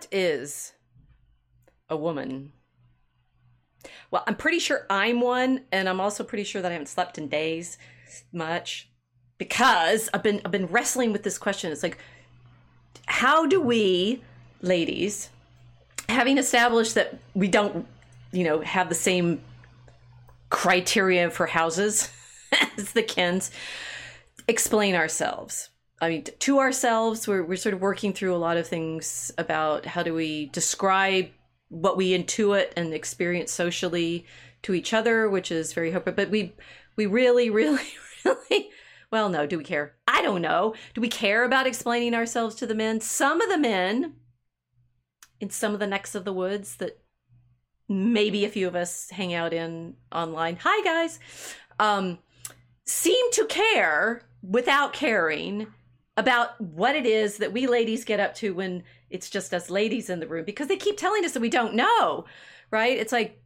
What is a woman? Well, I'm pretty sure I'm one, and I'm also pretty sure that I haven't slept in days much because I've been I've been wrestling with this question. It's like, how do we, ladies, having established that we don't, you know, have the same criteria for houses as the Kens, explain ourselves? I mean, to ourselves, we're, we're sort of working through a lot of things about how do we describe what we intuit and experience socially to each other, which is very hopeful. But we, we really, really, really, well, no, do we care? I don't know. Do we care about explaining ourselves to the men? Some of the men in some of the necks of the woods that maybe a few of us hang out in online. Hi, guys. Um, seem to care without caring about what it is that we ladies get up to when it's just us ladies in the room because they keep telling us that we don't know, right? It's like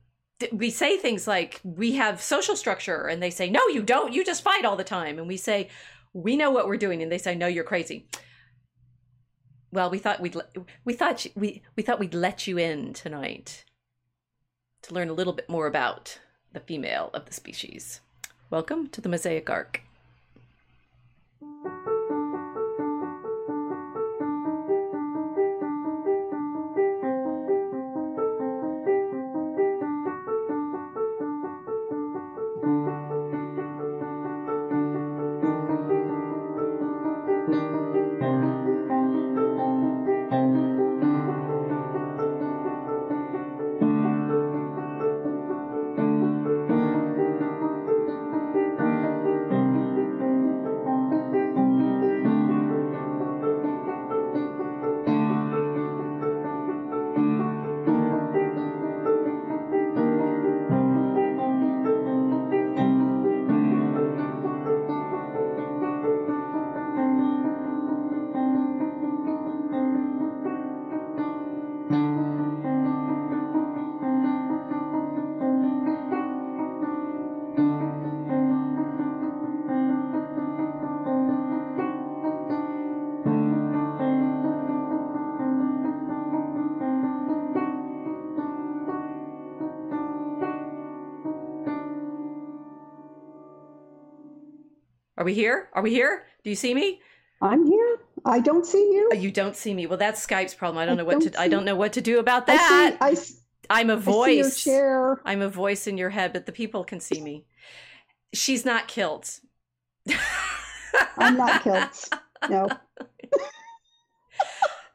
we say things like we have social structure and they say no you don't. You just fight all the time. And we say we know what we're doing. And they say no you're crazy. Well we thought we'd we thought we we thought we'd let you in tonight to learn a little bit more about the female of the species. Welcome to the Mosaic Ark Are we here? Are we here? Do you see me? I'm here. I don't see you. Oh, you don't see me. Well, that's Skype's problem. I don't I know what don't to. I don't know what to do about that. I see, I, am a voice. chair. I'm a voice in your head, but the people can see me. She's not kilt. I'm not kilt. No.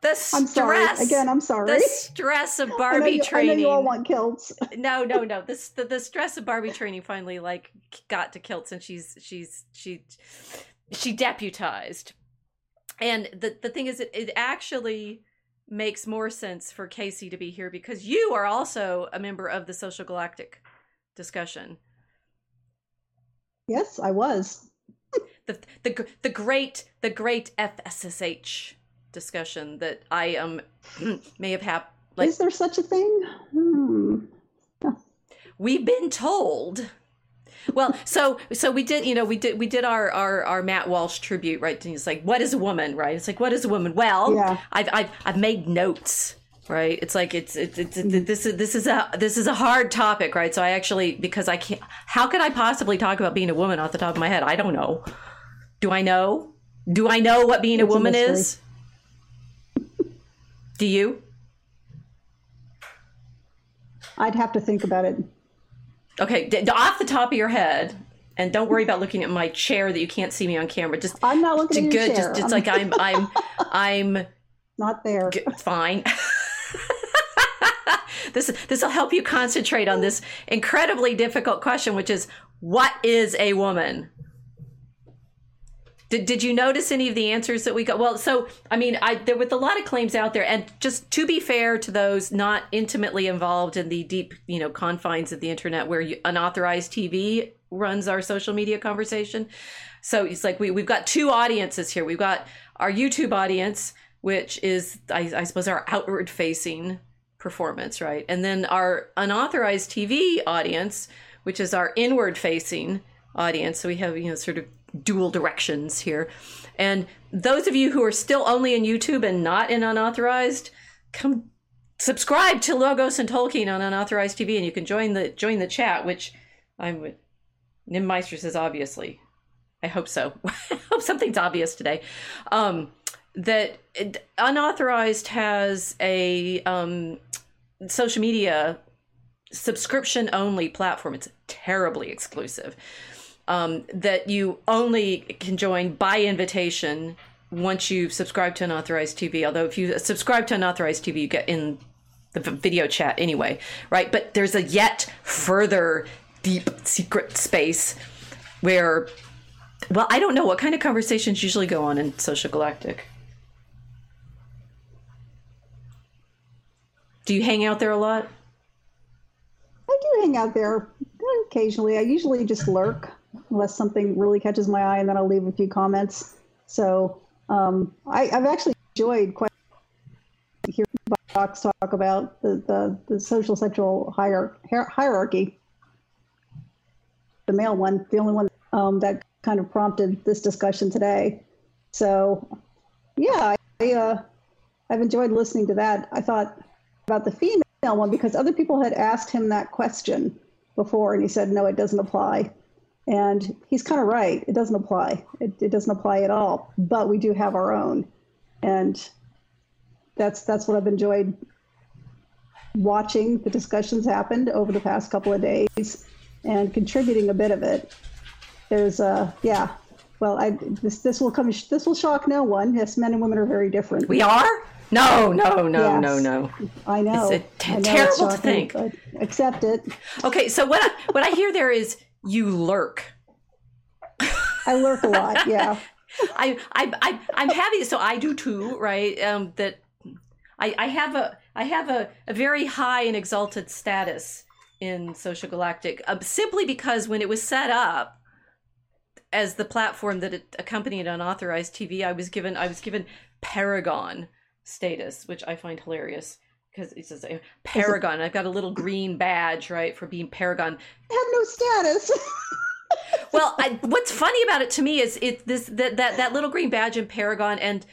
The stress. I'm sorry. Again, I'm sorry. The stress of Barbie I you, training. I know you all want kilts. no, no, no. This the, the stress of Barbie training finally like got to kilts, and she's she's she she deputized. And the the thing is, it, it actually makes more sense for Casey to be here because you are also a member of the Social Galactic discussion. Yes, I was. the the the great the great FSSH discussion that I um may have had. Like, Is there such a thing? Hmm. We've been told. Well, so so we did, you know, we did we did our our, our Matt Walsh tribute, right? And it's like, what is a woman, right? It's like, what is a woman? Well, yeah. I've I've I've made notes right it's like it's it's, it's, it's this is this is a this is a hard topic right so i actually because i can't how could i possibly talk about being a woman off the top of my head i don't know do i know do i know what being it's a woman a is do you? I'd have to think about it. Okay, d- off the top of your head, and don't worry about looking at my chair that you can't see me on camera. Just I'm not looking at good. Your chair. Just, just like I'm, I'm, I'm not there. G- fine. this this will help you concentrate on this incredibly difficult question, which is what is a woman? Did, did you notice any of the answers that we got? Well, so I mean, I there was a lot of claims out there, and just to be fair to those not intimately involved in the deep, you know, confines of the internet, where you, unauthorized TV runs our social media conversation. So it's like we we've got two audiences here. We've got our YouTube audience, which is I, I suppose our outward facing performance, right? And then our unauthorized TV audience, which is our inward facing audience. So we have you know sort of dual directions here. And those of you who are still only in YouTube and not in unauthorized, come subscribe to Logos and Tolkien on Unauthorized TV, and you can join the join the chat. Which I'm Nimmeister says obviously. I hope so. I hope something's obvious today. Um, that unauthorized has a um, social media subscription only platform. It's terribly exclusive. Um, that you only can join by invitation once you subscribe to unauthorized TV. Although if you subscribe to unauthorized TV, you get in the video chat anyway, right? But there's a yet further deep secret space where, well, I don't know what kind of conversations usually go on in Social Galactic. Do you hang out there a lot? I do hang out there occasionally. I usually just lurk unless something really catches my eye, and then I'll leave a few comments. So um, I, have actually enjoyed quite hearing Vox talk about the, the, the social sexual hier- hierarchy. The male one, the only one um, that kind of prompted this discussion today. So, yeah, I, uh, I've enjoyed listening to that. I thought about the female one because other people had asked him that question before, and he said, no, it doesn't apply. And he's kind of right. It doesn't apply. It, it doesn't apply at all. But we do have our own, and that's that's what I've enjoyed watching the discussions happened over the past couple of days and contributing a bit of it. There's uh yeah. Well, I this this will come this will shock no one. Yes, men and women are very different. We are. No, no, no, yes, no, no. I know. It's t- know terrible it's shocking, to think. But accept it. Okay, so what I, what I hear there is you lurk. I lurk a lot. Yeah. I I I I'm happy. So I do too, right? Um, that I I have a I have a, a very high and exalted status in Social Galactic, uh, simply because when it was set up as the platform that it accompanied unauthorized TV, I was given I was given Paragon status, which I find hilarious because it says uh, Paragon. I've got a little green badge, right, for being Paragon. I have no status. well, I, what's funny about it to me is it this that that that little green badge in Paragon. And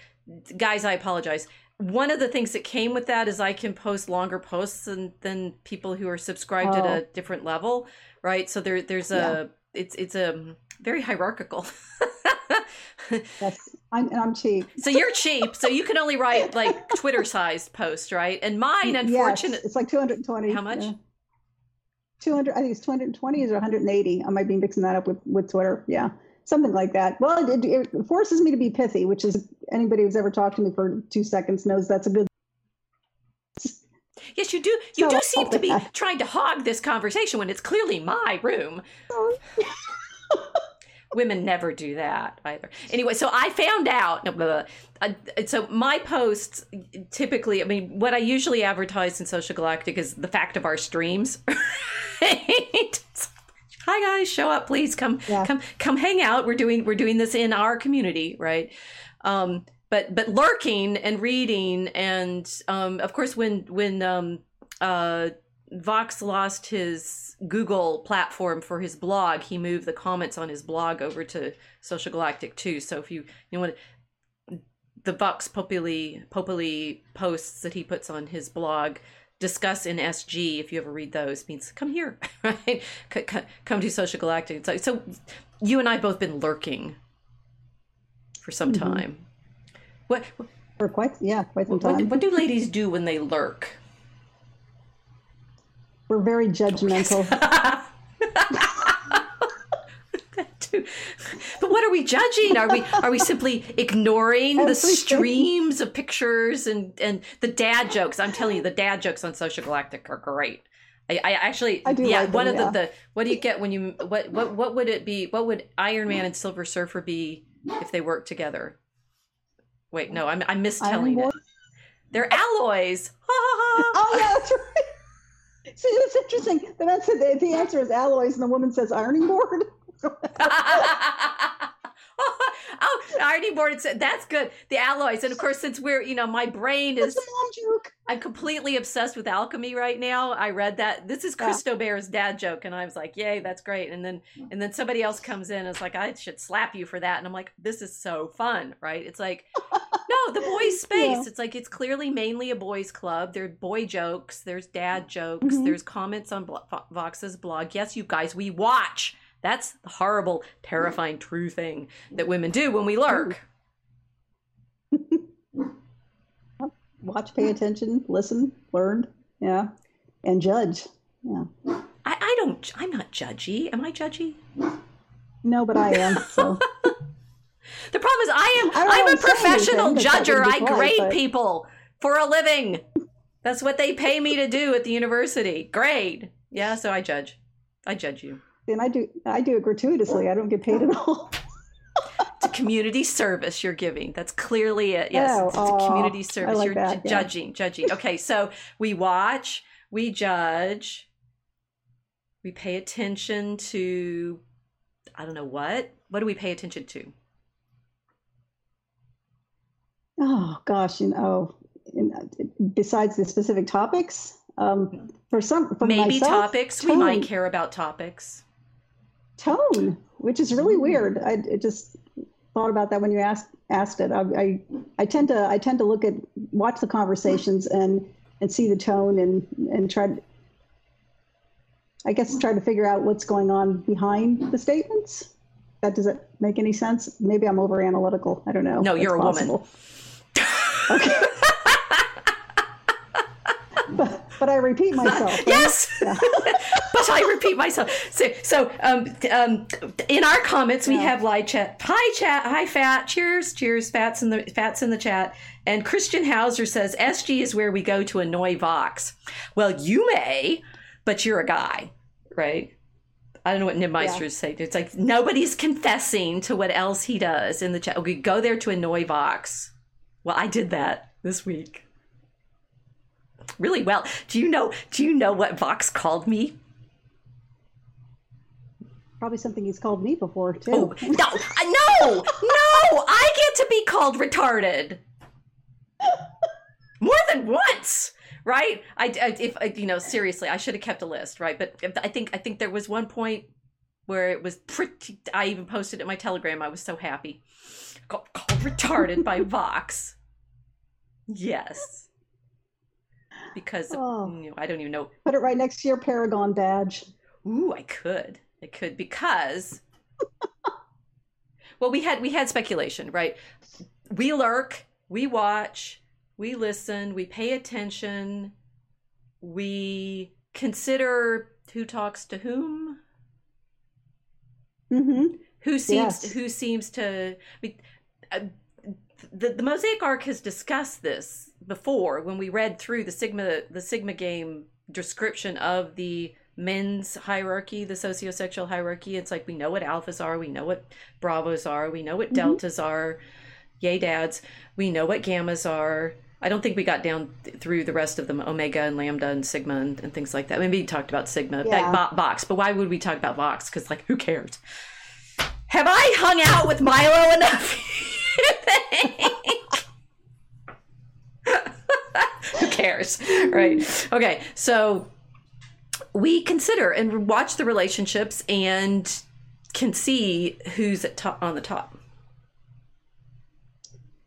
guys, I apologize. One of the things that came with that is I can post longer posts than than people who are subscribed oh. at a oh. different level, right? So there there's a yeah. it's it's a very hierarchical. yes, I'm, and I'm cheap. So you're cheap. So you can only write like Twitter sized posts, right? And mine, unfortunately, yes, it's like 220. How much? Yeah. 200. I think it's 220 or 180. I might be mixing that up with with Twitter. Yeah, something like that. Well, it, it forces me to be pithy, which is anybody who's ever talked to me for two seconds knows that's a good Yes, you do. You so, do seem to be trying to hog this conversation when it's clearly my room. Oh, women never do that either. Anyway, so I found out. Blah, blah, blah. so my posts typically, I mean, what I usually advertise in Social Galactic is the fact of our streams. Hi guys, show up, please. Come, yeah. come, come, hang out. We're doing we're doing this in our community, right? Um, but but lurking and reading, and um, of course, when when um, uh, Vox lost his Google platform for his blog, he moved the comments on his blog over to Social Galactic too. So if you you want the Vox Populi Populi posts that he puts on his blog discuss in SG if you ever read those means come here right come to Social Galactic. So, so you and I both been lurking for some mm-hmm. time. What, for quite yeah quite some time. What, what do ladies do when they lurk? We're very judgmental. but what are we judging? Are we are we simply ignoring the streams of pictures and and the dad jokes? I'm telling you, the dad jokes on Social Galactic are great. I, I actually I yeah like one them, of yeah. the, the what do you get when you what what what would it be? What would Iron Man and Silver Surfer be if they worked together? Wait, no, I'm I'm mistelling it. They're alloys. oh yeah, that's right. See, it's interesting. The man said the, the answer is alloys, and the woman says ironing board. oh, ironing board. It's, That's good. The alloys, and of course, since we're you know, my brain is. I'm completely obsessed with alchemy right now. I read that this is Christo yeah. Bear's dad joke, and I was like, "Yay, that's great!" And then and then somebody else comes in and is like, "I should slap you for that," and I'm like, "This is so fun, right?" It's like no, the boys' space. Yeah. It's like it's clearly mainly a boys' club. There are boy jokes. There's dad jokes. Mhm. There's comments on Blo- Vox's blog. Yes, you guys, we watch. That's the horrible, terrifying, true thing that women do when we lurk. Watch, pay attention, listen, learn, yeah, and judge. Yeah. I, I don't. I'm not judgy. Am I judgy? No, but I am. So problem is, I am. I I'm a professional judger. I grade but- people for a living. That's what they pay me to do at the university. Grade. Yeah, so I judge. I judge you. and I do I do it gratuitously. I don't get paid at all. It's a community service you're giving. That's clearly it. Yes, Oh, it's, it's a oh, community service. like you're that, yeah. judging, judging. Okay, so we watch, we judge, we pay attention to. I don't know what. What do we pay attention to? Oh gosh, you know, besides the specific topics, um, for some for Maybe myself, topics. We might care about topics. tone, which is really weird. I it just thought about that when you asked asked it. I, I I tend to I tend to look at watch the conversations and and see the tone and and try to I guess try to figure out what's going on behind the statements. That does it make any sense? Maybe I'm over analytical. I don't know. No, you're a woman. Okay. but, but I repeat myself. Yes, Yeah. but I repeat myself. So, so um, um, in our comments, we have live chat. Hi, chat. Hi, fat. Cheers, cheers. Fats in the fats in the chat. And Christian Hauser says SG is where we go to annoy Vox. Well, you may, but you're a guy, right? I don't know what Nibmeisters Yeah. say. It's like nobody's confessing to what else he does in the chat. We go there to annoy Vox. Well, I did that this week. Really well. Do you know? Do you know what Vox called me? Probably something he's called me before too. Oh no, I- no, no! I get to be called retarded more than once, right? I, I- if I, you know, seriously, I should have kept a list, right? But I think I think there was one point where it was pretty. I even posted it in my Telegram. I was so happy. Called, called retarded by Vox. Yes, because Oh. you know, I don't even know Put it right next to your Paragon badge. Ooh, I could. I could because well, we had we had speculation, right? We lurk, we watch, we listen, we pay attention, we consider who talks to whom, Mm-hmm. who seems Yes. who seems to we, uh, the the Mosaic Ark has discussed this before when we read through the sigma the sigma game description of the men's hierarchy the sociosexual hierarchy it's like we know what alphas are we know what bravos are we know what Mhm. deltas are yay dads we know what gammas are i don't think we got down th- through the rest of them omega and lambda and sigma and, and things like that maybe we talked about sigma Yeah. like vox but why would we talk about vox because like who cares have I hung out with Milo enough? Who cares? Right. Okay. So we consider and watch the relationships and can see who's at top on the top.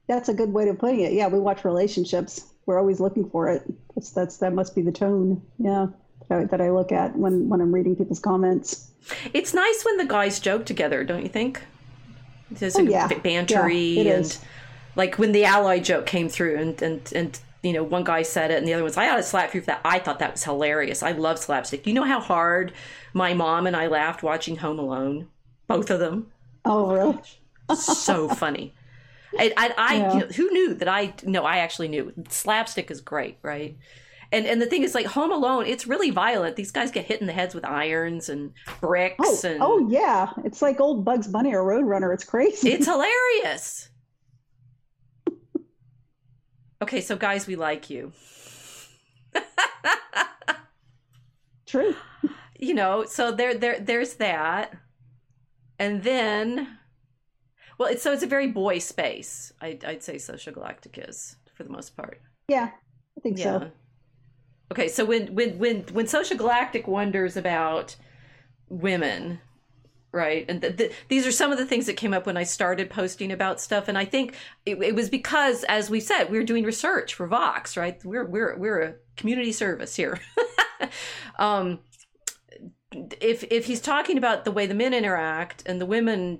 That's a good way of putting it. Yeah, we watch relationships. We're always looking for it. That's that's that must be the tone. Yeah, that I look at when when I'm reading people's comments. It's nice when the guys joke together, don't you think? There's Oh, a yeah. bantery Yeah, and is. like when the alloy joke came through and and and you know one guy said it and the other one's I ought to slap you for that. I thought that was hilarious. I love slapstick. You know how hard my mom and I laughed watching Home Alone, both of them. Oh, really? So funny. I, I, I Yeah. you know, who knew that I no I actually knew slapstick is great right and and the thing is like Home Alone it's really violent these guys get hit in the heads with irons and bricks Oh, and oh yeah. It's like old Bugs Bunny or Roadrunner. It's crazy. It's hilarious. Okay, so guys, we like you. true. You know, so there there there's that. And then well, it's so it's a very boy space. I I'd say Social Galactic is for the most part. Yeah, I think Yeah. so. Okay, so when when when when Social Galactic wonders about women, right and th- th- these are some of the things that came up when i started posting about stuff and i think it, it, was because as we said we were doing research for vox right? We're we're we're a community service here. Um if if he's talking about the way the men interact and the women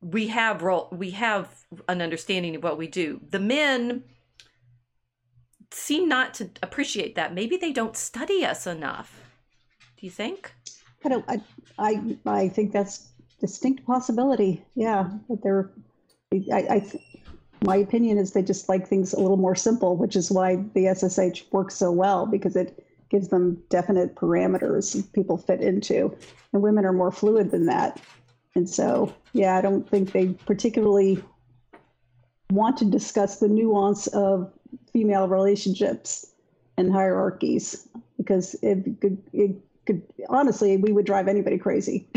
we have role we have an understanding of what we do. The men seem not to appreciate that maybe they don't study us enough do you think I don't. I, I, I think that's distinct possibility. Yeah, but they're. I, I, my opinion is they just like things a little more simple, which is why the SSH works so well because it gives them definite parameters people fit into, and women are more fluid than that. And so, yeah, I don't think they particularly want to discuss the nuance of female relationships and hierarchies because it, it could honestly we would drive anybody crazy.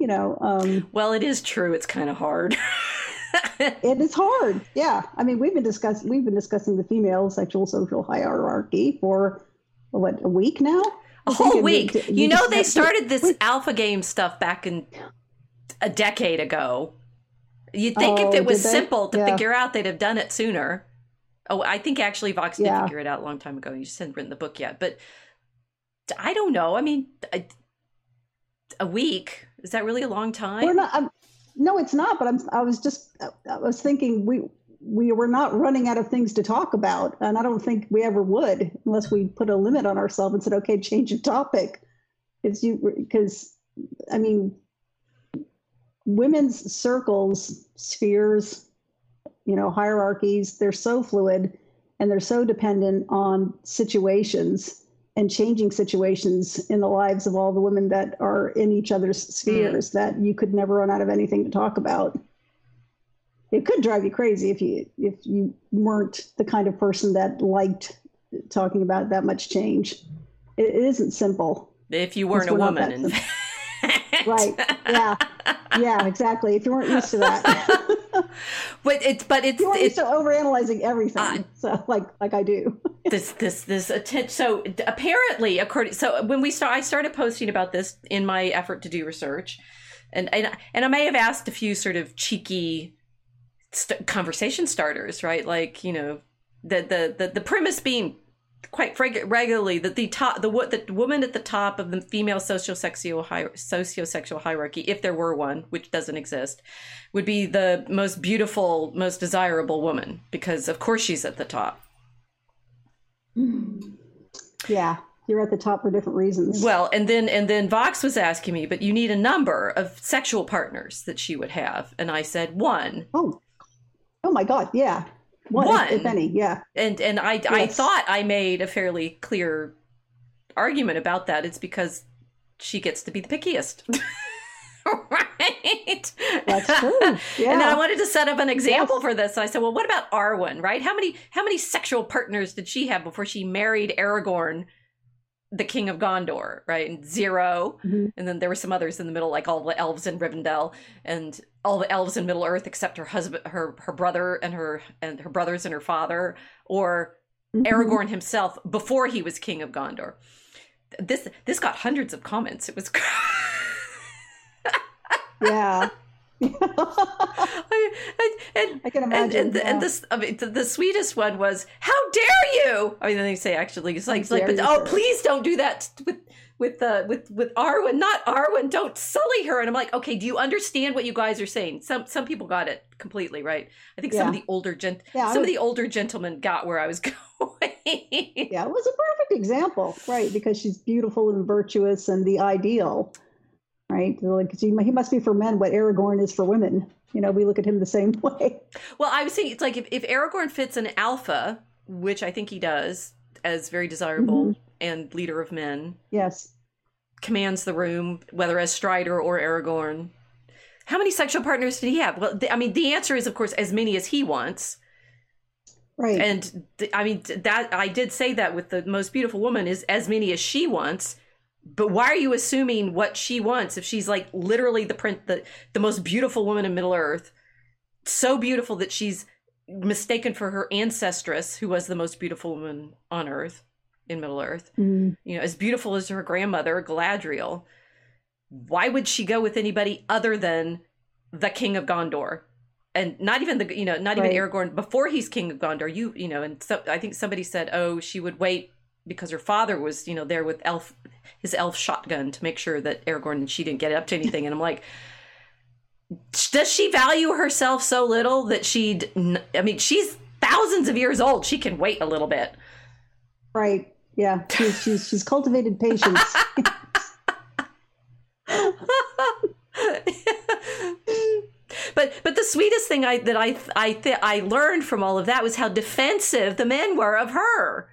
You know um, well it is true. It's kind of hard. It is hard. Yeah. I mean we've been discussing we've been discussing the female sexual social hierarchy for what a week now? A whole week. we, you know they started this alpha game stuff back in a decade ago. You'd think oh, if it was simple to yeah. figure out they'd have done it sooner oh i think actually vox did figure it out a long time ago you just hadn't written the book yet but I don't know. I mean, a, a week is that really a long time? We're not. I'm, no, it's not. But I'm. I was just. Uh, I was thinking we we were not running out of things to talk about, and I don't think we ever would unless we put a limit on ourselves and said, "Okay, change the topic." It's you because I mean, women's circles, spheres, you know, hierarchies. They're so fluid, and they're so dependent on situations and changing situations in the lives of all the women that are in each other's spheres mm. that you could never run out of anything to talk about. It could drive you crazy if you if you weren't the kind of person that liked talking about that much change. it, it isn't simple. If you weren't a woman, and... right? Yeah, yeah, exactly. If you weren't used to that. but it's but it's you it's so overanalyzing everything. Uh, so like like I do. this this this attention. So apparently, according so when we start, I started posting about this in my effort to do research, and and and I may have asked a few sort of cheeky st- conversation starters, right? Like you know the the the, the premise being quite regularly that the top the what the woman at the top of the female socio-sexual hi- socio-sexual hierarchy if there were one which doesn't exist would be the most beautiful most desirable woman because of course she's at the top. Mm-hmm. Yeah you're at the top for different reasons. Well and then and then vox was asking me but you need a number of sexual partners that she would have. And i said one. Oh, oh my god yeah one, one. If, if, any, yeah. And and I yes. I thought I made a fairly clear argument about that. It's because she gets to be the pickiest. right? That's true. Yeah. And then I wanted to set up an example yes. for this. I said, well, what about Arwen, right? How many how many sexual partners did she have before she married Aragorn the king of Gondor, right? And 0 mm-hmm. and then there were some others in the middle, like all the elves in Rivendell, and all the elves in Middle Earth except her husband, her her brother, and her and her brothers and her father, or mm-hmm. Aragorn himself before he was king of Gondor. This this got hundreds of comments. It was. yeah. I, and, I can imagine. And, and, yeah. and this, I mean, the, the, sweetest one was, "How dare you!" I mean, they say actually, it's like, it's like, but oh, please don't do that with with uh, with with Arwen, not Arwen. Don't sully her. And I'm like, okay, do you understand what you guys are saying? Some some people got it completely right. I think yeah. some of the older gent, yeah, some was, of the older gentlemen got where I was going. yeah, it was a perfect example, right? Because she's beautiful and virtuous and the ideal right? Like he must be for men what Aragorn is for women. You know, we look at him the same way. Well, I was saying it's like if, if Aragorn fits an alpha, which I think he does, as very desirable mm-hmm. and leader of men. Yes. Commands the room, whether as Strider or Aragorn. How many sexual partners did he have? Well, I mean, the answer is, of course, as many as he wants. Right. And I mean, that I did say that with the most beautiful woman is as many as she wants but why are you assuming what she wants if she's like literally the print the the most beautiful woman in Middle Earth, so beautiful that she's mistaken for her ancestress, who was the most beautiful woman on Earth in Middle Earth. Mm. You know, as beautiful as her grandmother Galadriel. why would she go with anybody other than the king of Gondor? And not even the you know not even Right. Aragorn before he's king of Gondor. You you know, and so I think somebody said, oh, she would wait because her father was you know there with elf his elf shotgun to make sure that Aragorn and she didn't get up to anything. And I'm like, does she value herself so little that she'd? n- I mean, she's thousands of years old. She can wait a little bit. Right. Yeah. She's she's she's cultivated patience. but but the sweetest thing I that I I th- I learned from all of that was how defensive the men were of her,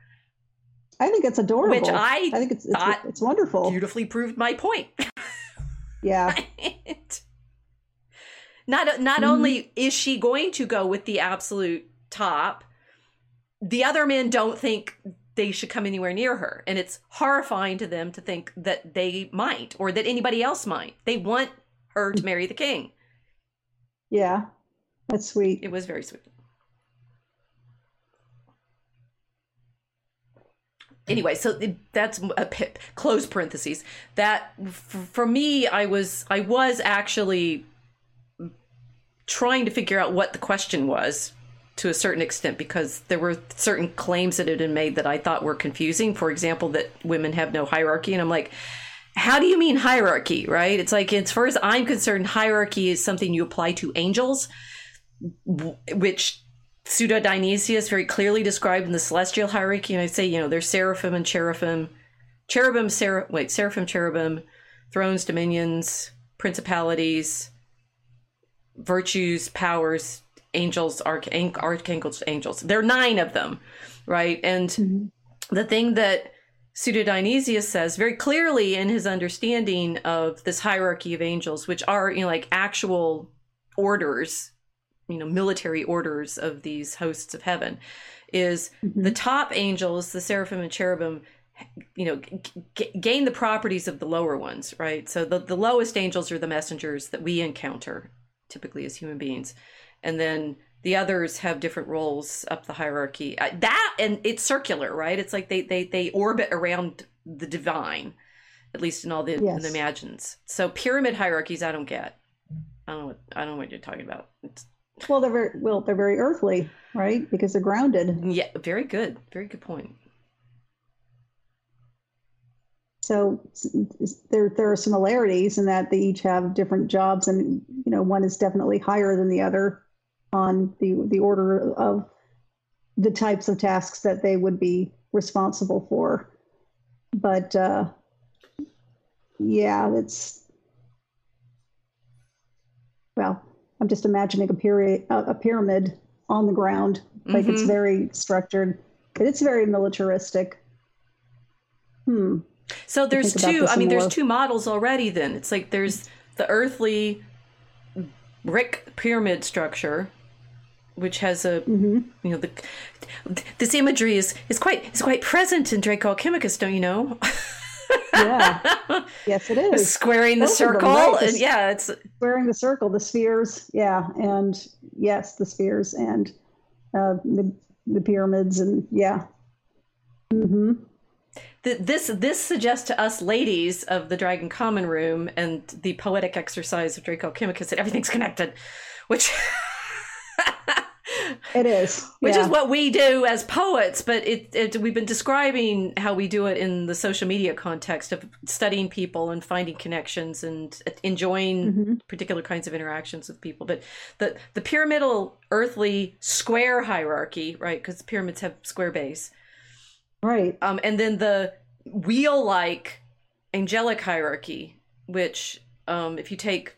I think it's adorable. which I, I think it's it's, thought it's wonderful. beautifully proved my point. Yeah. not not Mhm. only is she going to go with the absolute top, the other men don't think they should come anywhere near her, and it's horrifying to them to think that they might or that anybody else might. They want her to marry the king. Yeah. That's sweet. It was very sweet. Anyway, so th- that's a p- close parentheses. That for me, I was I was actually trying to figure out what the question was to a certain extent because there were certain claims that had been made that I thought were confusing. For example, that women have no hierarchy, and I'm like, how do you mean hierarchy? Right? It's like as far as I'm concerned, hierarchy is something you apply to angels which Pseudo Dionysius very clearly described in the celestial hierarchy. And I say, you know, there's seraphim and cherubim, cherubim, ser- wait, seraphim, cherubim, thrones, dominions, principalities, virtues, powers, angels, arch- archangels, angels. There are nine of them, right? And Mhm. the thing that Pseudo Dionysius says very clearly in his understanding of this hierarchy of angels, which are, you know, like actual orders, you know, military orders of these hosts of heaven, is Mhm. the top angels, the seraphim and cherubim, you know, g- gain the properties of the lower ones, right? So the, the lowest angels are the messengers that we encounter typically as human beings. And then the others have different roles up the hierarchy. That and it's circular, right? It's like they they they orbit around the divine, at least in all the, Yes. the imagines. So pyramid hierarchies, I don't get. I don't know. What, I don't know what you're talking about. It's, Well, they're very well. They're very earthly, right? Because they're grounded. yeah, very good. Very good point. So there there are similarities in that they each have different jobs, and you know one is definitely higher than the other on the the order of the types of tasks that they would be responsible for. But uh, yeah, it's well, I'm just imagining a period a, pyramid on the ground, like it's Mhm. very structured, but it's very militaristic. Hmm. So there's two. I mean, there's more. two models already. Then it's like there's the earthly brick pyramid structure, which has a hmm you know the this imagery is is quite is quite present in Draco Alchemicus, don't you know? Yeah. Yes, it is. Squaring the Both of them, circle, right? yeah, it's Squaring the circle, the spheres, yeah, and yes, the spheres and uh, the the pyramids, and yeah. Mm-hmm. th- this this suggests to us ladies of the Dragon Common Room and the poetic exercise of Draco Alchemicus that everything's connected, which. It is. which yeah. is what we do as poets but it, it we've been describing how we do it in the social media context of studying people and finding connections and enjoying Mhm. particular kinds of interactions with people but the the pyramidal earthly square hierarchy right because pyramids have square base right. um, and then the wheel like angelic hierarchy which um, if you take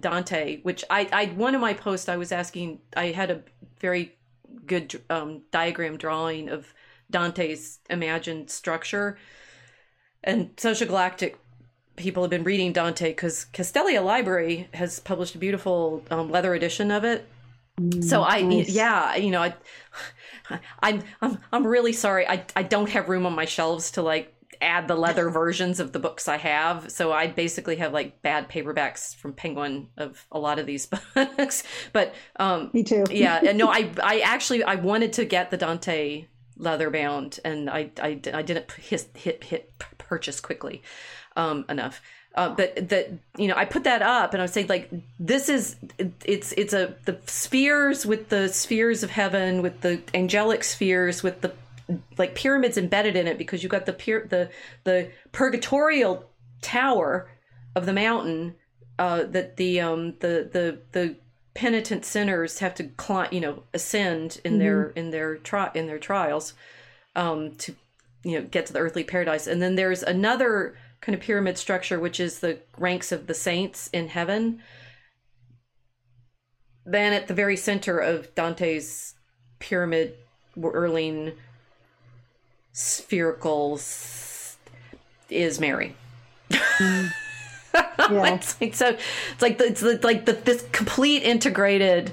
dante which i i one of my posts i was asking i had a very good um, diagram drawing of dante's imagined structure and social galactic people have been reading dante because Castalia library has published a beautiful um, leather edition of it so I, Nice. yeah, you know, I, I'm, I'm, I'm really sorry. I, I don't have room on my shelves to like add the leather versions of the books I have. So I basically have like bad paperbacks from Penguin of a lot of these books. But um, Me too. yeah, no, I, I actually I wanted to get the Dante leather bound, and I, I, I didn't hit hit hit purchase quickly um, enough. Uh, but that you know, I put that up, and I was saying like this is it's it's a the spheres with the spheres of heaven, with the angelic spheres, with the like pyramids embedded in it, because you've got the the the purgatorial tower of the mountain uh, that the um the the the penitent sinners have to climb, you know, ascend in their in their tri- in their trials um, to you know get to the earthly paradise. And then there's another kind of pyramid structure, which is the ranks of the saints in heaven. Then at the very center of Dante's pyramid whirling spherical is Mary. Yeah. it's like so it's like the, it's like the, this complete integrated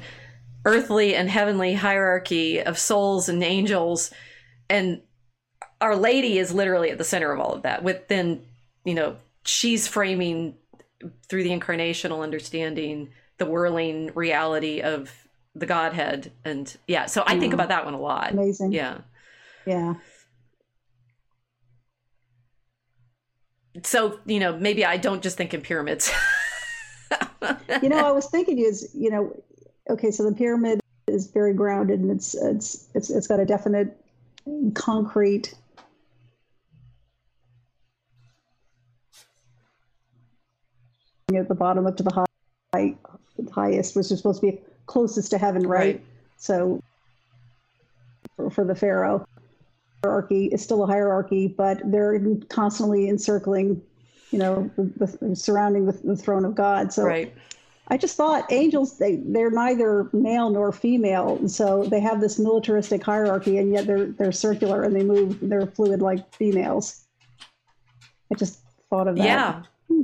earthly and heavenly hierarchy of souls and angels and our lady is literally at the center of all of that within you know she's framing through the incarnational understanding the whirling reality of the godhead and yeah so i think about that one a lot Amazing. yeah Yeah. So you know maybe i don't just think in pyramids You know, I was thinking is, you know, okay, so the pyramid is very grounded and it's it's it's it's got a definite concrete at the bottom up to the high, highest, which is supposed to be closest to heaven, right? Right. So for, for the pharaoh, hierarchy is still a hierarchy, but they're constantly encircling, you know, the, the surrounding the, the throne of God. So right I just thought angels they they're neither male nor female, and so they have this militaristic hierarchy, and yet they're they're circular and they move they're fluid like females. I just thought of that. Yeah. Hmm.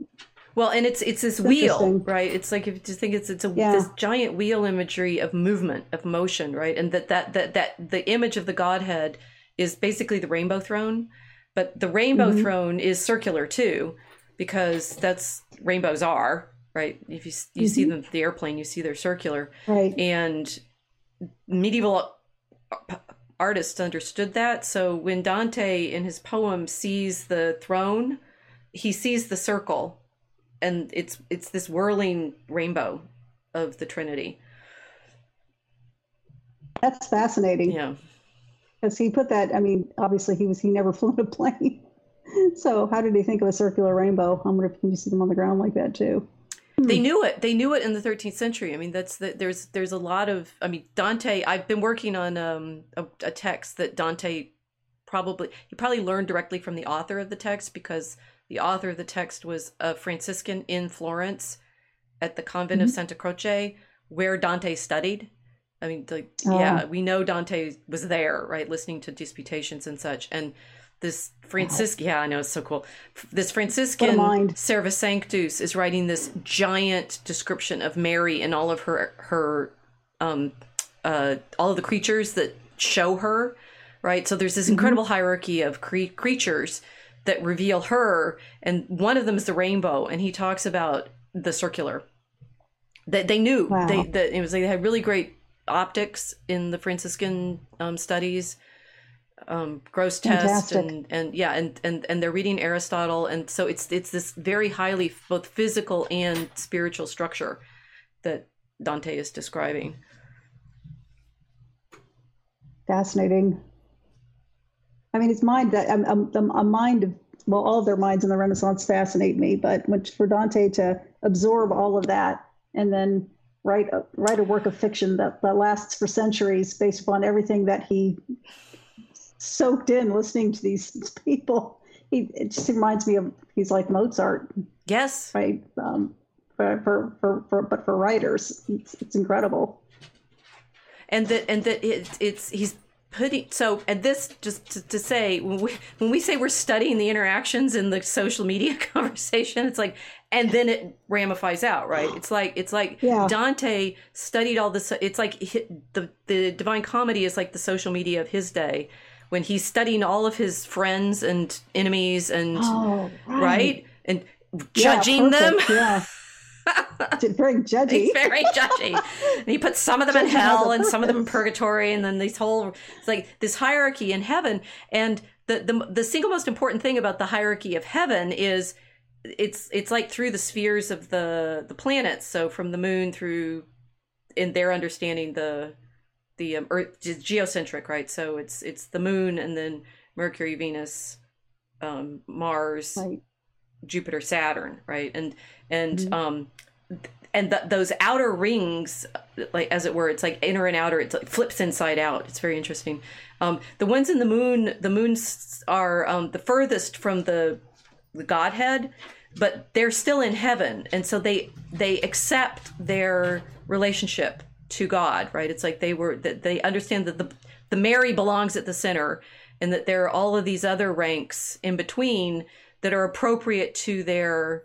Well, and it's it's this wheel, right? It's like if you just think it's it's a Yeah. this giant wheel imagery of movement, of motion, right? And that that that that the image of the Godhead is basically the rainbow throne, but the rainbow Mhm. throne is circular too, because that's rainbows are right. If you you see Mhm. them the airplane, you see they're circular, Right. and medieval artists understood that. So when Dante in his poem sees the throne, he sees the circle, and it's it's this whirling rainbow of the Trinity. That's fascinating. Yeah, Because he put that. I mean, obviously he was he never flew in a plane. So how did he think of a circular rainbow? I wonder if you can see them on the ground like that too. they knew it. They knew it in the 13th century. I mean, that's the, there's there's a lot of. I mean, Dante. I've been working on um, a, a text that Dante probably he probably learned directly from the author of the text because the author of the text was a Franciscan in Florence at the convent of Mhm. Santa Croce where Dante studied. I mean, like, Oh. yeah, we know Dante was there, right, listening to disputations and such. And this Franciscan, yeah, I know it's so cool. This Franciscan mind. Servasanctus is writing this giant description of Mary and all of her her um uh all of the creatures that show her, right? So there's this incredible hierarchy of cre- creatures that reveal her, and one of them is the rainbow, and he talks about the circular. That they knew Wow. they that it was like they had really great optics in the Franciscan um, studies um, Grosseteste and and yeah and and and they're reading Aristotle and so it's it's this very highly both physical and spiritual structure that Dante is describing. Fascinating. I mean, it's mind that a, a, a mind of well, all of their minds in the Renaissance fascinate me, but when- for Dante to absorb all of that and then write a, write a work of fiction that, that lasts for centuries based upon everything that he soaked in listening to these people, he, it just reminds me of he's like Mozart, Yes, right? Um, for, for, for, for but for writers, it's, it's incredible. and that and that it, it's he's putting so and this just to, to say when we when we say we're studying the interactions in the social media conversation it's like and then it ramifies out right it's like it's like Yeah. dante studied all this it's like the the divine comedy is like the social media of his day when he's studying all of his friends and enemies and Oh, right and Yeah, judging them perfect, Yeah. Very judgy. He's very judgy. and he puts some of them in Judging hell and some of them in purgatory, and then these whole it's like this hierarchy in heaven. And the, the the single most important thing about the hierarchy of heaven is it's it's like through the spheres of the the planets. So from the moon through, in their understanding, the the um, Earth is geocentric, right? So it's it's the moon and then Mercury, Venus, um, Mars, Right. Jupiter, Saturn, right? And and Mhm. um and th- those outer rings, like as it were, it's like inner and outer. It's like flips inside out. It's very interesting. Um, the ones in the moon, the moons are um, the furthest from the the Godhead, but they're still in heaven, and so they they accept their relationship to God. Right? It's like they were that they understand that the the Mary belongs at the center, and that there are all of these other ranks in between that are appropriate to their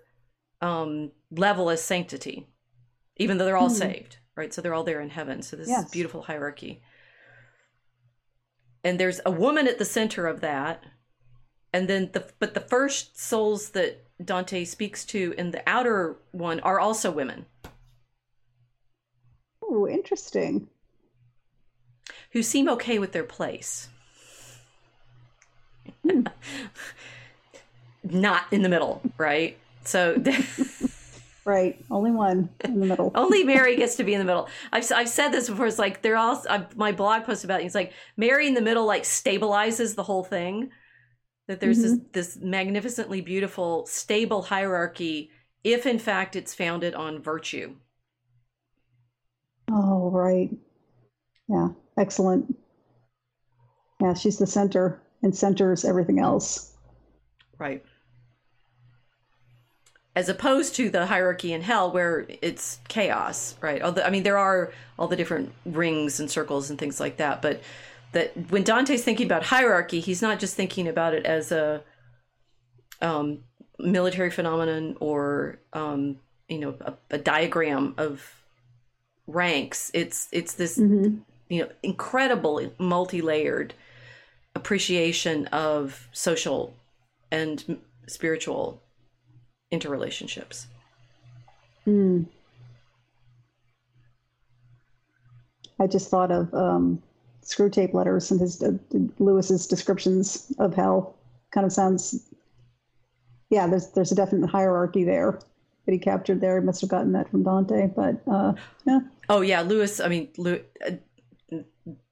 um, level as sanctity, even though they're all Hmm. saved, right? So they're all there in heaven. So this is Yes. beautiful hierarchy. And there's a woman at the center of that, and then the but the first souls that Dante speaks to in the outer one are also women Oh, interesting. who seem okay with their place. Hmm. Not in the middle, right? So Right. Only one in the middle. Only Mary gets to be in the middle. I've, I've said this before. It's like they're all I've, my blog post about it. It's like Mary in the middle like stabilizes the whole thing. That there's this mm-hmm. this magnificently beautiful stable hierarchy if in fact it's founded on virtue. Oh, right. Yeah. Excellent. Yeah, she's the center and centers everything else. Right. As opposed to the hierarchy in hell where it's chaos, right? Although I mean there are all the different rings and circles and things like that, but that when Dante's thinking about hierarchy, he's not just thinking about it as a um, military phenomenon or um, you know a, a diagram of ranks. It's it's this hmm you know incredible multi-layered appreciation of social and spiritual interrelationships Mm. I just thought of um, Screwtape Letters and his uh, Lewis's descriptions of hell. Kind of sounds, yeah. There's there's a definite hierarchy there that he captured there. He must have gotten that from Dante, but uh, yeah, oh yeah lewis i mean Lew- uh,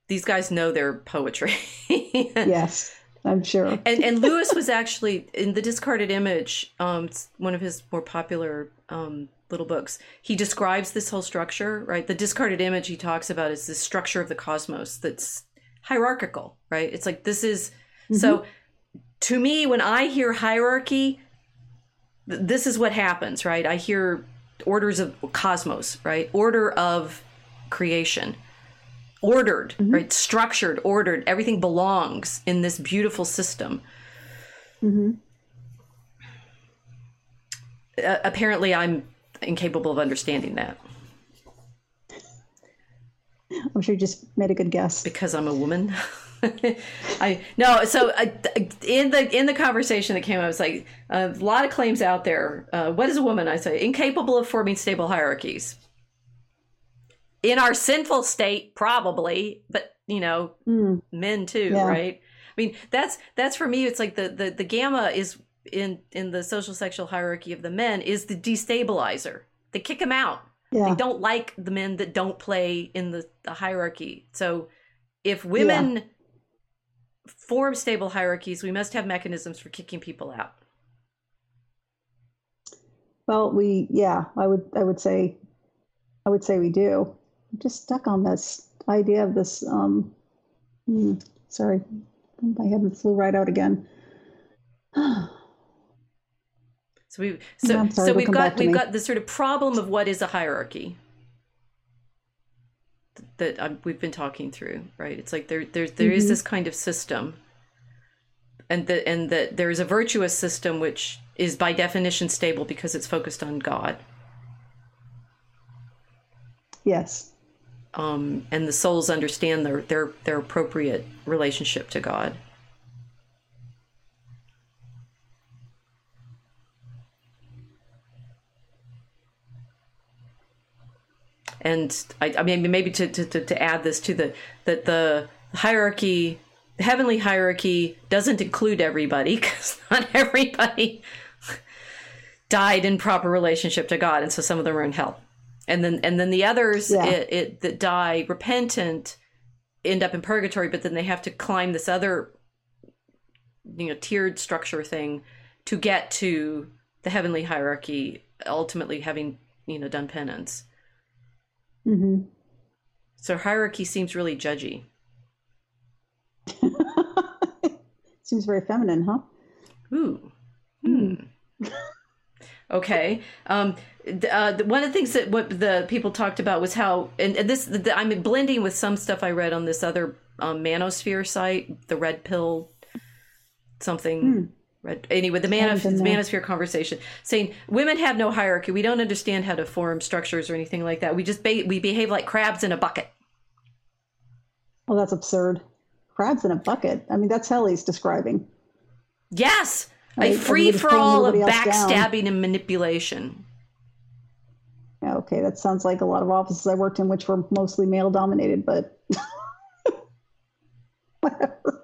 these guys know their poetry yes, I'm sure. and and lewis was actually in the discarded image um it's one of his more popular um little books. He describes this whole structure right? The discarded image he talks about is the structure of the cosmos that's hierarchical right? It's like this is so to me when i hear hierarchy th- this is what happens right? I hear orders of cosmos right? Order of creation. Ordered right? Structured ordered. Everything belongs in this beautiful system. Mm-hmm. uh, apparently i'm incapable of understanding that I'm sure you just made a good guess. because i'm a woman i no so uh, in the in the conversation that came up, i was like a lot of claims out there uh, what is a woman i say incapable of forming stable hierarchies in our sinful state probably but you know Mm. men too Yeah. right i mean that's that's for me it's like the, the the gamma is in in the social sexual hierarchy of the men is the destabilizer they kick them out Yeah. they don't like the men that don't play in the, the hierarchy so if women form stable hierarchies we must have mechanisms for kicking people out Well, we yeah, I would I would say I would say we do. I'm just stuck on this idea of this um hmm, sorry. My head flew right out again. so we so sorry, so we've got we've me. got the sort of problem of what is a hierarchy that i we've been talking through right it's like there there there is Mhm. this kind of system and that and that there is a virtuous system which is by definition stable because it's focused on god yes. um, and the souls understand their their their appropriate relationship to God. And I, I mean, maybe to, to, to, to add this to the that the hierarchy the heavenly hierarchy doesn't include everybody because not everybody died in proper relationship to God, and so some of them are in hell. And then and then the others Yeah. it, it, that die repentant end up in purgatory, but then they have to climb this other you know tiered structure thing to get to the heavenly hierarchy, ultimately having you know done penance. Hmm So hierarchy seems really judgy. Seems very feminine, huh? Ooh. Hmm. okay. Um, uh, one of the things that what the people talked about was how, and, and this the, I'm blending with some stuff I read on this other um, manosphere site, the red pill something. Red, anyway, the, been the manosphere conversation saying women have no hierarchy. We don't understand how to form structures or anything like that. We just ba- we behave like crabs in a bucket. Well, that's absurd. Crabs in a bucket. I mean, that's hell he's describing. Yes, Right, a free for all of else down. backstabbing and manipulation. Okay, that sounds like a lot of offices I worked in, which were mostly male dominated, but whatever.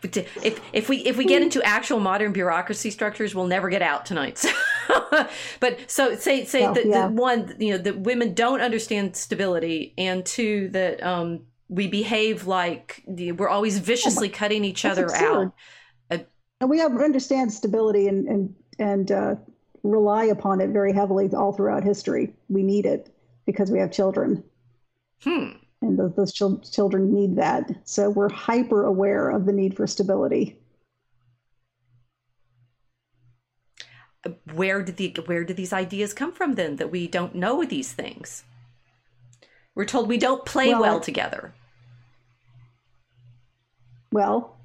But to- if if we if we get into actual modern bureaucracy structures, we'll never get out tonight. So, but so say say that, yeah. one you know that women don't understand stability, and two that um we behave like we're always viciously cutting each Oh That's other absurd. out. And we have understand stability and and and uh, rely upon it very heavily all throughout history. We need it because we have children, Hmm. And those, those chil- children need that. So we're hyper aware of the need for stability. Where did the where did these ideas come from then that we don't know these things? We're told we don't play Well, well together. Well,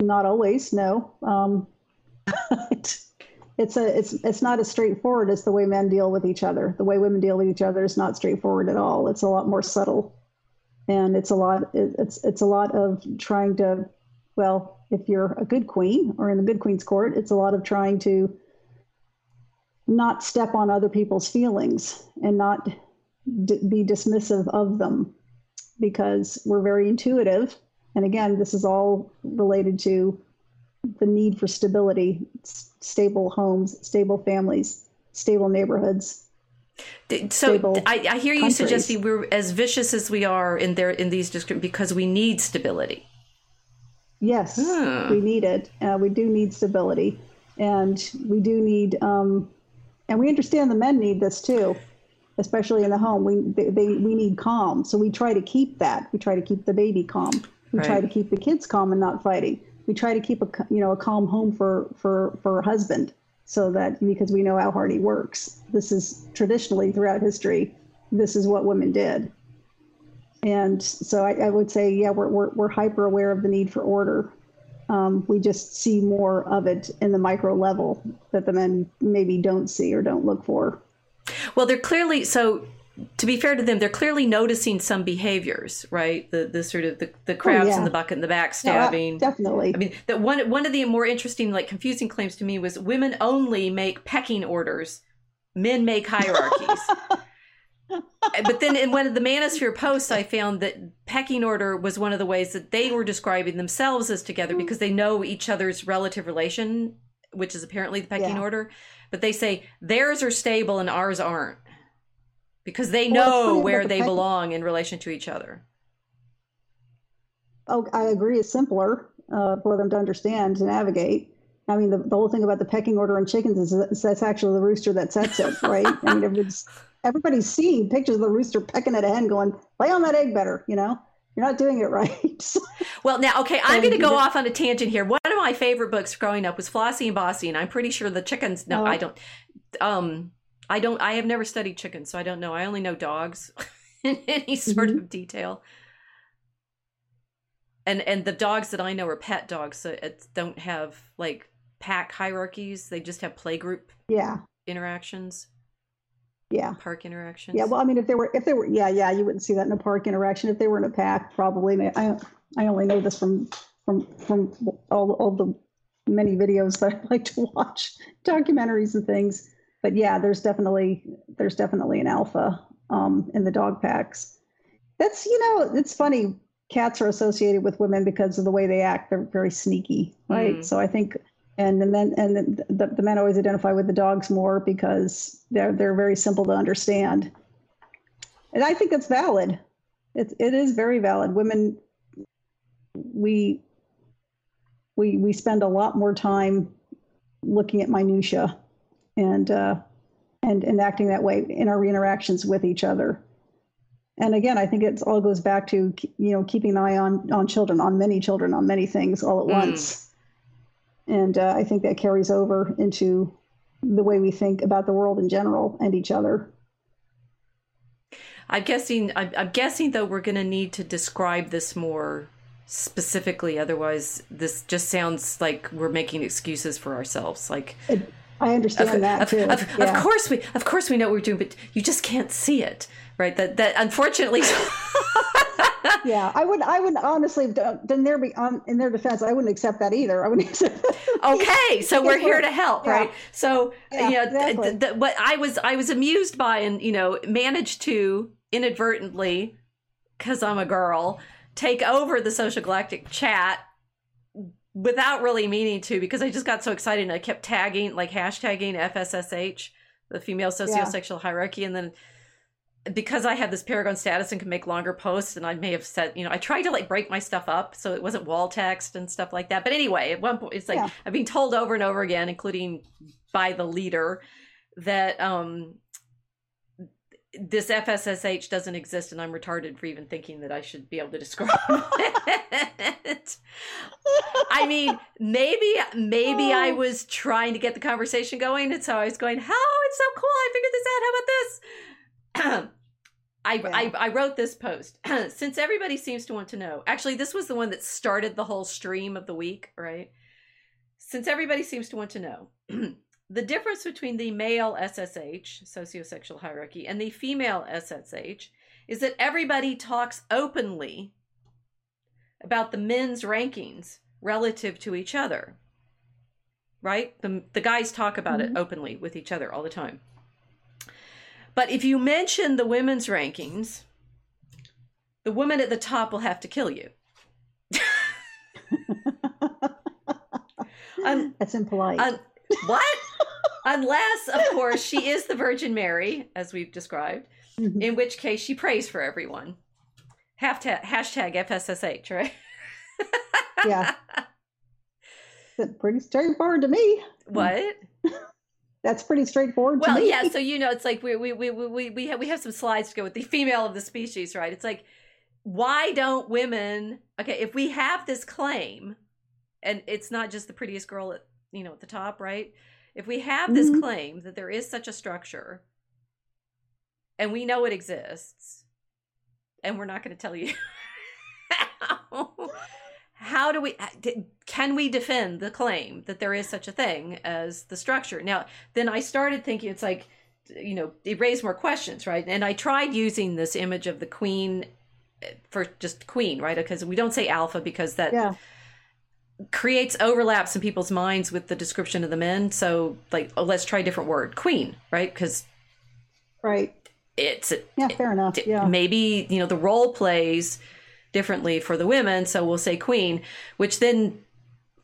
not always. No, um, it's a it's it's not as straightforward as the way men deal with each other. The way women deal with each other is not straightforward at all. It's a lot more subtle, and it's a lot it's it's a lot of trying to. Well, if you're a good queen or in the good queen's court, it's a lot of trying to not step on other people's feelings and not d- be dismissive of them because we're very intuitive. And again, this is all related to the need for stability, stable homes, stable families, stable neighborhoods. So I, I hear you countries. suggesting we're as vicious as we are in there in these descriptions because we need stability. Yes, Hmm. we need it. Uh, we do need stability, and we do need, um, and we understand the men need this too, especially in the home. We they, they we need calm, so we try to keep that. We try to keep the baby calm. We try to keep the kids calm and not fighting. We try to keep a you know a calm home for for for a husband, so that because we know how hard he works. This is traditionally throughout history. This is what women did. And so I, I would say, yeah, we're, we're, we're hyper aware of the need for order. Um, we just see more of it in the micro level that the men maybe don't see or don't look for. Well, they're clearly so. To be fair to them, they're clearly noticing some behaviors, right? The the sort of the, the crabs yeah. in the bucket and the backstabbing. definitely. I mean, that one one of the more interesting, like confusing claims to me was women only make pecking orders, men make hierarchies. but then in one of the Manosphere posts, I found that pecking order was one of the ways that they were describing themselves as together Hmm. because they know each other's relative relation, which is apparently the pecking Yeah. order. But they say theirs are stable and ours aren't because they know funny where they belong in relation to each other. oh, I agree. It's simpler uh, for them to understand to navigate. I mean, the, the whole thing about the pecking order on chickens is, is that's actually the rooster that sets it, right? I mean, everybody's, everybody's seeing pictures of the rooster pecking at a hen, going, "Lay on that egg better," you know. You're not doing it right. Well, now, okay, I'm going to go off on a tangent here. One of my favorite books growing up was Flossie and Bossy, and I'm pretty sure the chickens. No, Oh. I don't. Um, I don't. I have never studied chickens, so I don't know. I only know dogs in any sort Mm-hmm. of detail. And and the dogs that I know are pet dogs, so it don't have like pack hierarchies. They just have playgroup yeah, interactions, yeah. park interactions. Yeah, well, I mean, if they were, if they were, yeah, yeah, you wouldn't see that in a park interaction. If they were in a pack, probably. I, I only know this from from from all all the many videos that I like to watch, documentaries and things. But yeah, there's definitely there's definitely an alpha um, in the dog packs. That's you know, it's funny. cats are associated with women because of the way they act. They're very sneaky, right? Mm. So I think, and the men and the, the men always identify with the dogs more because they're they're very simple to understand. And I think it's valid. It it is very valid. Women, we we we spend a lot more time looking at minutia and uh, and and acting that way in our interactions with each other. And again, I think it all goes back to you know keeping an eye on on children, on many children, on many things all at Mm. once. And uh, I think that carries over into the way we think about the world in general and each other. I'm guessing. I'm, I'm guessing though we're going to need to describe this more specifically. Otherwise, this just sounds like we're making excuses for ourselves. Like, It, I understand of, that of, too. of, yeah. of course we, of course we know what we're doing, but you just can't see it, right? That that unfortunately. yeah, I would. I would honestly, then there be um, in their defense, I wouldn't accept that either. I wouldn't accept. okay so we're here to help yeah. right so Yeah, you know exactly. th- th- what i was i was amused by and you know managed to inadvertently because i'm a girl take over the social galactic chat without really meaning to because i just got so excited and i kept tagging like hashtagging fssh the female sociosexual hierarchy and then because I had this Paragon status and could make longer posts, and I may have said, you know, I tried to like break my stuff up so it wasn't wall text and stuff like that. But anyway, at one point, it's like Yeah. I've been told over and over again, including by the leader, that um this FSSH doesn't exist, and I'm retarded for even thinking that I should be able to describe it. I mean, maybe maybe I Oh. was trying to get the conversation going, and so I was going, "Oh, it's so cool! I figured this out. How about this?" I, Yeah. I I wrote this post since everybody seems to want to know. Actually, this was the one that started the whole stream of the week, right? Since everybody seems to want to know. The difference between the male SSH, sociosexual hierarchy, and the female SSH is that everybody talks openly about the men's rankings relative to each other. Right? The, the guys talk about it Mhm. openly with each other all the time. But if you mention the women's rankings, the woman at the top will have to kill you. Um, That's impolite. Un- what? Unless, of course, she is the Virgin Mary, as we've described, Mhm. in which case she prays for everyone. Hashtag, hashtag FSSH, right? yeah, That's pretty straightforward to me. What? That's pretty straightforward to Well, yeah. So you know, it's like we we we we we have we have some slides to go with the female of the species, right? It's like, why don't women? Okay, if we have this claim, and it's not just the prettiest girl at you know at the top, right? If we have this Mhm. claim that there is such a structure, and we know it exists, and we're not going to tell you. how, how do we can we defend the claim that there is such a thing as the structure now then i started thinking it's like you know it raised more questions right and i tried using this image of the queen eh, for just queen right because we don't say alpha because that yeah, creates overlaps in people's minds with the description of the men so like oh, let's try a different word queen right because right. it's Yeah, fair enough. Yeah, maybe you know the role plays differently for the women so we'll say queen which then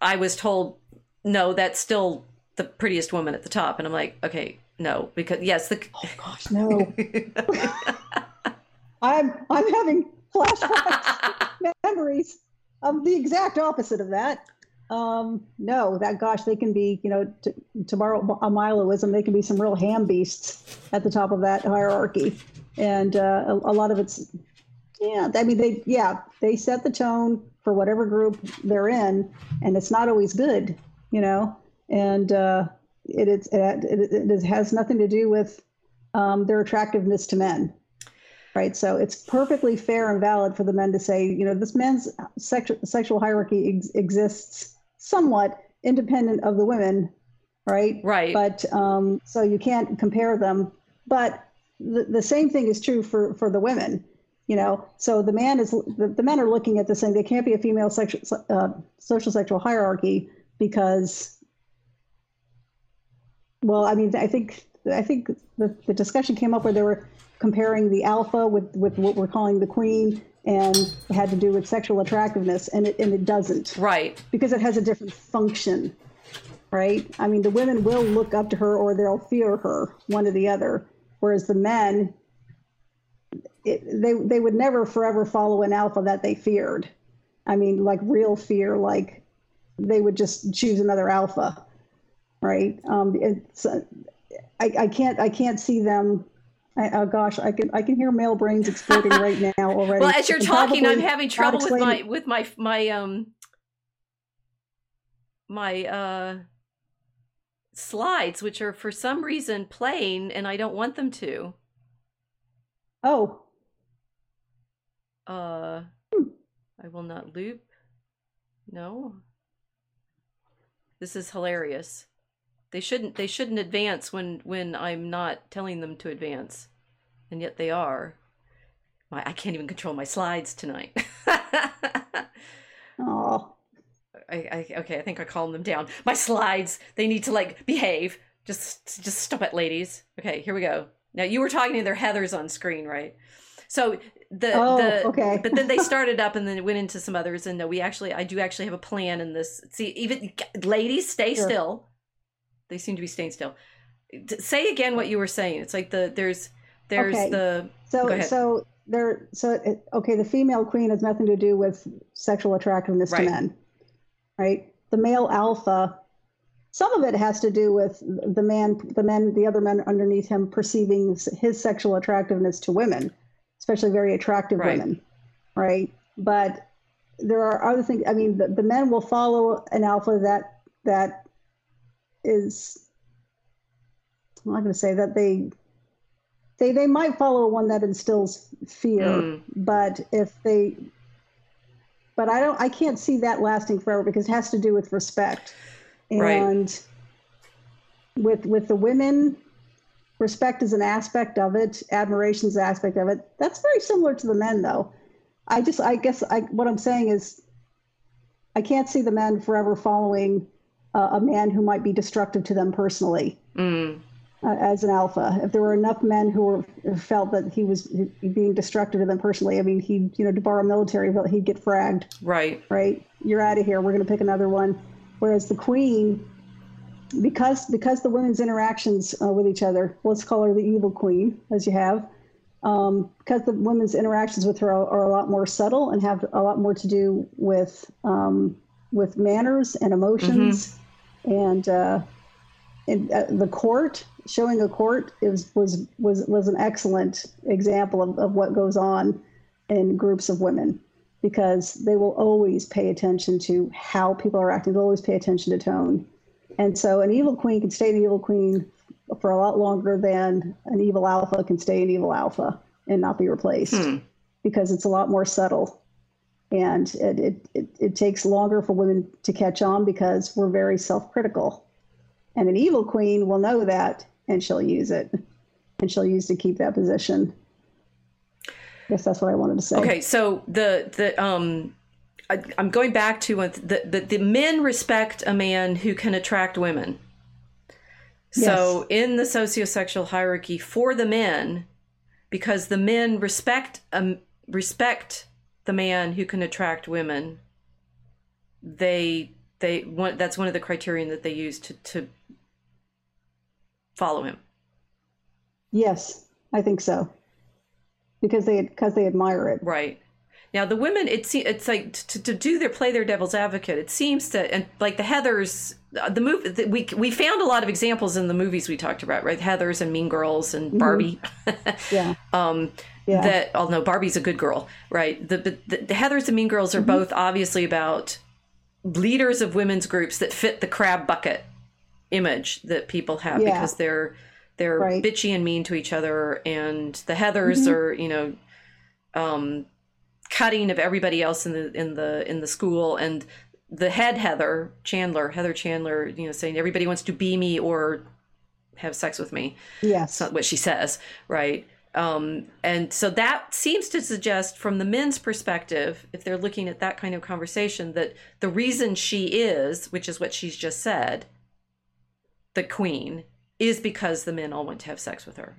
i was told no that's still the prettiest woman at the top and i'm like okay no because yes the Oh gosh, no. I'm I'm having flashbacks, memories of the exact opposite of that. Um, no, that gosh, they can be, you know, to, to borrow a miloism, they can be some real ham beasts at the top of that hierarchy, and uh, a, a lot of it's, yeah, I mean, they, yeah, they set the tone for whatever group they're in, and it's not always good, you know, and uh, it, it, it, it has nothing to do with um, their attractiveness to men right? So it's perfectly fair and valid for the men to say you know this men's sexual sexual hierarchy ex- exists somewhat independent of the women right? Right. But um, so you can't compare them. But the, the same thing is true for for the women you know? So the man is the, the men are looking at this saying they can't be a female sexual uh, social sexual hierarchy because well i mean i think i think the, the discussion came up where there were comparing the alpha with with what we're calling the queen and it had to do with sexual attractiveness, and it and it doesn't Right. because it has a different function, right? I mean, the women will look up to her or they'll fear her, one or the other, whereas the men, it, they they would never forever follow an alpha that they feared. I mean, like real fear, like they would just choose another alpha, right? Um, it's uh, I, I can't I can't see them. I, oh gosh, I can I can hear male brains exploding right now already. Well, as you're And talking, I'm having trouble with my with my my um my uh slides, which are for some reason playing, and I don't want them to. Oh, Uh, I will not loop. No. This is hilarious. They shouldn't they shouldn't advance when when I'm not telling them to advance. And yet they are. My I can't even control my slides tonight. oh. I, I okay, I think I calmed them down. My slides, they need to like behave. Just just stop it, ladies. Okay, here we go. Now you were talking to their Heathers on screen, right? So the Oh, the okay. but then they started up and then it went into some others and no, we actually I do actually have a plan in this. See, even ladies, stay Sure. still. They seem to be staying still. Say again what you were saying. It's like the there's there's Okay. the So, so there, so it, okay, the female queen has nothing to do with sexual attractiveness Right. to men, right? The male alpha, some of it has to do with the man, the men, the other men underneath him perceiving his sexual attractiveness to women, especially very attractive Right. women, right? But there are other things. I mean, the, the men will follow an alpha that that is. I'm not going to say that they they they might follow one that instills fear Mm. but if they but i don't i can't see that lasting forever because it has to do with respect Right. and with with the women respect is an aspect of it admiration is an aspect of it that's very similar to the men though i just i guess i what i'm saying is i can't see the men forever following uh, a man who might be destructive to them personally mm, uh, as an alpha. If there were enough men who were who felt that he was being destructive to them personally, I mean, he, you know, to borrow military, but he'd get fragged, right. right? You're out of here. We're going to pick another one. Whereas the queen, because because the women's interactions uh, with each other, let's call her the evil queen, as you have, um, because the women's interactions with her are, are a lot more subtle and have a lot more to do with um, with manners and emotions, and uh, in uh, the court showing a court is was was was an excellent example of, of what goes on in groups of women because they will always pay attention to how people are acting. They'll always pay attention to tone. And so an evil queen can stay an evil queen for a lot longer than an evil alpha can stay an evil alpha and not be replaced Hmm. because it's a lot more subtle and it, it, it, it takes longer for women to catch on because we're very self-critical and an evil queen will know that and she'll use it. And she'll use to keep that position. I guess that's what I wanted to say. Okay, so the the um, I, I'm going back to the, the the men respect a man who can attract women. So in the sociosexual hierarchy for the men, because the men respect um respect the man who can attract women, they they want that's one of the criterion that they use to to follow him. Yes, I think so. Because they because they admire it. Right. Now the women, it's it's like to, to do their play their devil's advocate. It seems to and like the Heather's, uh, the movie the, we we found a lot of examples in the movies we talked about, right? Heather's and Mean Girls and Barbie. Yeah. um, Yeah. that although Barbie's a good girl, right? The the, the Heather's and Mean Girls are both obviously about leaders of women's groups that fit the crab bucket image that people have Yeah. because they're they're Right. bitchy and mean to each other and the heathers are you know um cutting of everybody else in the in the in the school and the head heather chandler heather chandler you know saying everybody wants to be me or have sex with me yes. not what she says, right? Um, and so that seems to suggest, from the men's perspective, if they're looking at that kind of conversation, that the reason she is, which is what she's just said, the queen, is because the men all want to have sex with her.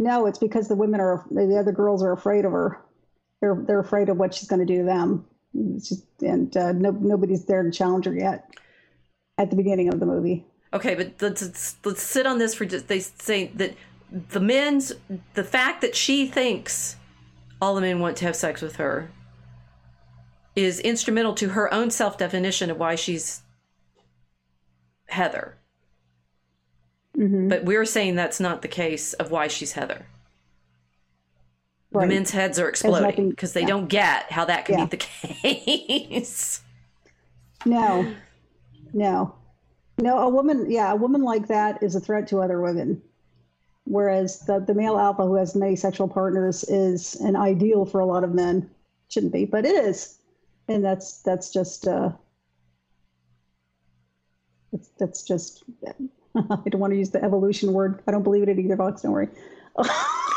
No, it's because the women are the other girls are afraid of her. They're they're afraid of what she's going to do to them. Just, and uh, no, nobody's there to challenge her yet. At the beginning of the movie. Okay, but let's let's sit on this for just. They say that the men's the fact that she thinks all the men want to have sex with her is instrumental to her own self definition of why she's Heather. Mm-hmm. But we're saying that's not the case of why she's Heather. Right. The men's heads are exploding because they yeah. don't get how that can Yeah. be the case. No, no, no. A woman, yeah, a woman like that is a threat to other women. Whereas the, the male alpha who has many sexual partners is an ideal for a lot of men. Shouldn't be, but it is, and that's that's just uh, that's, that's just. I don't want to use the evolution word. I don't believe it either, Vox. Don't worry.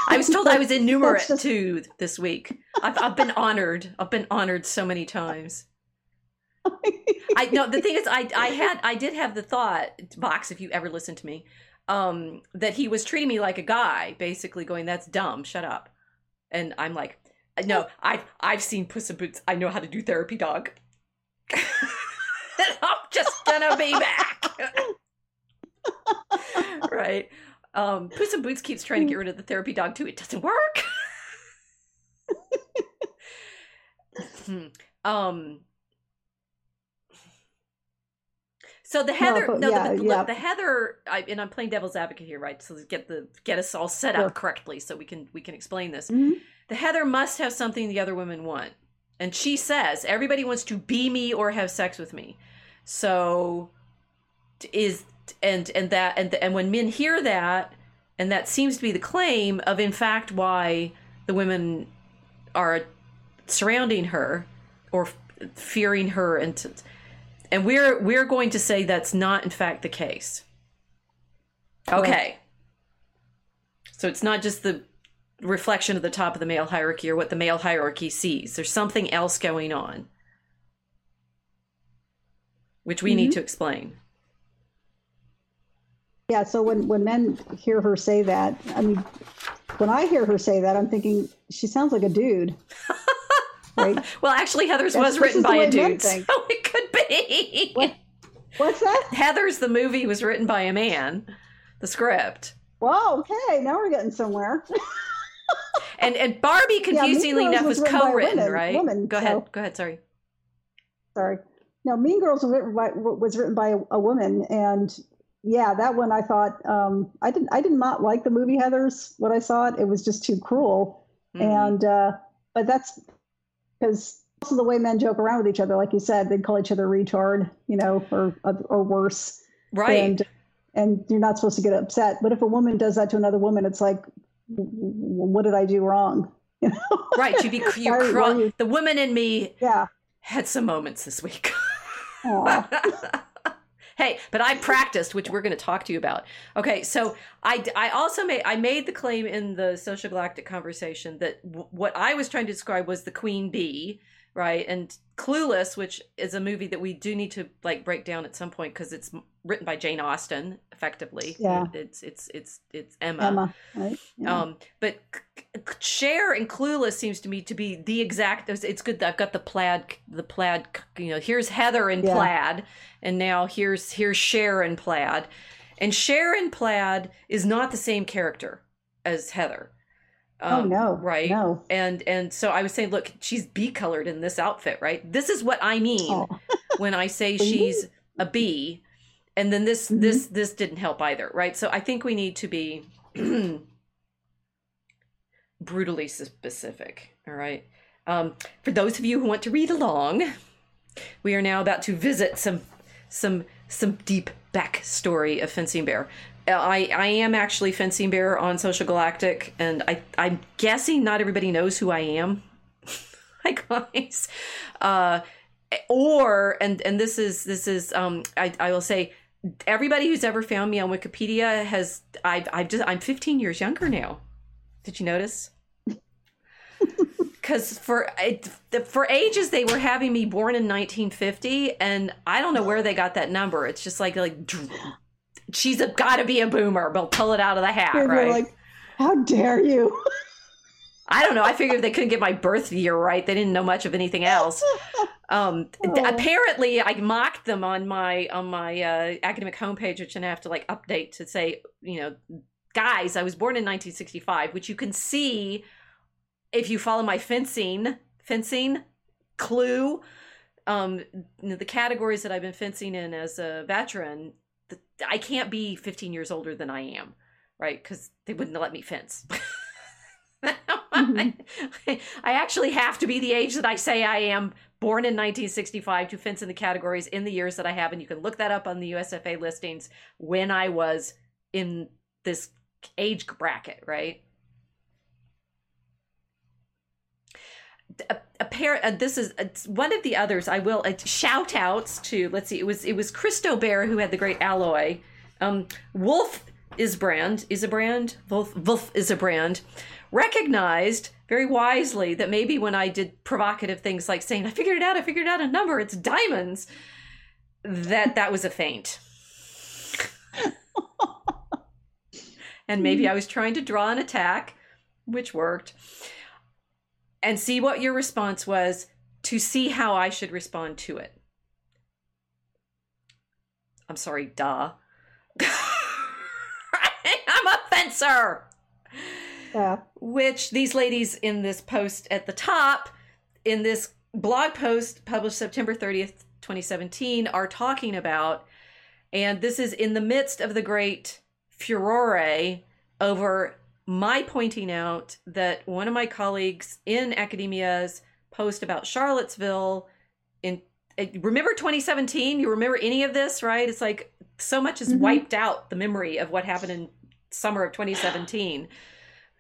I was told I was innumerate just- too this week. I've, I've been honored. I've been honored so many times. I know The thing is, I I had I did have the thought, Vox, if you ever listen to me, um, that he was treating me like a guy, basically going, "That's dumb. Shut up." And I'm like, "No, I've I've seen Puss in Boots. I know how to do therapy, dog." and I'm just gonna be back, right? Um, Puss in Boots keeps trying to get rid of the therapy dog too. It doesn't work. Hmm. um. So the Heather, but no, yeah, the, the, yeah. the Heather, I, and I'm playing devil's advocate here, right? So to get the get us all set up correctly, so we can we can explain this. Mhm. The Heather must have something the other women want, and she says everybody wants to be me or have sex with me. So is and and that and and when men hear that, and that seems to be the claim of in fact why the women are surrounding her or f- fearing her and t- and we're we're going to say that's not in fact the case. Okay. So it's not just the reflection of the top of the male hierarchy or what the male hierarchy sees. There's something else going on which we need mm-hmm. to explain Yeah, so when, when men hear her say that, I mean, when I hear her say that, I'm thinking she sounds like a dude. right? well actually heather's That's- was written by a dude so it could be What? What's that? heather's the movie was written by a man the script Whoa, okay, now we're getting somewhere. And and Barbie, confusingly Girls enough, was was written by a co-written, right? woman, go ahead. Go ahead. Sorry. Sorry. No, Mean Girls was written by, was written by a, a woman, and yeah, that one I thought um, I didn't I did not like the movie Heather's when I saw it. It was just too cruel, Mhm. and uh, but that's because also the way men joke around with each other, like you said, they'd call each other retard, you know, or or worse. right. and and you're not supposed to get upset. But if a woman does that to another woman, it's like, what did I do wrong? You know? right. You'd be you Why- why you- The woman in me Yeah. had some moments this week. Hey, but I practiced, which we're going to talk to you about. Okay, so I, I also made I made the claim in the social galactic conversation that w- what I was trying to describe was the queen bee, right? And Clueless, which is a movie that we do need to like break down at some point because it's written by Jane Austen, effectively. Yeah. it's it's it's it's Emma. Emma, right? Yeah. Um, but Cher and Clueless seems to me to be the exact. It's good. that I've got the plaid, the plaid. You know, here's Heather in Yeah. plaid, and now here's here's Cher in plaid, and Cher in plaid is not the same character as Heather. Oh Um, no, right? No. And and so I was saying, look, she's bee colored in this outfit, right? This is what I mean Oh. when I say she's a bee, and then this Mhm. this this didn't help either, right? So I think we need to be brutally specific. All right. Um, for those of you who want to read along, we are now about to visit some some some deep backstory of Fencing Bear. I I am actually Fencing Bear on Social Galactic, and I I'm guessing not everybody knows who I am. Hi guys. Uh, or and and this is this is um I I will say everybody who's ever found me on Wikipedia has I've I've just I'm 15 years younger now. Did you notice? Because for for ages they were having me born in 1950, and I don't know where they got that number. It's just like like she's got to be a boomer. They'll pull it out of the hat, They're right? like, How dare you? I don't know. I figured they couldn't get my birth year right. They didn't know much of anything else. Um, Oh. Apparently, I mocked them on my on my uh, academic homepage, which I have to like update to say, you know, guys, I was born in 1965, which you can see if you follow my fencing fencing clue. Um, the categories that I've been fencing in as a veteran, I can't be 15 years older than I am, right? Because they wouldn't let me fence. I, mm-hmm. I actually have to be the age that I say I am, born in 1965, to fence in the categories in the years that I have. And you can look that up on the USFA listings when I was in this age bracket, right? A, a pair. Uh, this is uh, one of the others. I will uh, shout outs to. Let's see. It was it was Christo Bear who had the great alloy. Um, Wolf is brand is a brand. Wolf Wolf is a brand. Recognized very wisely that maybe when I did provocative things like saying I figured it out, I figured out a number. It's diamonds. That that was a feint. and maybe I was trying to draw an attack, which worked and see what your response was to see how I should respond to it. I'm sorry, duh. I'm a fencer. Yeah. Which these ladies in this post at the top, in this blog post published September 30th, 2017, are talking about. And this is in the midst of the great furore over my pointing out that one of my colleagues in academia's post about Charlottesville in remember 2017 you remember any of this right? It's like so much has Mhm. wiped out the memory of what happened in summer of 2017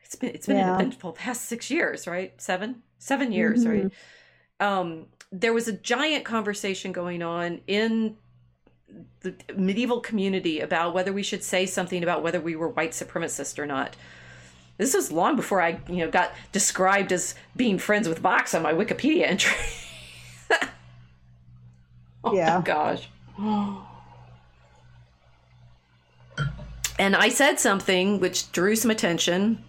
it's been it's been Yeah. an eventful past 6 years right? 7 7 years right? Um there was a giant conversation going on in the medieval community about whether we should say something about whether we were white supremacist or not this was long before I, you know, got described as being friends with Vox on my Wikipedia entry. oh Yeah. my gosh. And I said something which drew some attention.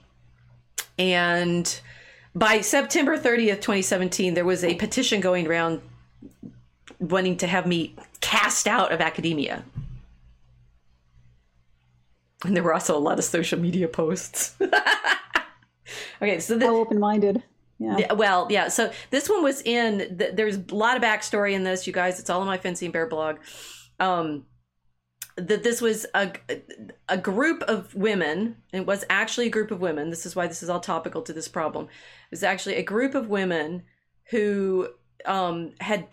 And by September 30th, 2017, there was a petition going around wanting to have me cast out of academia. And there were also a lot of social media posts. okay, so the, How open minded. Yeah. yeah, well, yeah. So this one was in. th- There's a lot of backstory in this, you guys. It's all on my Fencing Bear blog. Um, that this was a a group of women. It was actually a group of women. This is why this is all topical to this problem. It was actually a group of women who um, had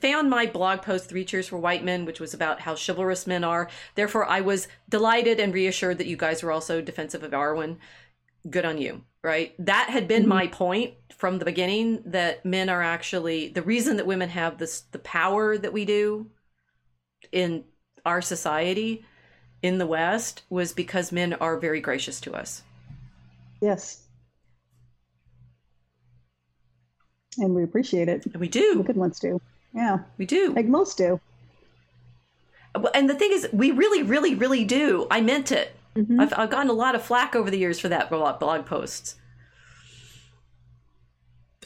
found my blog post three cheers for white men which was about how chivalrous men are therefore i was delighted and reassured that you guys were also defensive of arwen good on you right that had been Mhm. my point from the beginning that men are actually the reason that women have this the power that we do in our society in the west was because men are very gracious to us Yes. And we appreciate it. and we The do good ones do. Yeah. we do Like most do. and the thing is we really really really do i meant it Mhm. I've, I've gotten a lot of flack over the years for that blog, blog posts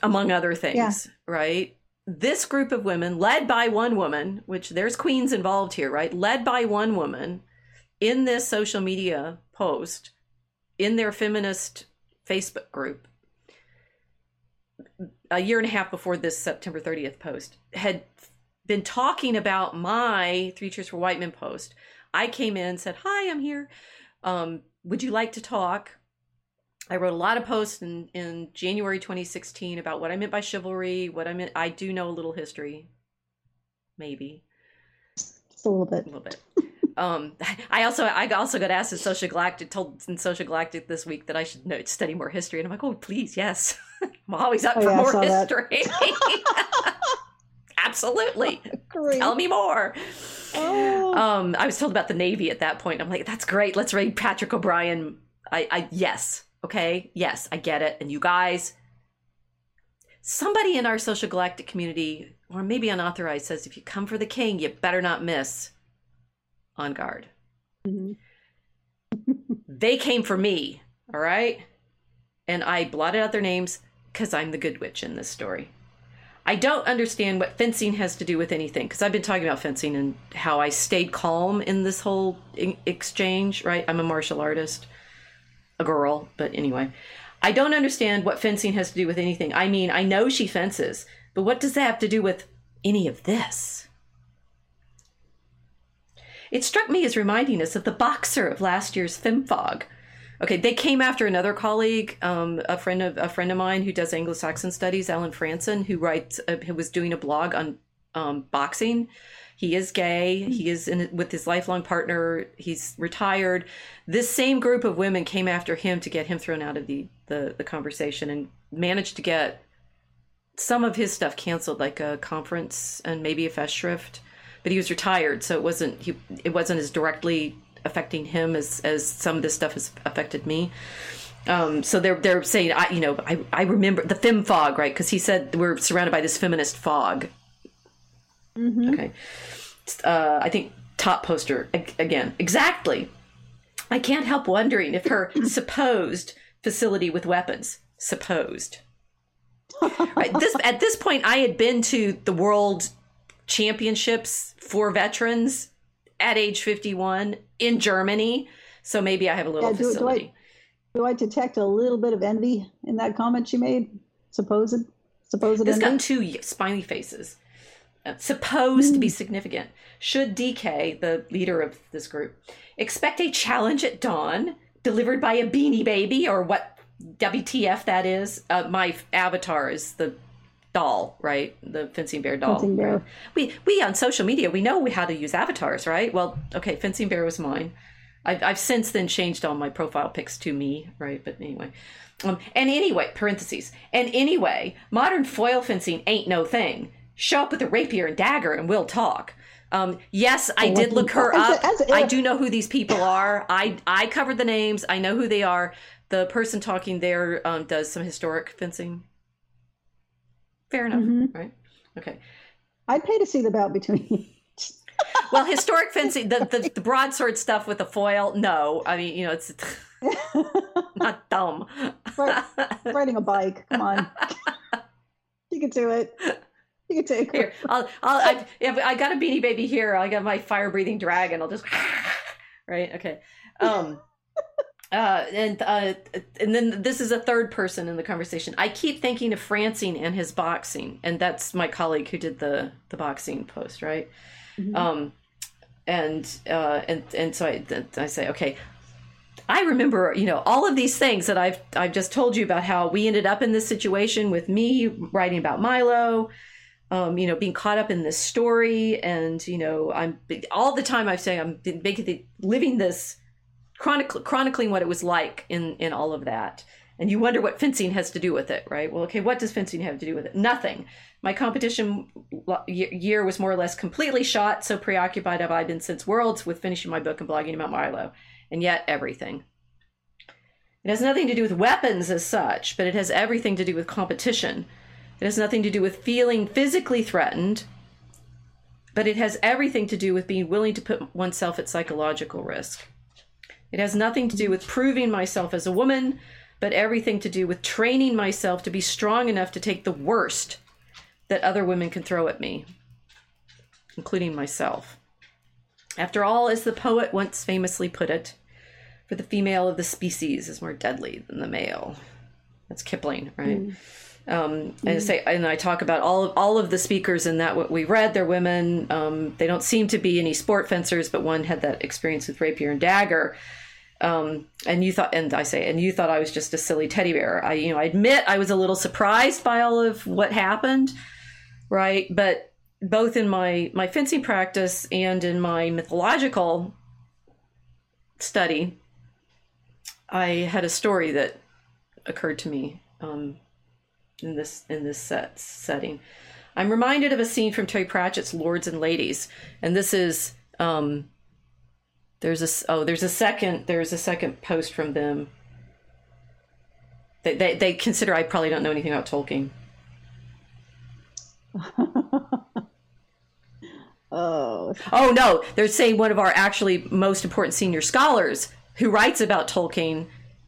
among other things right this group of women led by one woman which there's queens involved here right led by one woman in this social media post in their feminist facebook group a year and a half before this september 30th post had been talking about my three cheers for white men post i came in said hi i'm here um, would you like to talk? I wrote a lot of posts in, in January 2016 about what I meant by chivalry, what I meant. I do know a little history, maybe Just a little bit. a little bit. um, I also I also got asked in Social Galactic told in Social Galactic this week that I should know, study more history, and I'm like, oh please, yes, I'm always up Oh, for yeah, more history. Absolutely, tell me more. Oh. Um, I was told about the Navy at that point. I'm like, that's great. Let's read Patrick O'Brian. I, I, yes, okay, yes, I get it. And you guys, somebody in our social galactic community, or maybe unauthorized, says if you come for the king, you better not miss. On guard. Mhm. They came for me. All right? And I blotted out their names because I'm the good witch in this story. I don't understand what fencing has to do with anything because I've been talking about fencing and how I stayed calm in this whole exchange, right? I'm a martial artist, a girl, but anyway. I don't understand what fencing has to do with anything. I mean, I know she fences, but what does that have to do with any of this? It struck me as reminding us of the boxer of last year's FemFog. Okay, they came after another colleague, um, a friend of a friend of mine who does Anglo-Saxon studies, Allen Frantzen, who writes, uh, who was doing a blog on um, boxing. He is gay. He is in, with his lifelong partner. He's retired. This same group of women came after him to get him thrown out of the the, the conversation and managed to get some of his stuff canceled, like a conference and maybe a festschrift. But he was retired, so it wasn't he. It wasn't as directly affecting him as as some of this stuff has affected me. Um, so they're they're saying I you know I I remember the fem fog right because he said we're surrounded by this feminist fog. Mm-hmm. Okay, uh, I think top poster again exactly. I can't help wondering if her supposed facility with weapons supposed. right, this at this point I had been to the world championships for veterans at age 51 in Germany. So maybe I have a little yeah, do, facility. Do I, do I, detect a little bit of envy in that comment she made? Supposed? Supposed It's envy? got two smiley faces. Uh, supposed mm. to be hmm. significant. Should DK, the leader of this group, expect a challenge at dawn delivered by a beanie baby or what WTF that is? Uh, my avatar is the doll, right? The fencing bear doll. Fencing bear. We we on social media we know how to use avatars, right? Well, okay, fencing bear was mine. I've, I've since then changed all my profile pics to me, right? But anyway, um, and anyway, parentheses. And anyway, modern foil fencing ain't no thing. Show up with a rapier and dagger, and we'll talk. Um, yes, I did look her up. I do know who these people are. I I covered the names. I know who they are. The person talking there um, does some historic fencing Fair enough, mm-hmm. right? Okay. I'd pay to see the bout between. well, historic fencing, the, the, the broadsword stuff with the foil, no. I mean, you know, it's not dumb. riding a bike, come on. you can do it. You can take here. I'll, I'll, I, I got a beanie baby here. I got my fire breathing dragon. I'll just, right? Okay. Um, uh, and uh, and then this is a third person in the conversation. I keep thinking of Frantzen and his boxing, and that's my colleague who did the the boxing post, right? Mm-hmm. Um, and uh, and and so I I say, okay, I remember, you know, all of these things that I've I've just told you about how we ended up in this situation with me writing about Milo, um, you know, being caught up in this story, and you know, I'm all the time I'm saying I'm making living this chronic- chronicling what it was like in in all of that. And you wonder what fencing has to do with it right? Well okay what does fencing have to do with it? Nothing. My competition year was more or less completely shot so preoccupied have i been since worlds with finishing my book and blogging about milo and yet everything. It has nothing to do with weapons as such but it has everything to do with competition. It has nothing to do with feeling physically threatened but it has everything to do with being willing to put oneself at psychological risk it has nothing to do with proving myself as a woman, but everything to do with training myself to be strong enough to take the worst that other women can throw at me, including myself. After all, as the poet once famously put it, for the female of the species is more deadly than the male. That's Kipling, right? Mm. Um, and mm. say, and I talk about all of all of the speakers in that what we read. They're women. Um, they don't seem to be any sport fencers, but one had that experience with rapier and dagger. Um, and you thought, and I say, and you thought I was just a silly teddy bear. I, you know, I admit I was a little surprised by all of what happened, right? But both in my my fencing practice and in my mythological study, I had a story that occurred to me um, in this in this set setting. I'm reminded of a scene from Terry Pratchett's Lords and Ladies, and this is um, there's a oh, there's a second there's a second post from them. They they, they consider I probably don't know anything about Tolkien. oh. Oh no, they're saying one of our actually most important senior scholars who writes about Tolkien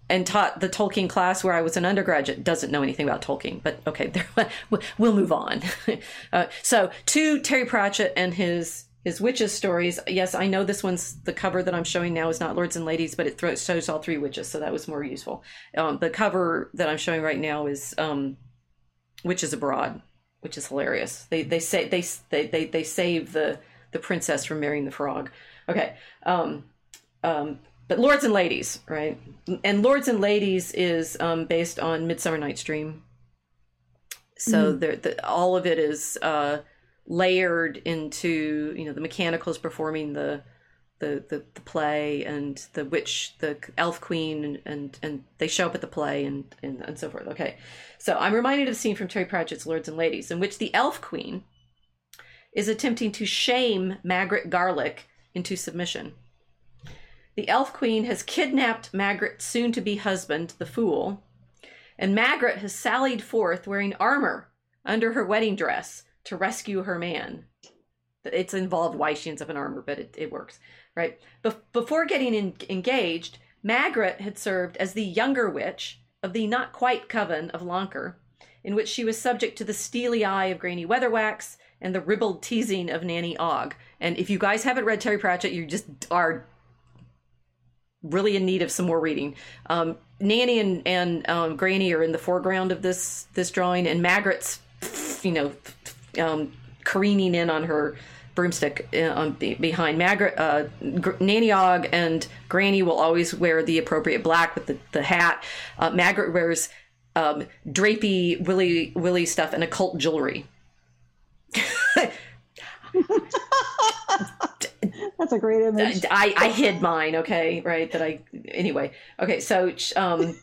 and taught the Tolkien class where I was an undergraduate doesn't know anything about Tolkien, but okay, we'll move on. uh, so to Terry Pratchett and his his witches stories. Yes, I know this one's the cover that I'm showing now is not Lords and Ladies, but it throws, shows all three witches, so that was more useful. Um, the cover that I'm showing right now is um, Witches Abroad, which is hilarious. They they say they they they, they save the the princess from marrying the frog. Okay. Um, um, but Lords and Ladies, right? And Lords and Ladies is um, based on Midsummer Night's Dream. So mm-hmm. the, all of it is uh, layered into you know the mechanicals performing the the, the, the play and the witch the elf queen and, and and they show up at the play and, and and so forth. Okay. So i'm reminded of a scene from terry pratchett's lords and ladies in which the elf queen is attempting to shame margaret garlick into submission. The elf queen has kidnapped margaret's soon-to-be husband the fool and margaret has sallied forth wearing armor under her wedding dress to rescue her man. It's involved why she ends up in armor, but it, it works, right? Be- before getting in- engaged, Magrat had served as the younger witch of the not quite coven of Lancre, in which she was subject to the steely eye of Granny Weatherwax and the ribald teasing of Nanny Ogg. And if you guys haven't read Terry Pratchett, you just are really in need of some more reading. Um, Nanny and, and um, Granny are in the foreground of this this drawing, and Magrat's, you know, um, careening in on her broomstick uh, behind Magrat, uh, Nanny Ogg and Granny will always wear the appropriate black with the, the hat. Uh, Magrat wears um, drapey willy willy stuff and occult jewelry. That's a great image. I, I hid mine, okay, right? That I anyway. Okay, so um,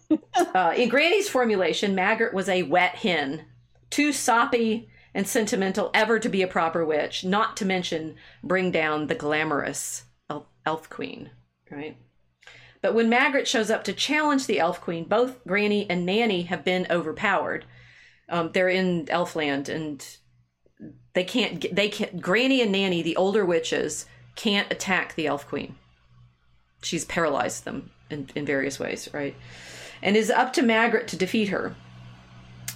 uh, in Granny's formulation, Magrat was a wet hen, too soppy and sentimental ever to be a proper witch, not to mention bring down the glamorous elf, queen, right? But when Margaret shows up to challenge the elf queen, both Granny and Nanny have been overpowered. Um, they're in Elfland and they can't they can't, Granny and Nanny, the older witches, can't attack the elf queen. She's paralyzed them in, in various ways, right? And is up to Margaret to defeat her.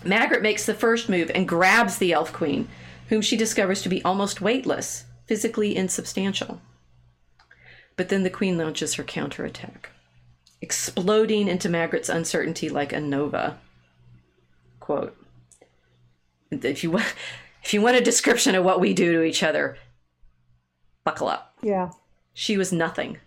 Magrat makes the first move and grabs the elf queen, whom she discovers to be almost weightless, physically insubstantial. But then the queen launches her counterattack, exploding into Magrat's uncertainty like a nova. Quote If you want, if you want a description of what we do to each other, buckle up. Yeah. She was nothing.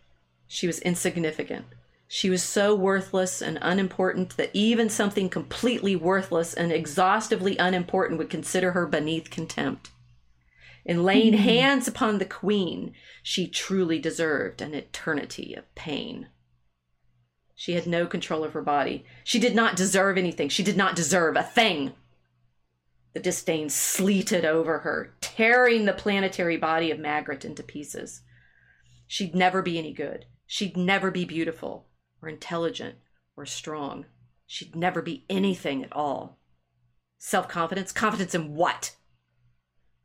She was insignificant. She was so worthless and unimportant that even something completely worthless and exhaustively unimportant would consider her beneath contempt. In laying mm-hmm. hands upon the queen, she truly deserved an eternity of pain. She had no control of her body. She did not deserve anything. She did not deserve a thing. The disdain sleeted over her, tearing the planetary body of Magrat into pieces. She'd never be any good. She'd never be beautiful or intelligent or strong. She'd never be anything at all. Self confidence? Confidence in what?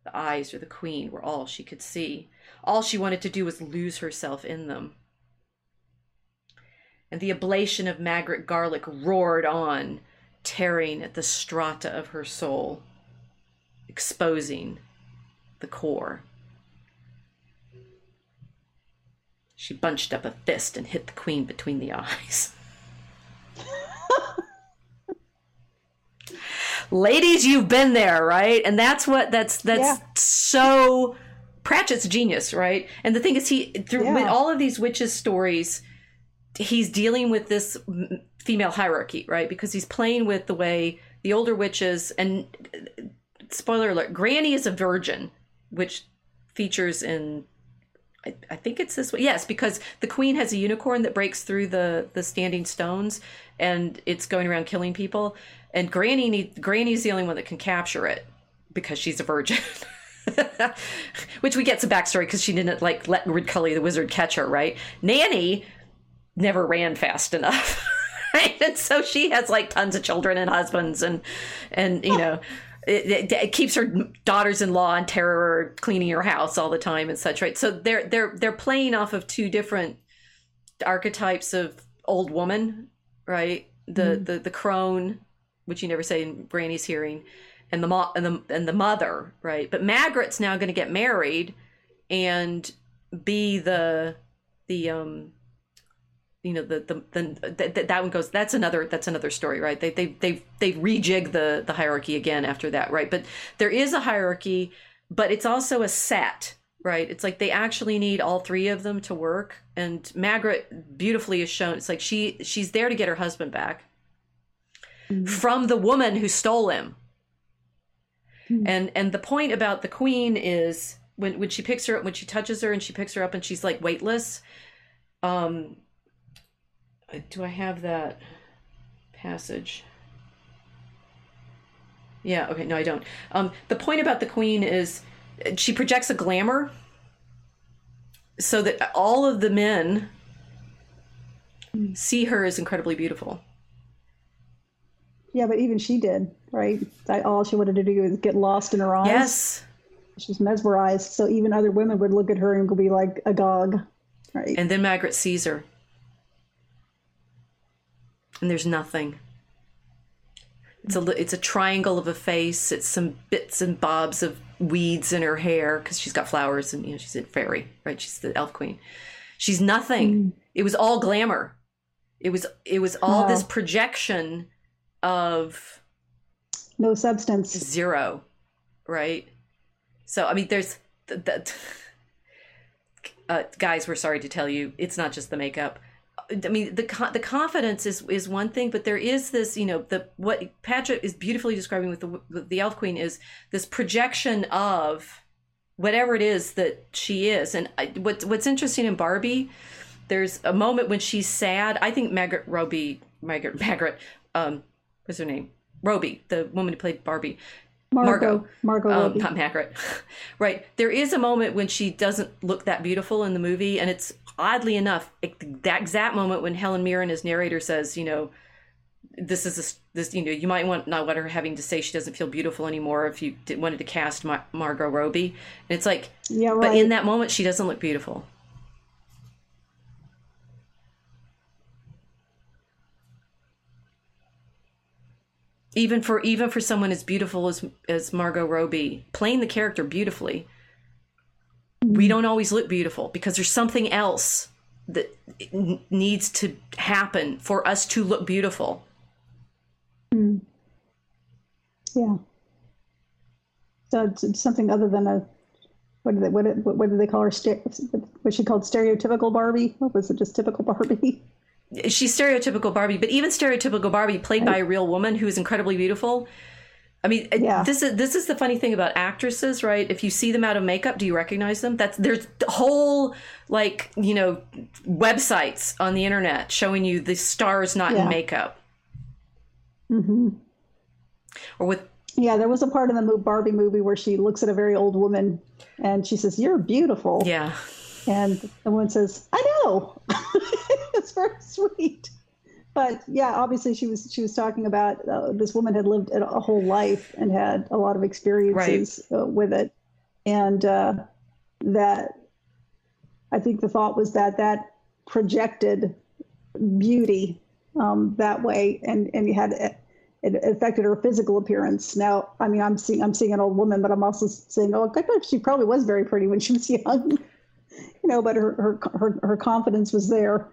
The eyes or the queen were all she could see. All she wanted to do was lose herself in them. And the ablation of Margaret Garlick roared on, tearing at the strata of her soul, exposing the core. She bunched up a fist and hit the queen between the eyes. Ladies, you've been there, right? And that's what that's that's yeah. so Pratchett's genius, right? And the thing is, he through yeah. all of these witches stories, he's dealing with this female hierarchy, right? Because he's playing with the way the older witches and uh, spoiler alert, Granny is a virgin, which features in I, I, think it's this way. Yes, because the queen has a unicorn that breaks through the the standing stones, and it's going around killing people. And Granny need, Granny's the only one that can capture it because she's a virgin. Which we get some backstory because she didn't like let Ridcully the wizard catch her. Right? Nanny never ran fast enough. Right? And so she has like tons of children and husbands and and you know it, it, keeps her daughters-in-law in terror cleaning her house all the time and such right so they're they're they're playing off of two different archetypes of old woman right? The mm-hmm. the the crone, which you never say in Granny's hearing, and the mo- and the and the mother, right? But margaret's now going to get married and be the the um you know the the, the, that one goes that's another that's another story right? They they they they rejig the the hierarchy again after that right? But there is a hierarchy but it's also a set right? It's like they actually need all three of them to work. And margaret beautifully is shown it's like she she's there to get her husband back mm-hmm. from the woman who stole him. Mm-hmm. and and the point about the queen is when when she picks her up when she touches her and she picks her up and she's like weightless um do I have that passage? Yeah, okay, no, I don't. Um, the point about the queen is she projects a glamour so that all of the men see her as incredibly beautiful. Yeah, but even she did, right? All she wanted to do was get lost in her eyes. Yes. She was mesmerized. So even other women would look at her and be like agog, right? And then Margaret sees her and there's nothing. It's a it's a triangle of a face. It's some bits and bobs of weeds in her hair because she's got flowers and you know she's a fairy, right? She's the elf queen. She's nothing. Mm. It was all glamour. It was it was all this projection of no substance, zero, right? So I mean, there's that. Uh, guys, we're sorry to tell you, it's not just the makeup. I mean, the the confidence is is one thing, but there is this, you know, the what Pratchett is beautifully describing with the with the Elf Queen is this projection of whatever it is that she is. And I, what what's interesting in Barbie, there's a moment when she's sad. I think Margaret Robbie, Margaret Margaret, um, what's her name? Roby, the woman who played Barbie. Margot. Margot. Margot um, not Margaret. right. There is a moment when she doesn't look that beautiful in the movie, and it's oddly enough, that exact moment when Helen Mirren as narrator says, you know, this is a, this, you know, you might want not want her having to say she doesn't feel beautiful anymore if you did, wanted to cast Mar- Margot Robbie. And it's like, yeah, right. but in that moment, she doesn't look beautiful. Even for even for someone as beautiful as as Margot Robbie, playing the character beautifully, we don't always look beautiful because there's something else that needs to happen for us to look beautiful. Mm. Yeah. So it's, something other than a what do they what did, what did they call her? Was she called stereotypical Barbie? Or was it just typical Barbie? She's stereotypical Barbie, but even stereotypical Barbie played by a real woman who is incredibly beautiful I mean, yeah. this is this is the funny thing about actresses, right? If you see them out of makeup, do you recognize them? That's there's whole like you know websites on the internet showing you the stars not yeah. in makeup. Mm-hmm. Or with yeah, there was a part in the Barbie movie where she looks at a very old woman and she says, "You're beautiful." Yeah, and the woman says, "I know." it's very sweet but yeah, obviously she was she was talking about uh, this woman had lived a whole life and had a lot of experiences right. uh, with it, and uh, that I think the thought was that that projected beauty um, that way, and and you had it, it affected her physical appearance. Now, I mean, I'm seeing I'm seeing an old woman, but I'm also saying, oh, she probably was very pretty when she was young, you know, but her her her, her confidence was there.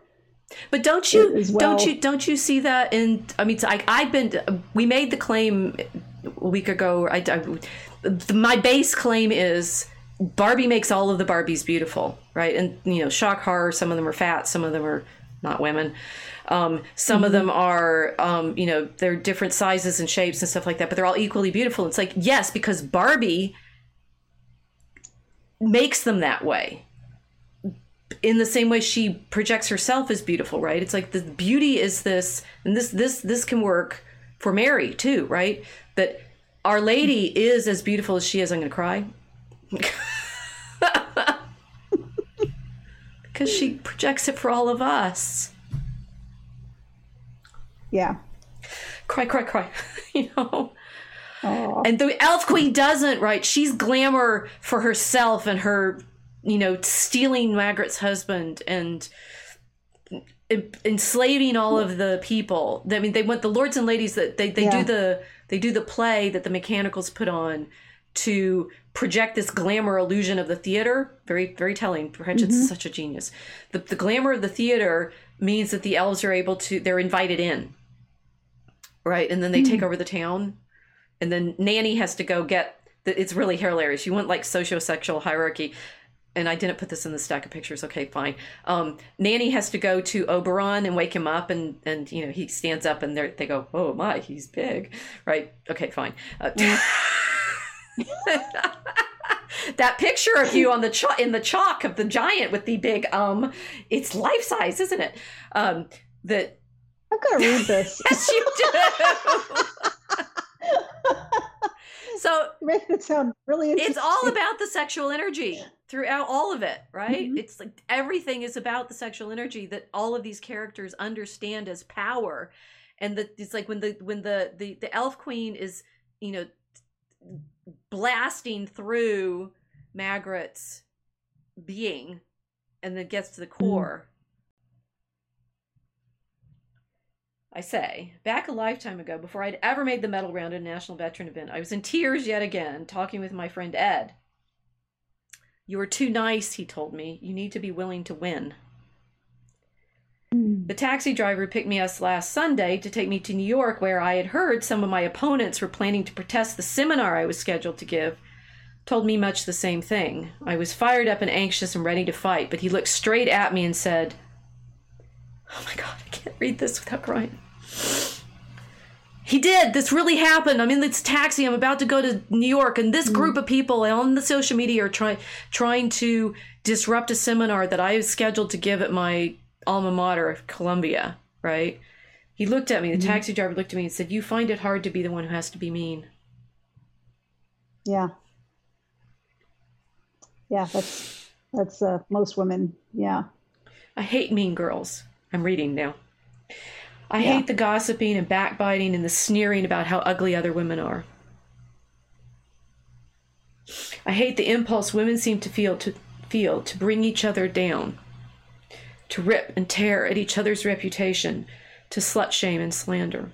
But don't you well. don't you don't you see that in? I mean, I, I've been. We made the claim a week ago. I, I, my base claim is Barbie makes all of the Barbies beautiful, right? And you know, shock horror. Some of them are fat. Some of them are not women. Um, some mm-hmm. of them are, um, you know, they're different sizes and shapes and stuff like that, but they're all equally beautiful. It's like yes, because Barbie makes them that way in the same way she projects herself as beautiful right? It's like the beauty is this and this this this can work for mary too right? That our lady is as beautiful as she is. I'm gonna cry. Because she projects it for all of us. Yeah. Cry cry cry. You know? Aww. and the elf queen doesn't right? She's glamour for herself and her you know, stealing Margaret's husband and enslaving all of the people. I mean, they want the lords and ladies that they, they Yeah. do the they do the play that the mechanicals put on to project this glamour illusion of the theater. Very very telling. Pratchett's Mm-hmm. such a genius. The the glamour of the theater means that the elves are able to they're invited in, right? And then they Mm. take over the town, and then Nanny has to go get. The, it's really hilarious. You want like socio-sexual hierarchy and I didn't put this in the stack of pictures. Okay, fine. Um, Nanny has to go to Oberon and wake him up, and and you know he stands up, and they they go, "Oh my, he's big," right? Okay, fine. Uh, that picture of you on the in the chalk of the giant with the big um, it's life size, isn't it? Um, that I've got to read this. yes, you do. so Make it sound really interesting. it's all about the sexual energy throughout all of it right Mhm. it's like everything is about the sexual energy that all of these characters understand as power and that it's like when the when the the, the elf queen is you know blasting through Margaret's being and then gets to the core I say, back a lifetime ago, before I'd ever made the medal round at a national veteran event, I was in tears yet again, talking with my friend Ed. You are too nice, he told me. You need to be willing to win. Hmm. The taxi driver picked me up last Sunday to take me to New York, where I had heard some of my opponents were planning to protest the seminar I was scheduled to give. Told me much the same thing. I was fired up and anxious and ready to fight, but he looked straight at me and said, Oh my God, I can't read this without crying. He did. This really happened. I'm in this taxi. I'm about to go to New York, and this group of people on the social media are trying trying to disrupt a seminar that I was scheduled to give at my alma mater, Columbia. Right? He looked at me. The taxi driver looked at me and said, "You find it hard to be the one who has to be mean." Yeah. Yeah, that's that's uh, most women. Yeah. I hate mean girls. I'm reading now. I Yeah. hate the gossiping and backbiting and the sneering about how ugly other women are. I hate the impulse women seem to feel to feel to bring each other down, to rip and tear at each other's reputation, to slut shame and slander.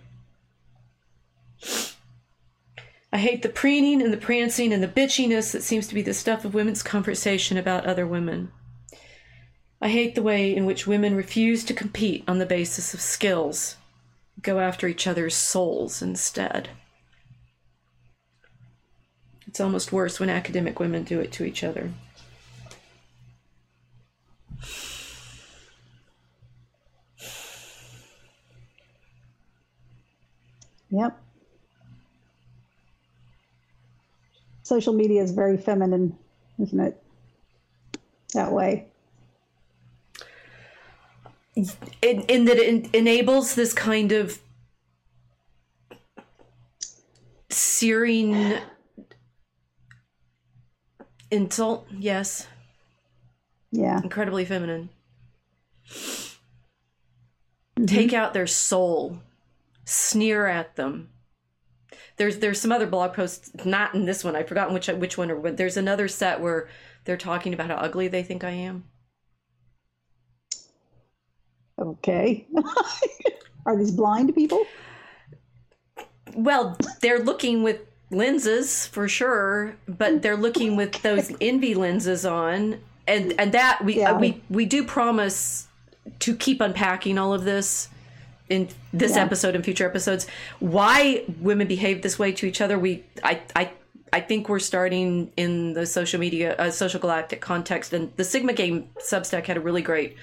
I hate the preening and the prancing and the bitchiness that seems to be the stuff of women's conversation about other women. I hate the way in which women refuse to compete on the basis of skills, go after each other's souls instead. It's almost worse when academic women do it to each other. Yep. Social media is very feminine, isn't it? That way. In, in that it enables this kind of searing insult, yes, Yeah. incredibly feminine. Mm-hmm. Take out their soul, sneer at them. There's there's some other blog posts, not in this one. I've forgotten which which one or there's another set where they're talking about how ugly they think I am. Okay. Are these blind people? Well, they're looking with lenses for sure, but they're looking with those envy lenses on, and and that we Yeah. uh, we we do promise to keep unpacking all of this in this Yeah. episode and future episodes. Why women behave this way to each other? We I I. I think we're starting in the social media, uh, social galactic context, and the Sigma Game Substack had a really great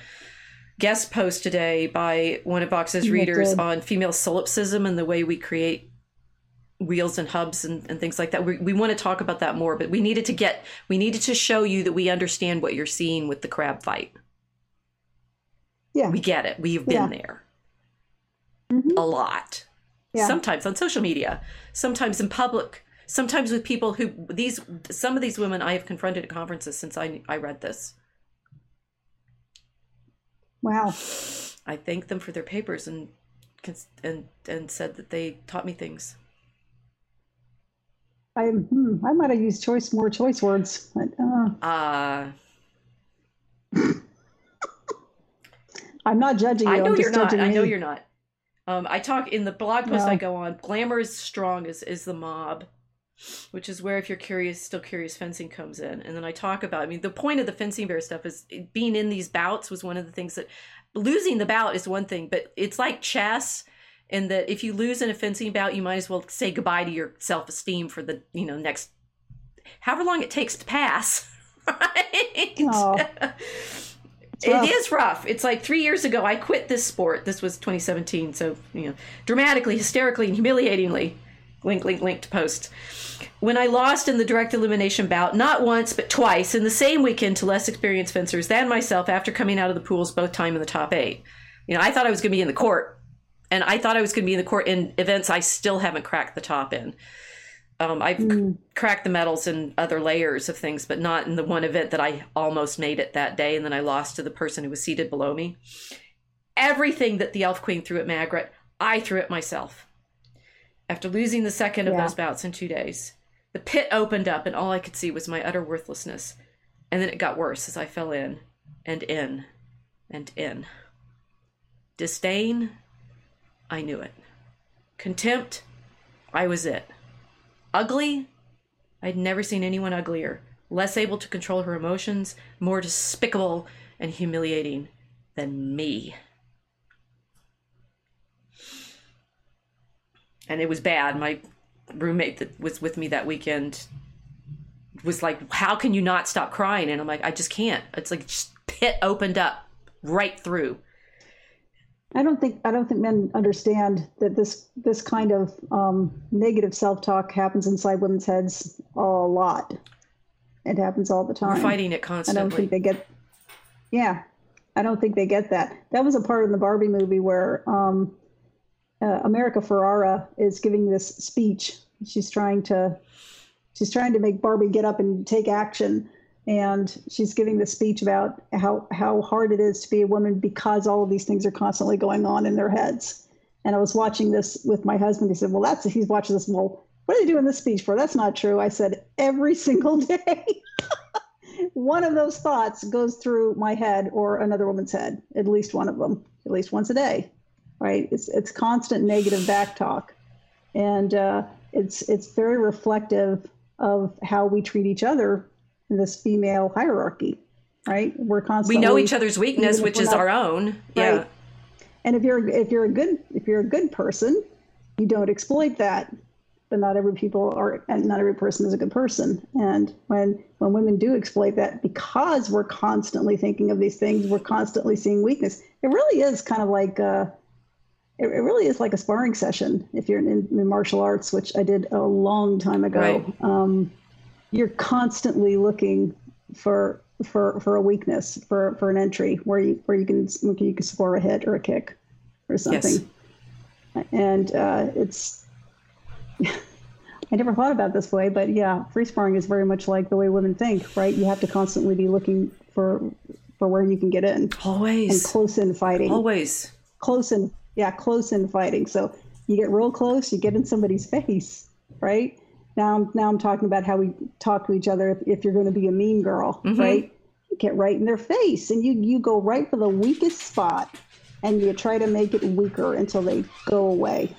guest post today by one of Vox's readers on female solipsism and the way we create wheels and hubs and, and things like that. We, we want to talk about that more, but we needed to get, we needed to show you that we understand what you're seeing with the crab fight. Yeah. We get it. We've been Yeah. there Mhm. a lot. Yeah. Sometimes on social media, sometimes in public, sometimes with people who these some of these women I have confronted at conferences since I I read this. Wow. I thanked them for their papers and and and said that they taught me things. I hmm, I might have used choice more choice words. But, uh, Uh I'm not judging you. I know I'm you're not. I know me. you're not. Um, I talk in the blog post No. I go on. Glamour is strong is is the mob, which is where if you're curious, still curious, fencing comes in. And then I talk about. I mean, the point of the fencing bear stuff is being in these bouts was one of the things that losing the bout is one thing, but it's like chess. In that, if you lose in a fencing bout, you might as well say goodbye to your self esteem for the you know next, however long it takes to pass. Right. Oh. It rough. rough. It's like three years ago, I quit this sport. This was 2017. So, you know, dramatically, hysterically, and humiliatingly, link, link, link to post. When I lost in the direct elimination bout, not once, but twice in the same weekend to less experienced fencers than myself after coming out of the pools, both time in the top eight. You know, I thought I was going to be in the court, and I thought I was going to be in the court in events I still haven't cracked the top in. Um, I've Mm. cracked the medals in other layers of things, but not in the one event that I almost made it that day, and then I lost to the person who was seated below me. Everything that the Elf Queen threw at Margaret, I threw at myself. After losing the second of those bouts in two days, the pit opened up, and all I could see was my utter worthlessness. And then it got worse as I fell in and in and in. Disdain, I knew it. Contempt, I was it. Ugly, I'd never seen anyone uglier, less able to control her emotions, more despicable and humiliating than me. And it was bad. My roommate that was with me that weekend was like, How can you not stop crying? And I'm like, I just can't. It's like just pit opened up right through. I don't think I don't think men understand that this this kind of um, negative self talk happens inside women's heads a lot. It happens all the time. We're fighting it constantly. I don't think they get. Yeah, I don't think they get that. That was a part in the Barbie movie where um, uh, America Ferrera is giving this speech. She's trying to, she's trying to make Barbie get up and take action, and she's giving this speech about how how hard it is to be a woman because all of these things are constantly going on in their heads. And I was watching this with my husband. He said, "Well, that's he's watching this. Well, what are they doing this speech for? That's not true." I said, "Every single day." one of those thoughts goes through my head or another woman's head, at least one of them, at least once a day, right? It's it's constant negative back talk, and uh, it's it's very reflective of how we treat each other in this female hierarchy, right? We're constantly we know each other's weakness, which is not- our own. Yeah. Right. And if you're if you're a good if you're a good person, you don't exploit that. But not every people are, and not every person is a good person. And when when women do exploit that, because we're constantly thinking of these things, we're constantly seeing weakness. It really is kind of like uh, it, it really is like a sparring session if you're in, in martial arts, which I did a long time ago. Right. Um, you're constantly looking for for for a weakness for for an entry where you where you can you can score a hit or a kick or something Yes. and uh, it's I never thought about it this way, but yeah, free sparring is very much like the way women think, right? You have to constantly be looking for for where you can get in Always. and close in fighting Always. close in yeah close in fighting so you get real close you get in somebody's face right now I'm, now I'm talking about how we talk to each other if, if you're going to be a mean girl mm-hmm. right you get right in their face and you you go right for the weakest spot and you try to make it weaker until they go away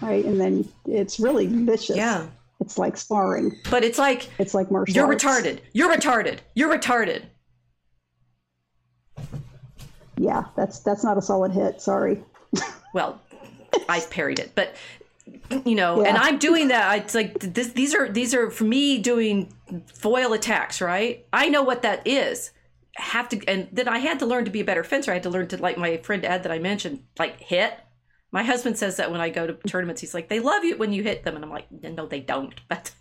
right and then it's really vicious Yeah. it's like sparring But it's like it's like martial you're arts. retarded. You're retarded. You're retarded. yeah that's that's not a solid hit sorry Well, I parried it, but you know, and I'm doing that. It's like this, these are these are for me doing foil attacks, right? I know what that is. Have to, and then I had to learn to be a better fencer. I had to learn to, like my friend Ed that I mentioned, like hit. My husband says that when I go to tournaments, he's like, they love you when you hit them, and I'm like, no, they don't. But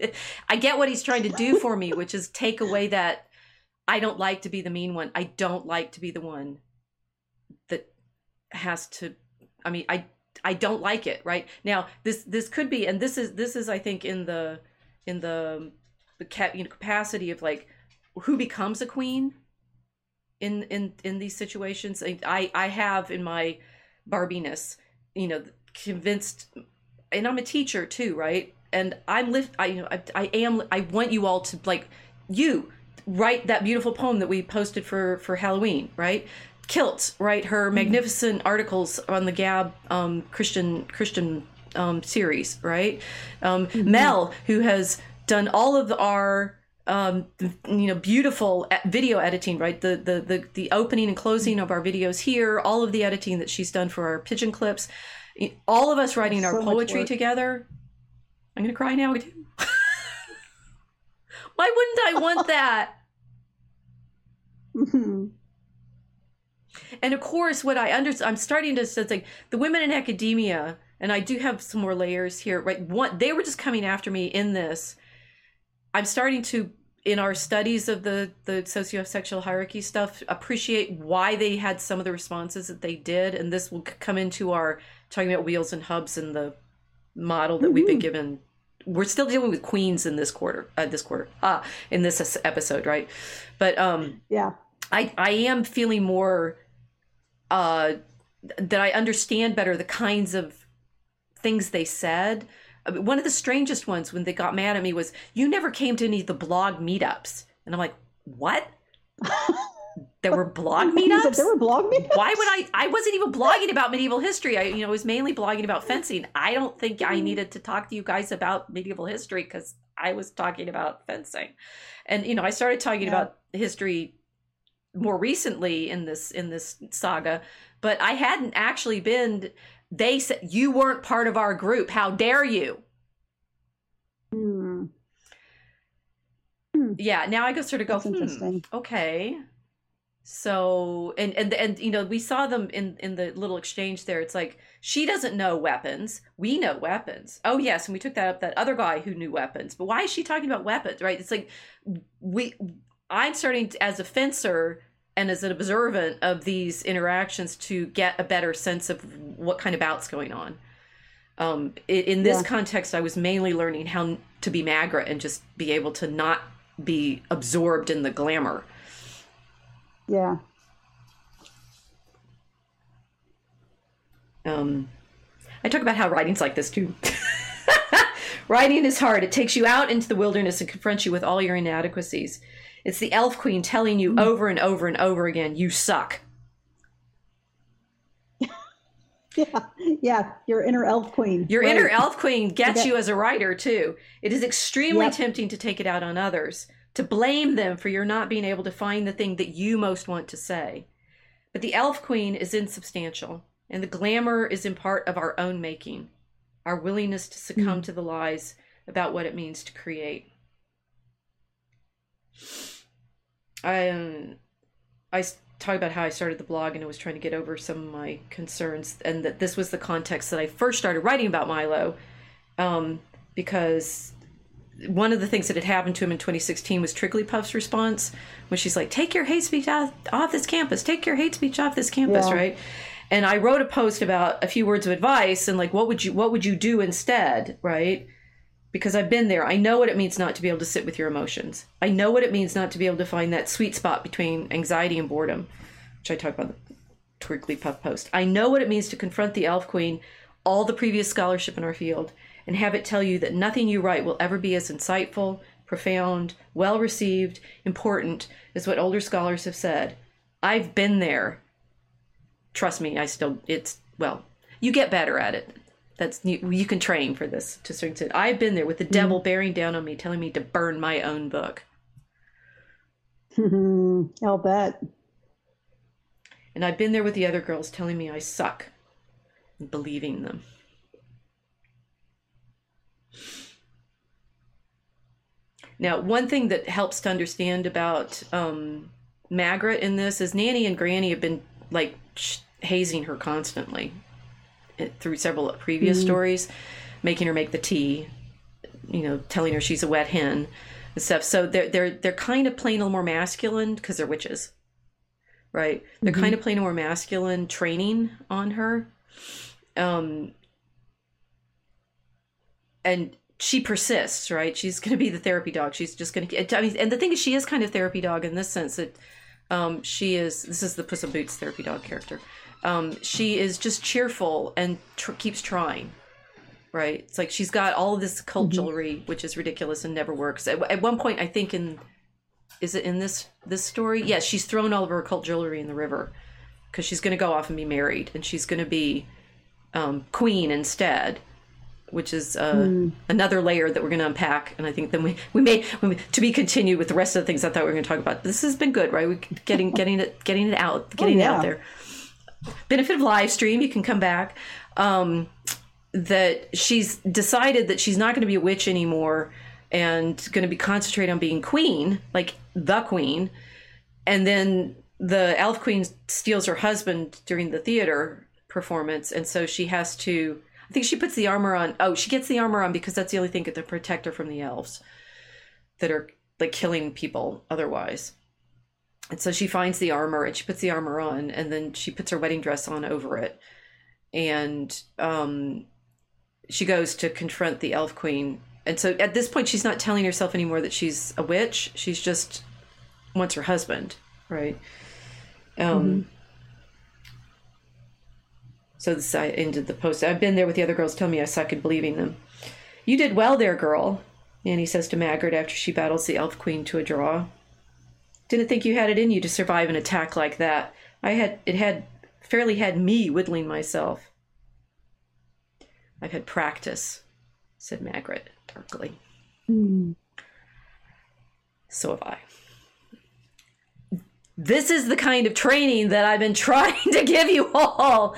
I get what he's trying to do for me, which is take away that I don't like to be the mean one. I don't like to be the one that has to I mean, I I don't like it. Right now, this this could be, and this is this is I think in the in the you know, capacity of like who becomes a queen in in in these situations. I I, I have in my Barbiness, you know, convinced, and I'm a teacher too, right? And I'm lift. I you know I, I am. I want you all to like you write that beautiful poem that we posted for for Halloween, right? Kilts, right? Her magnificent articles on the Gab um, Christian Christian um, series, right? Um, Mel, who has done all of our um, you know beautiful video editing, right? The, the the the opening and closing of our videos here, all of the editing that she's done for our pigeon clips, all of us writing our So poetry together. I'm gonna cry now. Why wouldn't I want that? And of course what i under i'm starting to sense like the women in academia and i do have some more layers here right? One they were just coming after me in this. I'm starting to in our studies of the the sociosexual hierarchy stuff appreciate why they had some of the responses that they did. And this will come into our talking about wheels and hubs and the model that we've been given. We're still dealing with queens in this quarter uh, this quarter ah in this episode right? But um Yeah. I I am feeling more uh that I understand better the kinds of things they said. One of the strangest ones when they got mad at me was you never came to any of the blog meetups. And I'm like, "What? there were blog meetups?" there were blog meetups. Why would I I wasn't even blogging about medieval history. I you know, was mainly blogging about fencing. I don't think I needed to talk to you guys about medieval history cuz I was talking about fencing. And you know, I started talking Yeah. about history more recently in this in this saga, but I hadn't actually been they said you weren't part of our group. How dare you? Hmm. Yeah, now I go sort of go hmm, interesting. okay so and and and you know we saw them in in the little exchange there it's like she doesn't know weapons we know weapons oh yes and we took that up that other guy who knew weapons but why is she talking about weapons right it's like we i'm starting to, as a fencer and as an observant of these interactions to get a better sense of what kind of bouts going on um in this Yeah. context i was mainly learning how to be Magrat and just be able to not be absorbed in the glamour Yeah. um, I talk about how writing's like this too. Writing is hard. It takes you out into the wilderness and confronts you with all your inadequacies. It's the elf queen telling you mm. over and over and over again, you suck. Yeah. Yeah. Your inner elf queen. Your Right. inner elf queen gets you as a writer too. It is extremely Yep. tempting to take it out on others, to blame them for your not being able to find the thing that you most want to say. But the elf queen is insubstantial, and the glamour is in part of our own making, our willingness to succumb mm. to the lies about what it means to create. I um, I talk about how I started the blog and I was trying to get over some of my concerns, and that this was the context that I first started writing about Milo, um, because one of the things that had happened to him in 2016 was Trigglypuff's response, when she's like, "Take your hate speech off, off this campus. Take your hate speech off this campus." Yeah. Right. And I wrote a post about a few words of advice and like, what would you what would you do instead? Right because I've been there. I know what it means not to be able to sit with your emotions. I know what it means not to be able to find that sweet spot between anxiety and boredom, which I talk about the Trigglypuff post. I know what it means to confront the Elf Queen, all the previous scholarship in our field, and have it tell you that nothing you write will ever be as insightful, profound, well received, important as what older scholars have said. I've been there. Trust me, I still, it's, well, you get better at it that's you, you can train for this to a certain extent. I've been there with the devil bearing down on me, telling me to burn my own book, I'll bet. and I've been there with the other girls telling me I suck, and believing them. Now, one thing that helps to understand about um, Magrat in this is Nanny and Granny have been like sh- hazing her constantly through several previous stories, making her make the tea, you know, telling her she's a wet hen and stuff. So they're they're they're kind of playing a little more masculine because they're witches, right? They're kind of playing a more masculine training on her, um, and she persists, right? She's going to be the therapy dog. She's just going to. I mean, and the thing is, she is kind of therapy dog in this sense that um, she is. This is the Puss in Boots therapy dog character. Um, she is just cheerful and tr- keeps trying right? It's like she's got all of this cult jewelry, which is ridiculous and never works. At, at one point, I think in is it in this this story? Yes, she's thrown all of her cult jewelry in the river, because she's going to go off and be married, and she's going to be um, queen instead, which is uh, mm. another layer that we're going to unpack. And I think then we we may, we to be continued with the rest of the things I thought we were going to talk about. This has been good, right? We getting getting it getting it out, getting oh, yeah. it out there. Benefit of live stream, you can come back. Um, that she's decided that she's not going to be a witch anymore and going to be concentrate on being queen, like the queen. And then the elf queen steals her husband during the theater performance, and so she has to. I think she puts the armor on. Oh, she gets the armor on because that's the only thing that protect her from the elves that are like killing people otherwise. And so she finds the armor and she puts the armor on, and then she puts her wedding dress on over it, and um, she goes to confront the elf queen. And so at this point, she's not telling herself anymore that she's a witch. She's just wants her husband, right? Um, mm-hmm. So this I ended the post. I've been there with the other girls. Tell me I suck at believing them. You did well there, girl. Annie says to Magrat after she battles the elf queen to a draw. Didn't think you had it in you to survive an attack like that. I had it had fairly had me whittling myself. I've had practice, said Magrat darkly. Mm. So have I this is the kind of training that I've been trying to give you all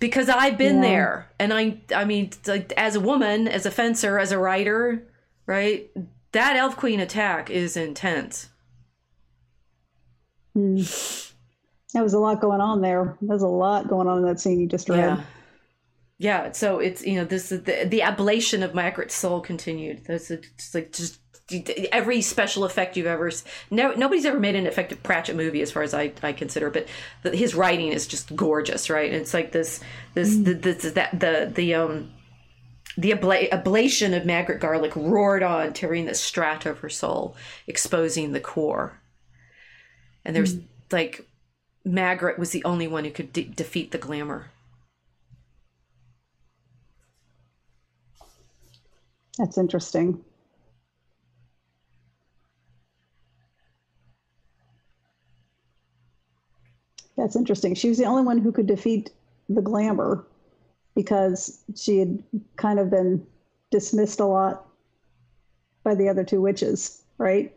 because I've been yeah. there. And I I mean like as a woman, as a fencer, as a writer, right? That elf queen attack is intense. Hmm. There was a lot going on there. There's a lot going on in that scene you just read. Yeah. Yeah, so it's you know this is the the ablation of Magrat's soul continued. That's it's like just every special effect you've ever no, nobody's ever made an effective Pratchett movie as far as I, I consider but the, his writing is just gorgeous right and it's like this this mm. the, this that the the um the abla- ablation of Magrat Garlick roared on tearing the strata of her soul exposing the core and there's mm. like Magrat was the only one who could de- defeat the glamour that's interesting That's interesting. She was the only one who could defeat the glamour because she had kind of been dismissed a lot by the other two witches, right?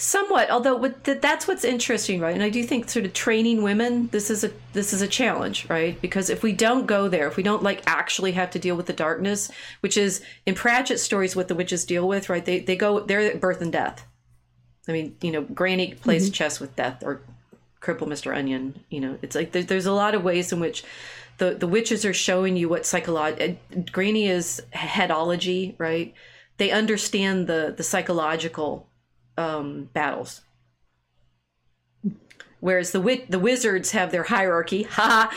Somewhat, although that's what's interesting, right? And I do think sort of training women, this is a this is a challenge, right? Because if we don't go there, if we don't like actually have to deal with the darkness, which is in Pratchett stories what the witches deal with, right? They they go they're birth and death. I mean, you know, Granny plays mm-hmm. chess with death, or cripple Mr. Onion. You know, it's like there, there's a lot of ways in which the the witches are showing you what psychological. Granny is headology, right? They understand the the psychological um, battles. Whereas the wit the wizards have their hierarchy. Ha.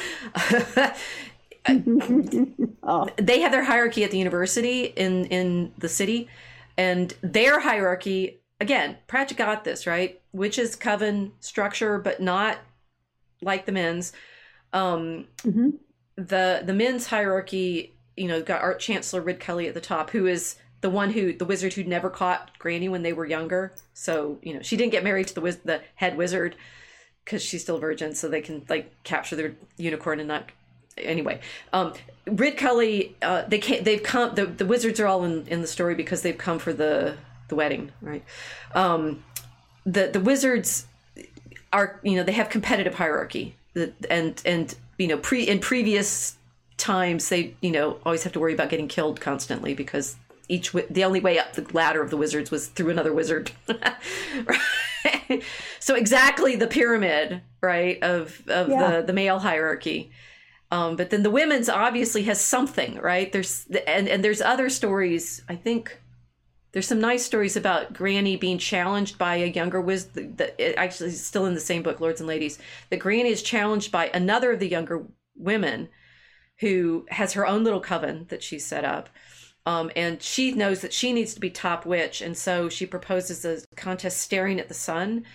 oh. They have their hierarchy at the university in in the city, and their hierarchy again, Pratchett got this right. Witches coven structure, but not like the men's. Um, mm-hmm. The the men's hierarchy, you know, got Archchancellor Ridcully at the top, who is the one who the wizard who never caught Granny when they were younger. So you know, she didn't get married to the wiz- the head wizard because she's still virgin, so they can like capture their unicorn and not. Anyway, um, Ridcully, uh, they can't. They've come. The, the wizards are all in in the story because they've come for the the wedding, right? Um, the the wizards are you know they have competitive hierarchy, and and you know pre in previous times they you know always have to worry about getting killed constantly because each the only way up the ladder of the wizards was through another wizard right? so exactly the pyramid right of of yeah. the the male hierarchy um, but then the women's obviously has something right there's and and there's other stories i think there's some nice stories about Granny being challenged by a younger wizard. That actually still in the same book, Lords and Ladies. That Granny is challenged by another of the younger women, who has her own little coven that she's set up, um, and she knows that she needs to be top witch, and so she proposes a contest staring at the sun,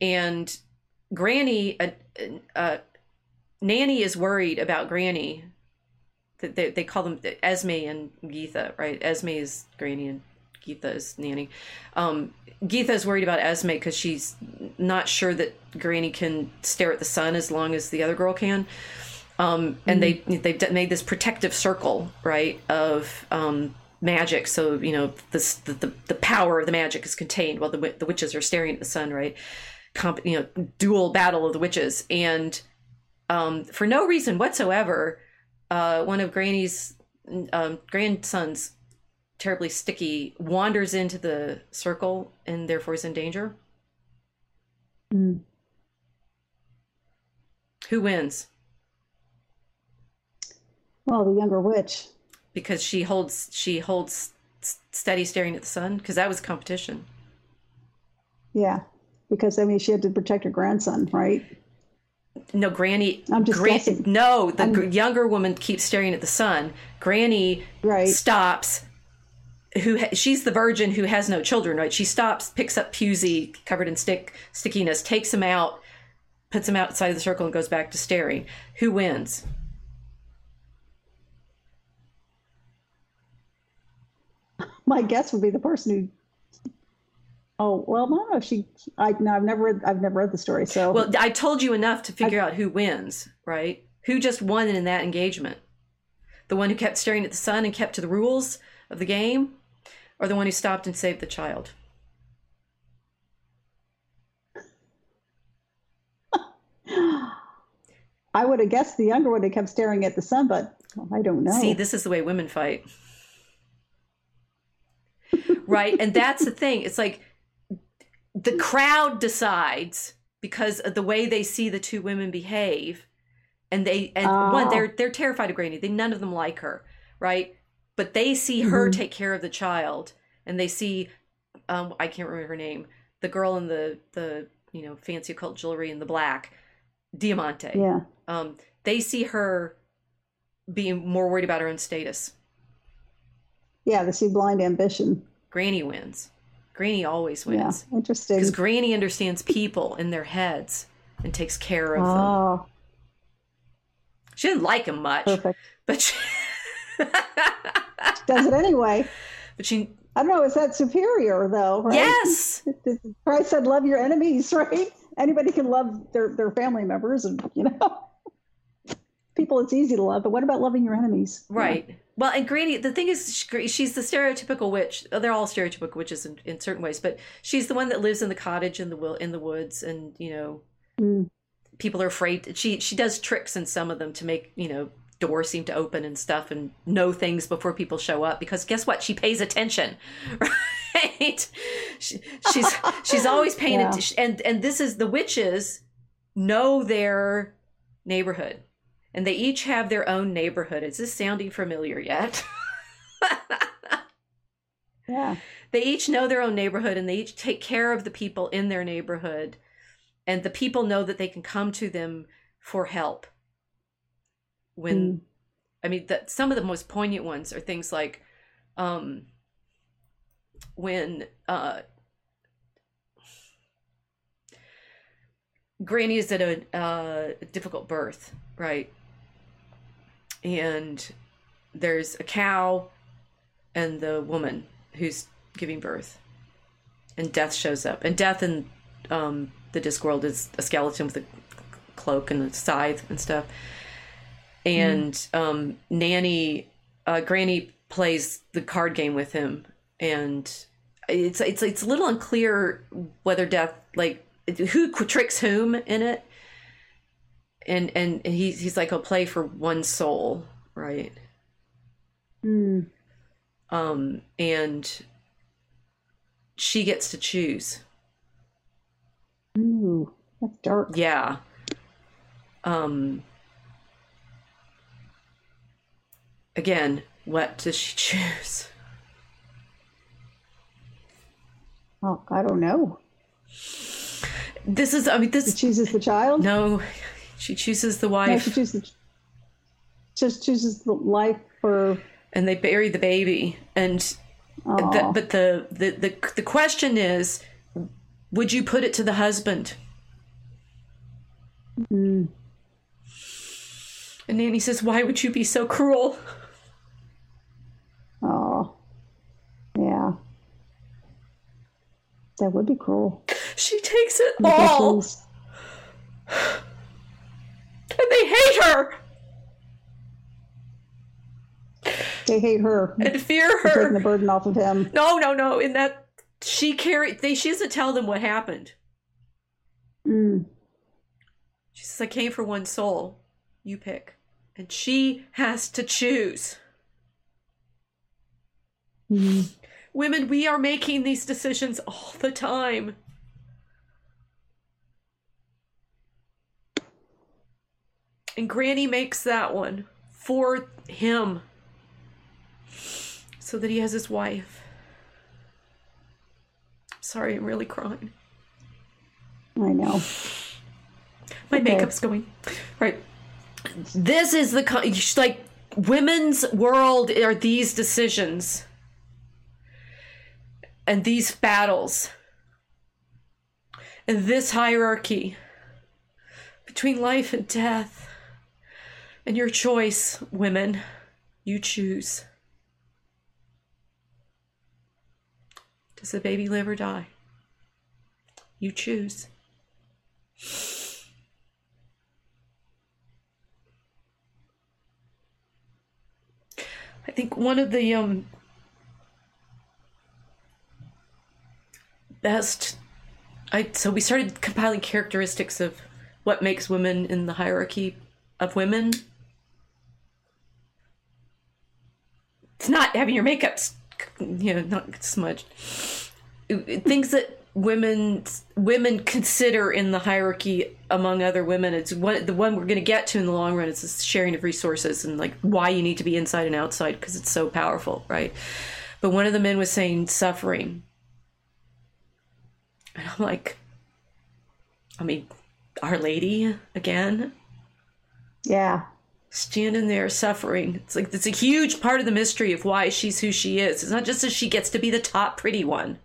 and Granny, uh, uh, Nanny is worried about Granny. They, they call them Esme and Gytha, right? Esme is Granny and Gytha is nanny. Um, is worried about Esme because she's not sure that Granny can stare at the sun as long as the other girl can. Um, and they they've made this protective circle, right, of um, magic. So you know this, the, the the power of the magic is contained while the the witches are staring at the sun, right? Comp, you know, dual battle of the witches, and um, for no reason whatsoever, uh, one of Granny's um, grandsons, terribly sticky, wanders into the circle and therefore is in danger. Mm. Who wins? Well, the younger witch. Because she holds she holds steady staring at the sun. Because that was competition. Yeah, because I mean, she had to protect her grandson, right? No, Granny. I'm just Gran- guessing. No, the gr- younger woman keeps staring at the sun. Granny Right. stops. Who ha- she's the virgin who has no children, right? She stops, picks up Pewsey covered in stick stickiness, takes him out, puts him outside of the circle, and goes back to staring. Who wins? My guess would be the person who. Oh well, I don't know. if She, I no, I've never read. I've never read the story. So Well, I told you enough to figure out who wins, right? Who just won in that engagement? The one who kept staring at the sun and kept to the rules of the game, or the one who stopped and saved the child? I would have guessed the younger one who kept staring at the sun, but I don't know. See, this is the way women fight. Right? And that's the thing. It's like the crowd decides because of the way they see the two women behave. And they and one, Oh. they're they're terrified of Granny. They none of them like her, right? But they see her Mhm. take care of the child and they see um I can't remember her name, the girl in the the you know fancy occult jewelry in the black, Diamanda yeah, um, they see her being more worried about her own status. yeah. they see blind ambition. Granny wins. Granny always wins Yeah, interesting. because Granny understands people in their heads and takes care of them. Oh, She didn't like him much, perfect. but she, Does it anyway. but she I don't know. Is that superior though? Right? yes, Christ said, "Love your enemies." Right? Anybody can love their their family members, and you know, people it's easy to love. But what about loving your enemies? right. Well, and Granny, the thing is, she's the stereotypical witch. They're all stereotypical witches in, in certain ways, but she's the one that lives in the cottage in the in the woods, and you know, Mm. people are afraid she she does tricks in some of them to make you know doors seem to open and stuff and know things before people show up because guess what she pays attention right she, she's she's always paying Yeah. attention and and this is the witches know their neighborhood and they each have their own neighborhood is this sounding familiar yet Yeah. they each know their own neighborhood and they each take care of the people in their neighborhood and the people know that they can come to them for help when Mm. i mean that some of the most poignant ones are things like um when uh granny is at a uh, difficult birth right and there's a cow and the woman who's giving birth. And death shows up. And death in um, the Discworld is a skeleton with a cloak and a scythe and stuff. And um, nanny uh, granny plays the card game with him. And it's it's it's a little unclear whether death like who tricks whom in it and and he's he's like a play for one soul right Mm. um and she gets to choose Ooh, that's dark. yeah um again what does she choose Oh, I don't know. this is i mean She this chooses the child. no she chooses the No, wife she chooses. Just chooses the life for. and they bury the baby and the, but the, the the the question is would you put it to the husband mm, and nanny says why would you be so cruel oh, yeah. That would be cruel. She takes it all. And they hate her They hate her. and fear for taking the her. burden off of him. No, no, no. In that she carried they she doesn't tell them what happened. Mm. She says, I came for one soul. You pick. And she has to choose. Mhm. Women, we are making these decisions all the time. And Granny makes that one for him so that he has his wife. Sorry, I'm really crying. I know. My Okay. makeup's going. Right. This is the kind like women's world are these decisions and these battles and this hierarchy between life and death and your choice women you choose. Does the baby live or die? You choose. I think one of the um best I so we started compiling characteristics of what makes women in the hierarchy of women. It's not having your makeup, you know, not smudged. Things that women women consider in the hierarchy among other women. It's the one we're going to get to in the long run. Is the sharing of resources and like why you need to be inside and outside because it's so powerful, right? But one of the men was saying suffering, and I'm like, I mean, Our Lady again Yeah. Standing there suffering. It's like it's a huge part of the mystery of why she's who she is. It's not just that she gets to be the top pretty one.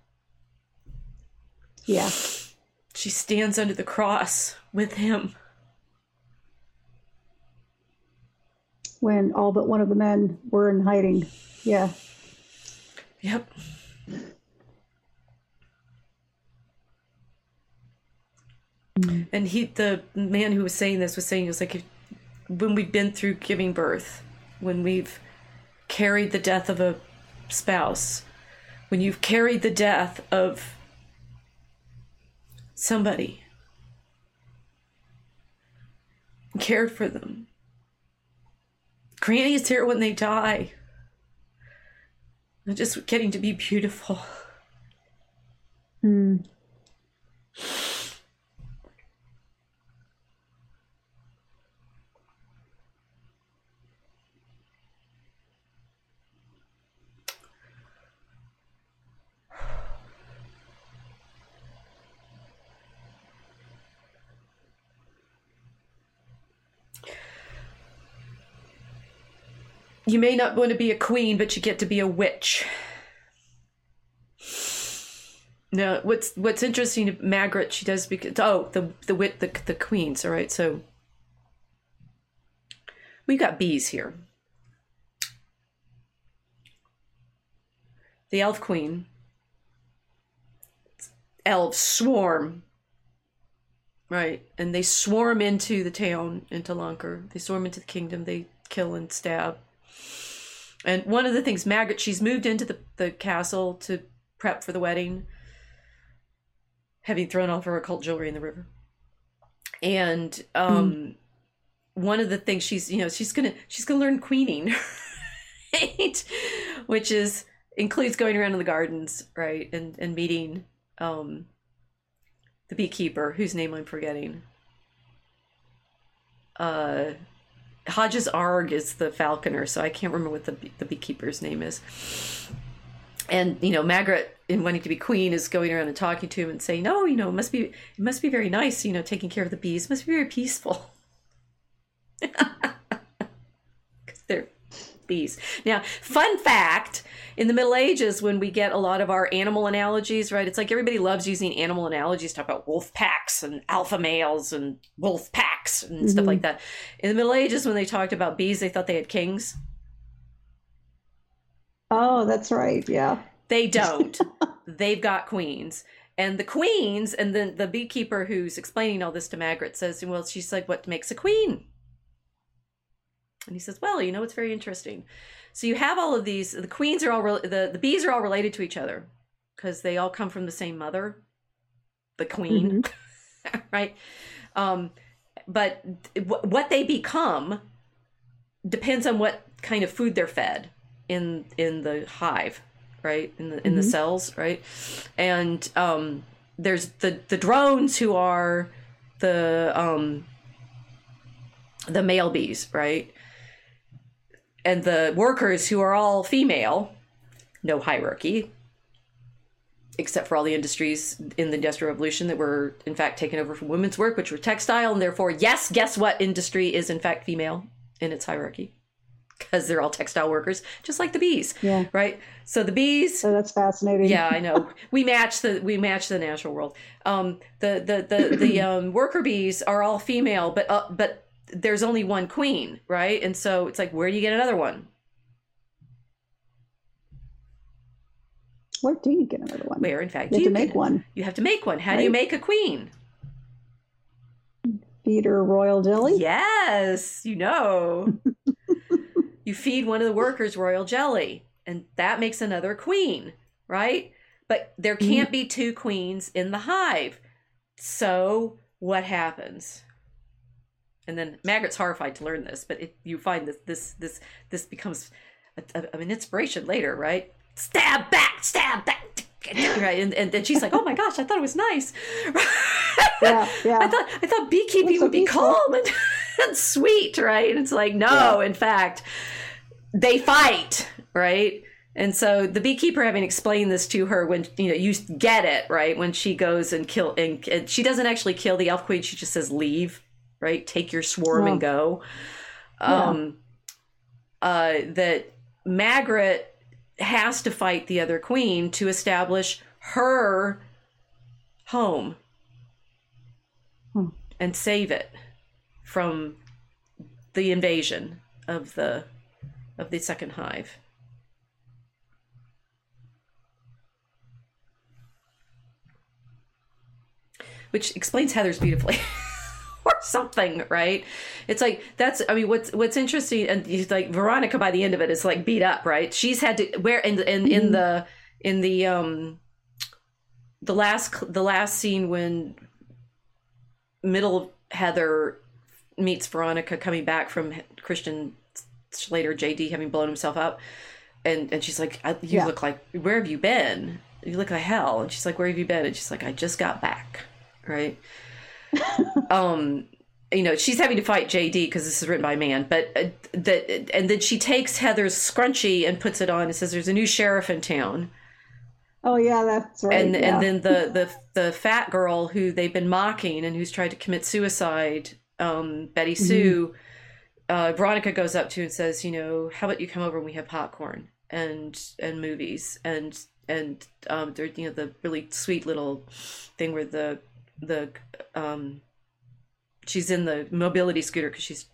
Yeah. She stands under the cross with him. When all but one of the men were in hiding. Yeah. Yep. Mm. And he, the man who was saying this, was saying he was like, if, when we've been through giving birth, when we've carried the death of a spouse, when you've carried the death of somebody, cared for them. Granny is here when they die. They're just getting to be beautiful. Hmm. You may not want to be a queen, but you get to be a witch. Now, what's what's interesting, Magrat, she does because oh the the wit the the queens, all right. So we've got bees here. The elf queen, elves swarm, right, and they swarm into the town, into Lancre. They swarm into the kingdom. They kill and stab. And one of the things, Magrat, she's moved into the, the castle to prep for the wedding, having thrown all of her occult jewelry in the river. And um, one of the things she's, you know, she's gonna she's gonna learn queening, right? Which is includes going around in the gardens, right, and and meeting um, the beekeeper whose name I'm forgetting. Uh, Hodgesaargh is the falconer, so I can't remember what the the beekeeper's name is. And you know, Magrat, in wanting to be queen, is going around and talking to him and saying, "Oh, you know, it must be it must be very nice, you know, taking care of the bees. It must be very peaceful." They're bees. Now, fun fact: in the Middle Ages, when we get a lot of our animal analogies, right? It's like everybody loves using animal analogies, talk about wolf packs and alpha males and wolf packs and stuff Mhm. like that. In the Middle Ages, when they talked about bees, they thought they had kings. Oh, that's right. Yeah. They don't. They've got queens. And the queens, and then the beekeeper who's explaining all this to Magrat says, Well, she's like, What makes a queen? And he says, Well, you know, it's very interesting. So you have all of these, the queens are all, re- the, the bees are all related to each other because they all come from the same mother, the queen, right? Um, but w- what they become depends on what kind of food they're fed in in the hive right? In the in the cells right? And um there's the the drones who are the um the male bees right and the workers who are all female no hierarchy except for all the industries in the industrial revolution that were in fact taken over from women's work which were textile and therefore yes guess what industry is in fact female in its hierarchy because they're all textile workers just like the bees Yeah. right so the bees So that's fascinating. yeah i know we match the we match the natural world um the the the, the um worker bees are all female but uh, but there's only one queen right? And so it's like where do you get another one? Where do you get another one? where in fact You have to make one. you have to make one. How do you make a queen? Feed her royal jelly. yes you know. You feed one of the workers royal jelly and that makes another queen right? But there can't mm. be two queens in the hive. So what happens and then Magrat's horrified to learn this, but it, you find that this this this becomes a, a, an inspiration later, right? Stab back, stab back, right? And, and then she's like, "Oh my gosh, I thought it was nice." Yeah, yeah. I thought I thought beekeeping so would be peaceful. calm and, and sweet, right? And it's like, no, in fact, they fight, right? And so the beekeeper having explained this to her when you know you get it right when she goes and kill and, and she doesn't actually kill the elf queen she just says leave right take your swarm and go um uh that Magrat has to fight the other queen to establish her home Hmm. and save it from the invasion of the of the second hive. Which explains Heather's beautifully. or something, right? It's like that's I mean what's what's interesting and like Veronica by the end of it is like beat up, right? She's had to where in in in the in the um the last the last scene when middle Heather meets Veronica coming back from Christian Slater JD having blown himself up and and she's like I, you Yeah. look like where have you been you look like hell and she's like where have you been and she's like I just got back right um you know she's having to fight JD because this is written by a man but uh, that and then she takes Heather's scrunchie and puts it on and says there's a new sheriff in town Oh yeah, that's right. and yeah. and then the the the fat girl who they've been mocking and who's tried to commit suicide um betty Mm-hmm. sue uh veronica goes up to and says you know how about you come over and we have popcorn and and movies and and um there you know the really sweet little thing where the the um she's in the mobility scooter because she's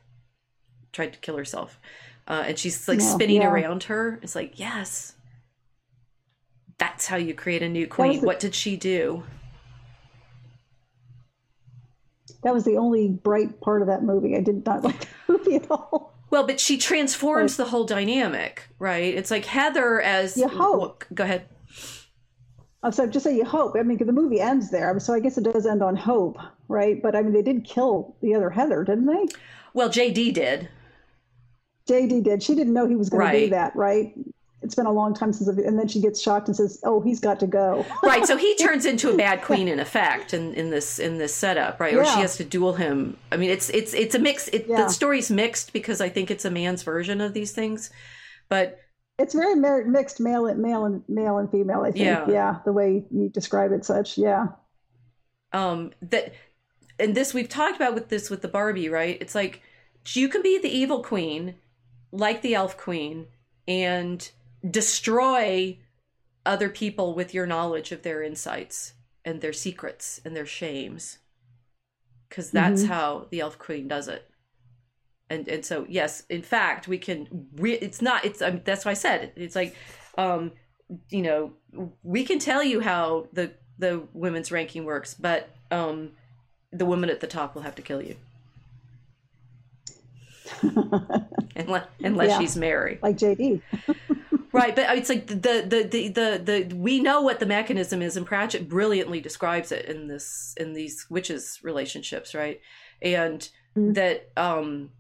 tried to kill herself uh and she's like Oh, spinning yeah. around her it's like yes that's how you create a new queen the- what did she do that was the only bright part of that movie. I did not like the movie at all. Well, but she transforms the whole dynamic, right? It's like Heather as You hope. Well, go ahead. Uh, So just say you hope. I mean, the movie ends there, so I guess it does end on hope, right? But I mean, they did kill the other Heather, didn't they? Well, JD did. JD did. She didn't know he was going to do that, right? It's been a long time since, and then she gets shocked and says, "Oh, he's got to go." Right, so he turns into a bad queen in effect in, in this in this setup, right? Or she has to duel him. I mean, it's it's it's a mix. It, Yeah. The story's mixed because I think it's a man's version of these things, but It's very mer- mixed, male and male and male and female. I think, Yeah. yeah, the way you describe it, such, yeah. um that and this we've talked about with this with the barbie right it's like you can be the evil queen like the elf queen and destroy other people with your knowledge of their insights and their secrets and their shames because that's Mhm. how the elf queen does it and and so yes in fact we can re- it's not it's um, that's why i said it's like um you know we can tell you how the the women's ranking works, but um, the woman at the top will have to kill you unless, unless Yeah. she's Mary. like JD. Right, but it's like the the, the the the we know what the mechanism is, and Pratchett brilliantly describes it in this in these witches relationships, right? And Mhm. that um,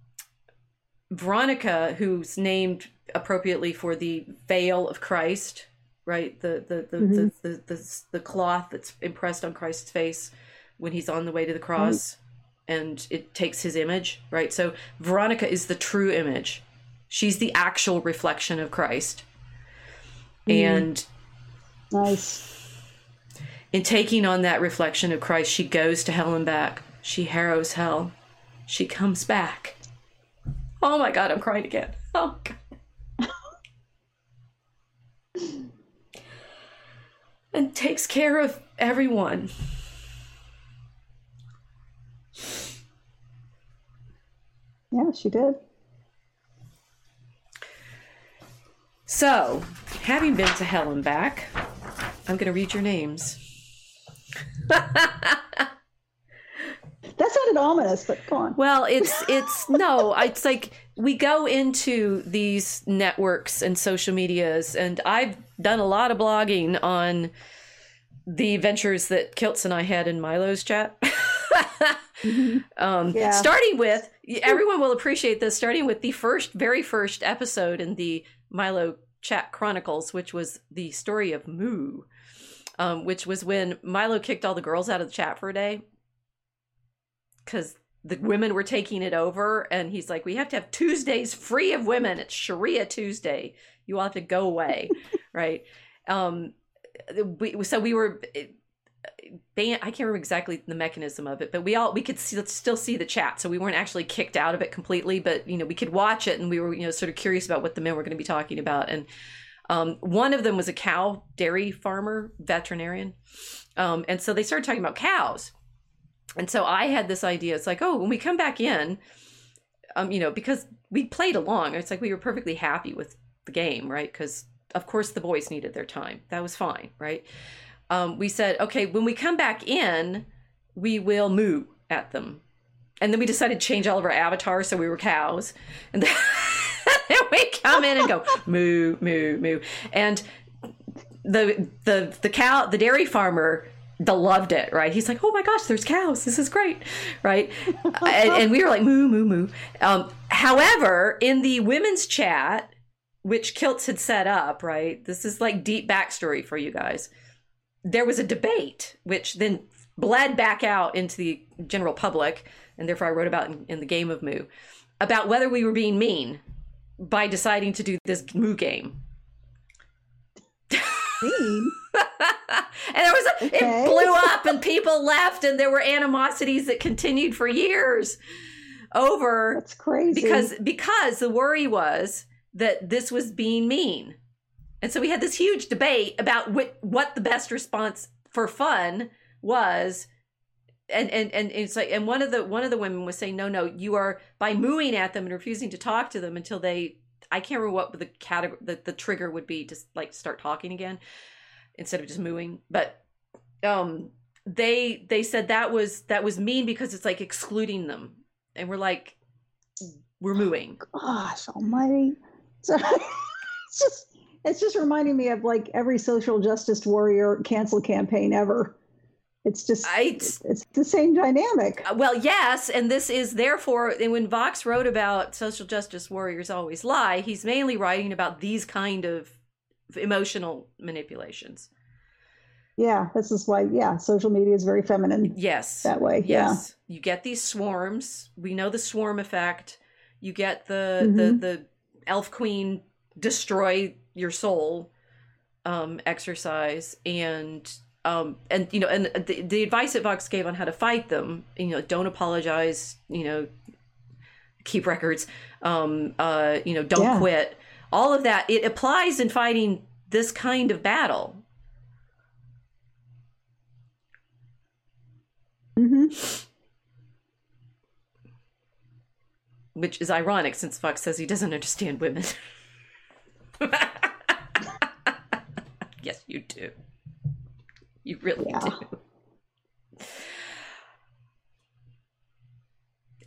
Veronica, who's named appropriately for the veil of Christ, right? The the the, Mhm. the, the, the the cloth that's impressed on Christ's face when he's on the way to the cross, and it takes his image, right? So Veronica is the true image. She's the actual reflection of Christ. Mm. And Nice. in taking on that reflection of Christ, she goes to hell and back. She harrows hell. She comes back. Oh my God, I'm crying again. Oh God. and takes care of everyone. Yeah, she did. So, having been to hell and back, I'm going to read your names. That sounded ominous, but go on. Well, it's it's no, it's like we go into these networks and social medias, and I've done a lot of blogging on the ventures that Kilts and I had in Milo's chat. um, Yeah. Starting with everyone will appreciate this. Starting with the first, very first episode in the Milo Chat Chronicles, which was the story of Moo, um, which was when Milo kicked all the girls out of the chat for a day because the women were taking it over and he's like we have to have tuesdays free of women. It's sharia tuesday. You all have to go away. Right? Um we, so we were ban- i can't remember exactly the mechanism of it but we all we could see, still see the chat so we weren't actually kicked out of it completely but you know we could watch it and we were you know sort of curious about what the men were going to be talking about and um, one of them was a cow dairy farmer veterinarian um, and so they started talking about cows and so I had this idea. It's like, oh, when we come back in, um, you know, because we played along, it's like we were perfectly happy with the game, right? Because of course the boys needed their time. That was fine, right? Um, we said, okay, when we come back in, we will moo at them, and then we decided to change all of our avatars so we were cows, and then we come in and go moo moo moo, and the the the cow the dairy farmer the loved it right? He's like oh my gosh there's cows. This is great right? And, and we were like moo moo moo. Um, however in the women's chat which kilts had set up right this is like deep backstory for you guys. There was a debate which then bled back out into the general public and therefore i wrote about in, in the game of moo about whether we were being mean by deciding to do this moo game. Mean. and there was a, Okay. it blew up and people left and there were animosities that continued for years over That's crazy. because because the worry was that this was being mean and so we had this huge debate about what what the best response for fun was and, and and it's like and one of the one of the women was saying no no you are by mooing at them and refusing to talk to them until they I can't remember what the category the, the trigger would be to like start talking again instead of just mooing. But um they they said that was that was mean because it's like excluding them. And we're like we're mooing. Gosh almighty. So it's just it's just reminding me of like every social justice warrior cancel campaign ever. It's just I- it's the same dynamic. Uh, Well, yes, and this is therefore, and when Vox wrote about social justice warriors always lie, he's mainly writing about these kind of emotional manipulations. yeah this is why yeah social media is very feminine Yes. that way Yes. You get these swarms. We know the swarm effect. You get the Mhm. the the elf queen destroy your soul um exercise and um and you know and the, the advice that Vox gave on how to fight them, you know, don't apologize, you know, keep records, um uh you know, don't Yeah. quit. All of that it applies in fighting this kind of battle. yeah hmm which is ironic since Vox says he doesn't understand women. yes, you do. You really Yeah. do.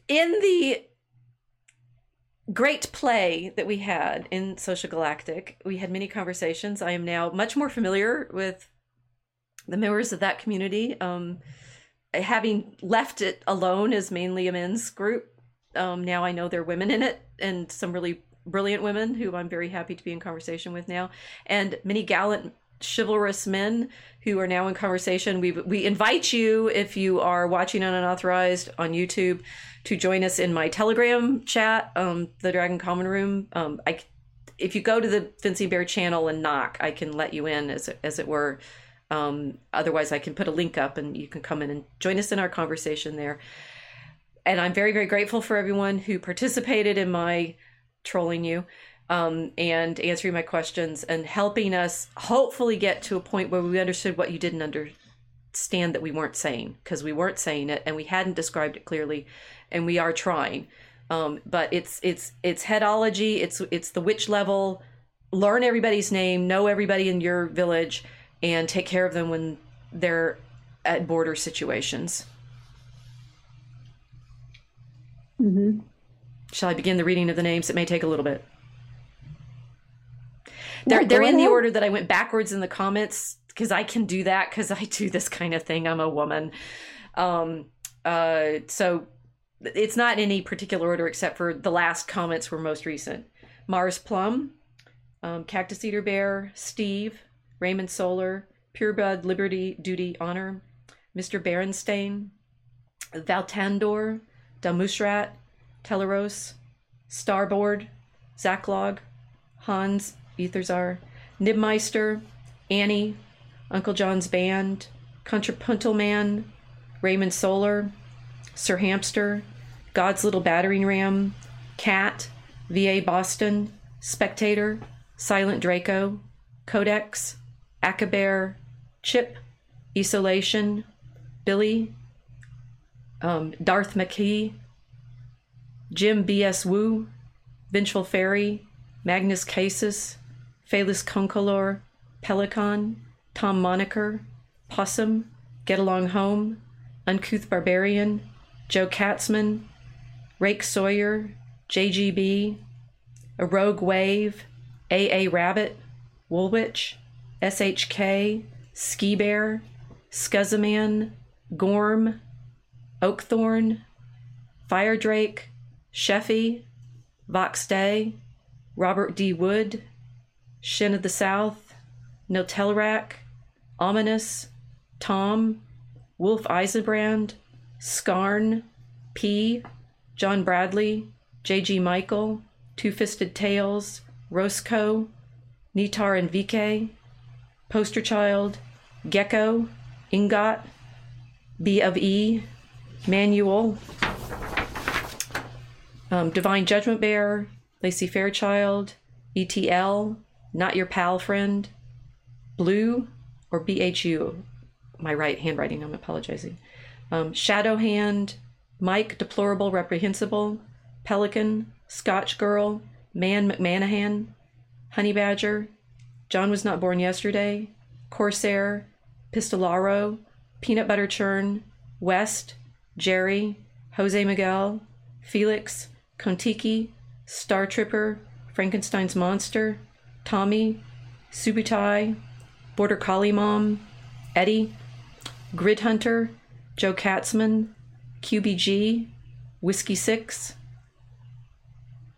In the great play that we had in Social Galactic, we had many conversations. I am now much more familiar with the members of that community. Um, having left it alone as mainly a men's group, um, now I know there are women in it and some really brilliant women who I'm very happy to be in conversation with now, and many gallant, chivalrous men who are now in conversation. We we invite you if you are watching on unauthorized on YouTube to join us in my Telegram chat, um, the Dragon Common Room. Um, I if you go to the Fencing Bear channel and knock, I can let you in as as it were. Um, otherwise, I can put a link up and you can come in and join us in our conversation there. And I'm very, very grateful for everyone who participated in my trolling you um, and answering my questions and helping us hopefully get to a point where we understood what you didn't understand that we weren't saying because we weren't saying it and we hadn't described it clearly and we are trying. Um, but it's it's it's headology. It's it's the witch level. Learn everybody's name. Know everybody in your village and take care of them when they're at border situations. hmm Shall I begin the reading of the names? It may take a little bit. They're they're in the order that I went backwards in the comments because I can do that because I do this kind of thing. I'm a woman. Um, uh, so it's not in any particular order except for the last comments were most recent. Mars Plum, um, Cactus Eater Bear, Steve, Raymond Solar, Pureblood Liberty Duty Honor, Mr. Berenstain, Valtandor, Damusrat, Teleros, Starboard, Zacklog, Hans, Etherzar, Nibmeister, Annie, Uncle John's Band, Contrapuntal Man, Raymond Solar, Sir Hamster, God's Little Battering Ram, Cat, VA Boston, Spectator, Silent Draco, Codex, Akabear, Chip, Isolation, Billy, um, Darth McKee, Jim B.S. Wu, Vengeful Fairy, Magnus Casus, Phalus Concolor, Pelican, Tom Moniker, Possum, Get Along Home, Uncouth Barbarian, Joe Katzman, Rake Sawyer, JGB, A Rogue Wave, AA Rabbit, Woolwich, SHK, Ski Bear, Scuzzaman, Gorm, Oakthorn, Fire Drake, Sheffy, Vox Day, Robert D. Wood, Shin of the South, Notelrack, Ominous, Tom, Wolf Eisenbrand, Scarn, P, John Bradley, J.G. Michael, Two Fisted Tails, Roscoe, Nitar and Vike, Poster Child, Gecko, Ingot, B of E, Manual, um, Divine Judgment Bearer, Lacey Fairchild, ETL, Not Your Pal Friend, Blue, or BHU. My right handwriting, I'm apologizing. Um, Shadow Hand, Mike Deplorable Reprehensible, Pelican, Scotch Girl, Man McManahan, Honey Badger, John Was Not Born Yesterday, Corsair, Pistolaro, Peanut Butter Churn, West, Jerry, Jose Miguel, Felix, Kontiki, Star Tripper, Frankenstein's Monster, Tommy, Subutai, Border Collie Mom, Eddie, Grid Hunter, Joe Katzman, QBG, Whiskey Six,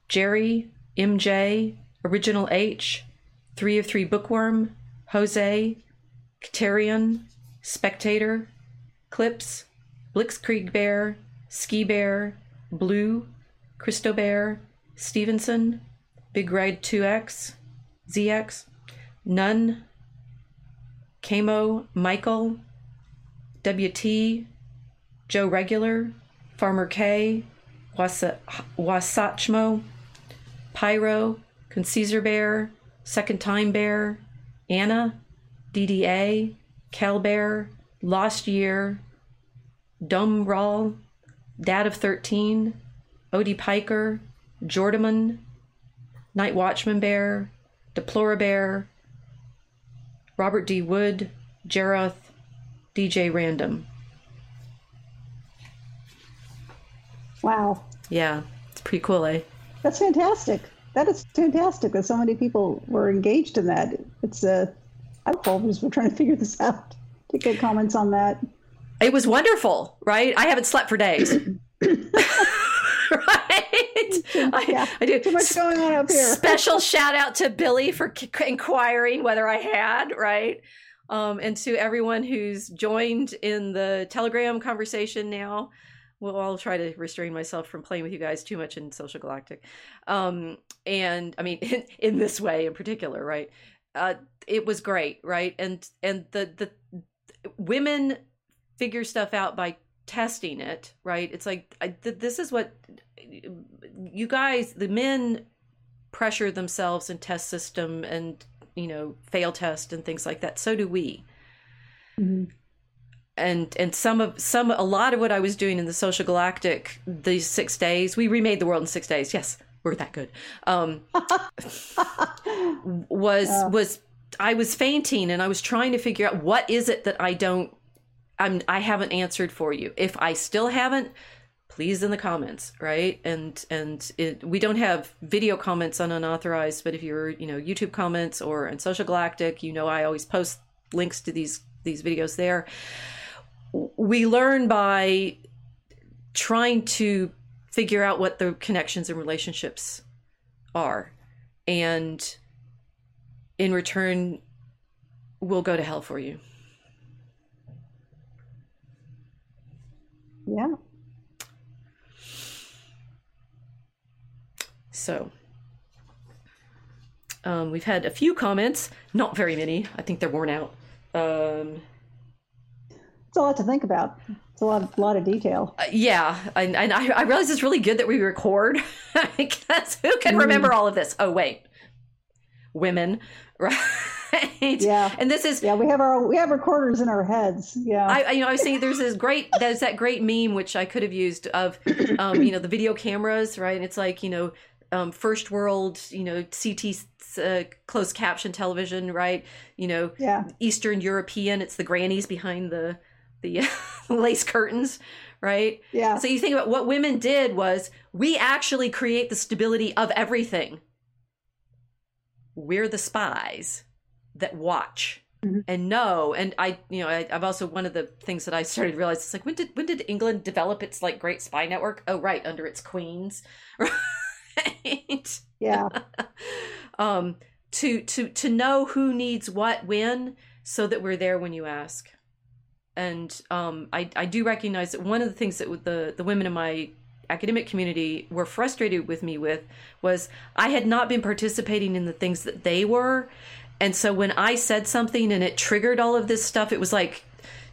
Jerry, MJ, Original H, Three of Three Bookworm, Jose, Katerian, Spectator, Clips, Blitzkrieg Bear, Ski Bear, Blue, Christo Bear, Stevenson, Big Ride 2X, ZX, None, Camo, Michael, WT, Joe Regular, Farmer K, Wasa- Wasatchmo, Pyro, Conceiser Bear, Second Time Bear, Anna, DDA, Cal Bear, Lost Year, Dum Rawl, Dad of 13, Odie Piker, Jordaman, Night Watchman Bear, Deplora Bear, Robert D. Wood, Jeroth, DJ Random. Wow. Yeah, it's pretty cool, eh? That's fantastic. That is fantastic that so many people were engaged in that. It's a, uh, I hope we're trying to figure this out to get comments on that. It was wonderful, right? I haven't slept for days. right? Yeah, I, I, do. Too much going on up here. Special shout out to Billy for inquiring whether I had, right? Um, and to everyone who's joined in the Telegram conversation now. Well, I'll try to restrain myself from playing with you guys too much in Social Galactic. Um, and I mean, in, in this way in particular, right? Uh, it was great, right? And and the the women figure stuff out by testing it, right? It's like I, th- this is what you guys, the men, pressure themselves and test system and you know fail test and things like that. So do we. Mm-hmm. And and some of some a lot of what I was doing in the social galactic these six days, we remade the world in six days. Yes, we're that good. Um, was was I was fainting and I was trying to figure out what is it that I don't I'm I haven't answered for you. If I still haven't, please in the comments, right? And and it, we don't have video comments on unauthorized, but if you're you know YouTube comments or on Social Galactic, you know I always post links to these these videos there. We learn by trying to figure out what the connections and relationships are, and in return, we'll go to hell for you. Yeah. So, um, we've had a few comments, not very many. I think they're worn out. Um, it's a lot to think about. It's a lot, of, lot of detail. Uh, yeah, and, and I, I, realize it's really good that we record because who can mm. remember all of this? Oh wait, women, right? Yeah. And this is yeah. We have our we have recorders in our heads. Yeah. I you know I was saying there's this great there's that great meme which I could have used of um, you know the video cameras right and it's like you know um, first world you know CT uh, closed caption television right? You know yeah. Eastern European it's the grannies behind the the lace curtains right? Yeah. So you think about what women did was we actually create the stability of everything. We're the spies that watch mm-hmm. and know. And i you know I, have also one of the things that i started to realize is like when did when did england develop its like great spy network? Oh right under its queens right yeah um to to to know who needs what when so that we're there when you ask and um i i do recognize that one of the things that the the women in my academic community were frustrated with me with was I had not been participating in the things that they were and so when I said something and it triggered all of this stuff, it was like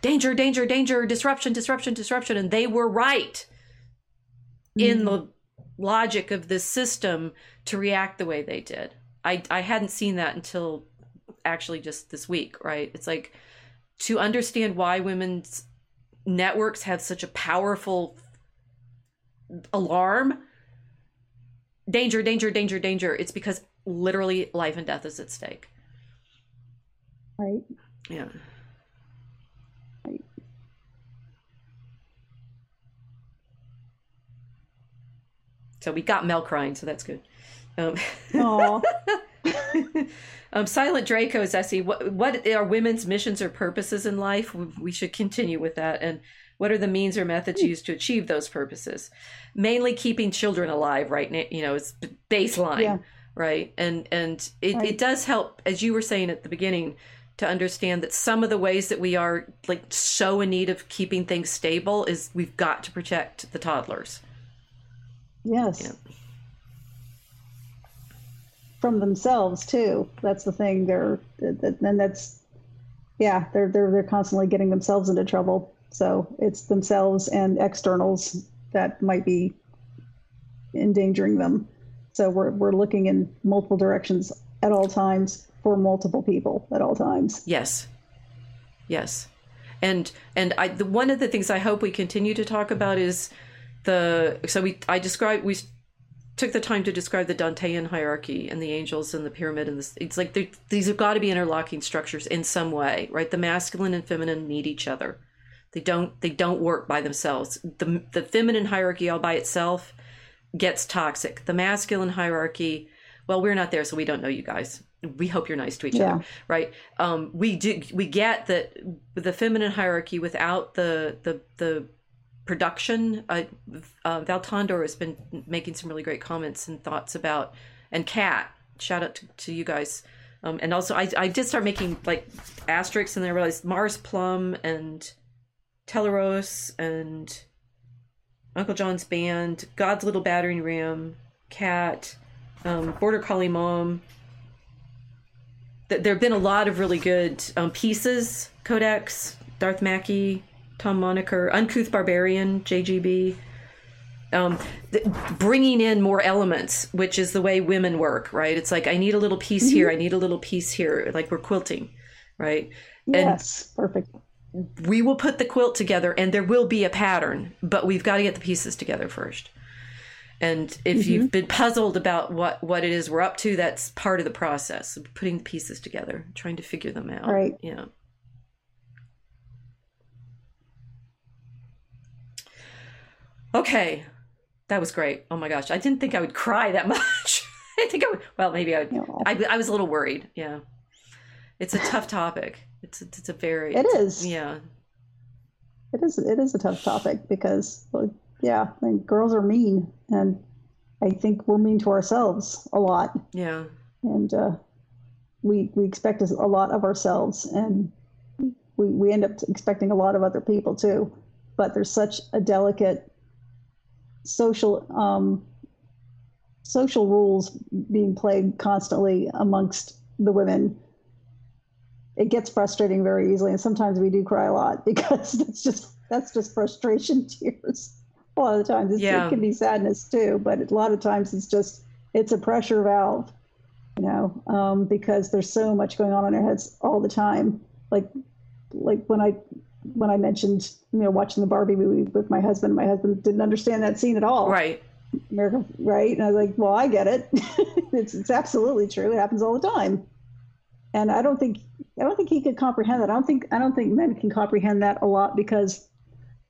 danger, danger, danger, disruption, disruption, disruption. And they were right mm-hmm. in the logic of this system to react the way they did. I, I hadn't seen that until actually just this week, right? It's like to understand why women's networks have such a powerful alarm danger, danger, danger, danger. It's because literally life and death is at stake. Right. Yeah. So we got Mel crying, so that's good. Um, um, Silent Draco Essie, what what are women's missions or purposes in life? We should continue with that. And what are the means or methods used to achieve those purposes? Mainly keeping children alive, right? now. You know, it's baseline, yeah. right? And and it, right. it does help, as you were saying at the beginning, to understand that some of the ways that we are like so in need of keeping things stable is we've got to protect the toddlers. Yes. Yeah. From themselves too. That's the thing. They're and that's yeah. They're they're they're constantly getting themselves into trouble. So it's themselves and externals that might be endangering them. So we're we're looking in multiple directions at all times for multiple people at all times. Yes. Yes. And and I the, one of the things I hope we continue to talk about is the so we I described we took the time to describe the Dantean hierarchy and the angels and the pyramid and this. It's like these have got to be interlocking structures in some way, right? The masculine and feminine need each other. They don't. They don't work by themselves. the The feminine hierarchy all by itself gets toxic. The masculine hierarchy, well, we're not there, so we don't know you guys. We hope you're nice to each yeah. other, right? Um, we do. We get that the feminine hierarchy without the the the production. Uh, uh, Val Tondor has been making some really great comments and thoughts about, and Kat, shout out to, to you guys. Um, and also, I, I did start making like asterisks, and then I realized Mars Plum and Teleros and Uncle John's Band, God's Little Battering Ram, Kat, um, Border Collie Mom. There have been a lot of really good um, pieces. Codex, Darth Mackey, Tom Moniker, Uncouth Barbarian, JGB. Um, th- bringing in more elements, which is the way women work, right? It's like I need a little piece mm-hmm. here, I need a little piece here, like we're quilting, right? Yes, and perfect. We will put the quilt together, and there will be a pattern, but we've got to get the pieces together first. And if mm-hmm. you've been puzzled about what what it is we're up to, that's part of the process of putting the pieces together, trying to figure them out. Right. Yeah. Okay, that was great. Oh my gosh, I didn't think I would cry that much. I think I would. Well, maybe I would. I, I was a little worried. Yeah, it's a tough topic. It's a, it's a very. It is. Yeah. It is. It is a tough topic because, well, yeah, I mean, girls are mean, and I think we're mean to ourselves a lot. Yeah. And uh, we we expect a lot of ourselves, and we we end up expecting a lot of other people too. But there's such a delicate social um, social rules being played constantly amongst the women it gets frustrating very easily. And sometimes we do cry a lot because that's just that's just frustration tears. A lot of the times yeah. it can be sadness too but a lot of times it's just it's a pressure valve you know um, because there's so much going on in our heads all the time. Like like when i when I mentioned, you know, watching the Barbie movie with my husband, my husband didn't understand that scene at all. Right. America, right? And I was like, well, I get it. it's it's absolutely true. It happens all the time. And I don't think I don't think he could comprehend that. I don't think I don't think men can comprehend that a lot because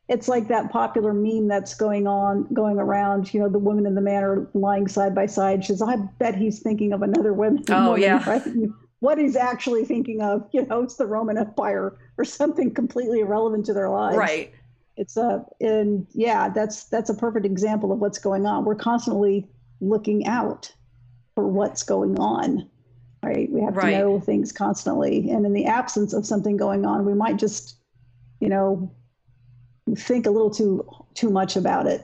it's like that popular meme that's going on going around you know the woman and the man are lying side by side she says i bet he's thinking of another woman oh woman, yeah right? What he's actually thinking of. You know, it's the Roman Empire or something completely irrelevant to their lives. Right. It's a and yeah, that's that's a perfect example of what's going on. We're constantly looking out for what's going on. Right. We have right. to know things constantly. And in the absence of something going on, we might just, you know, think a little too too much about it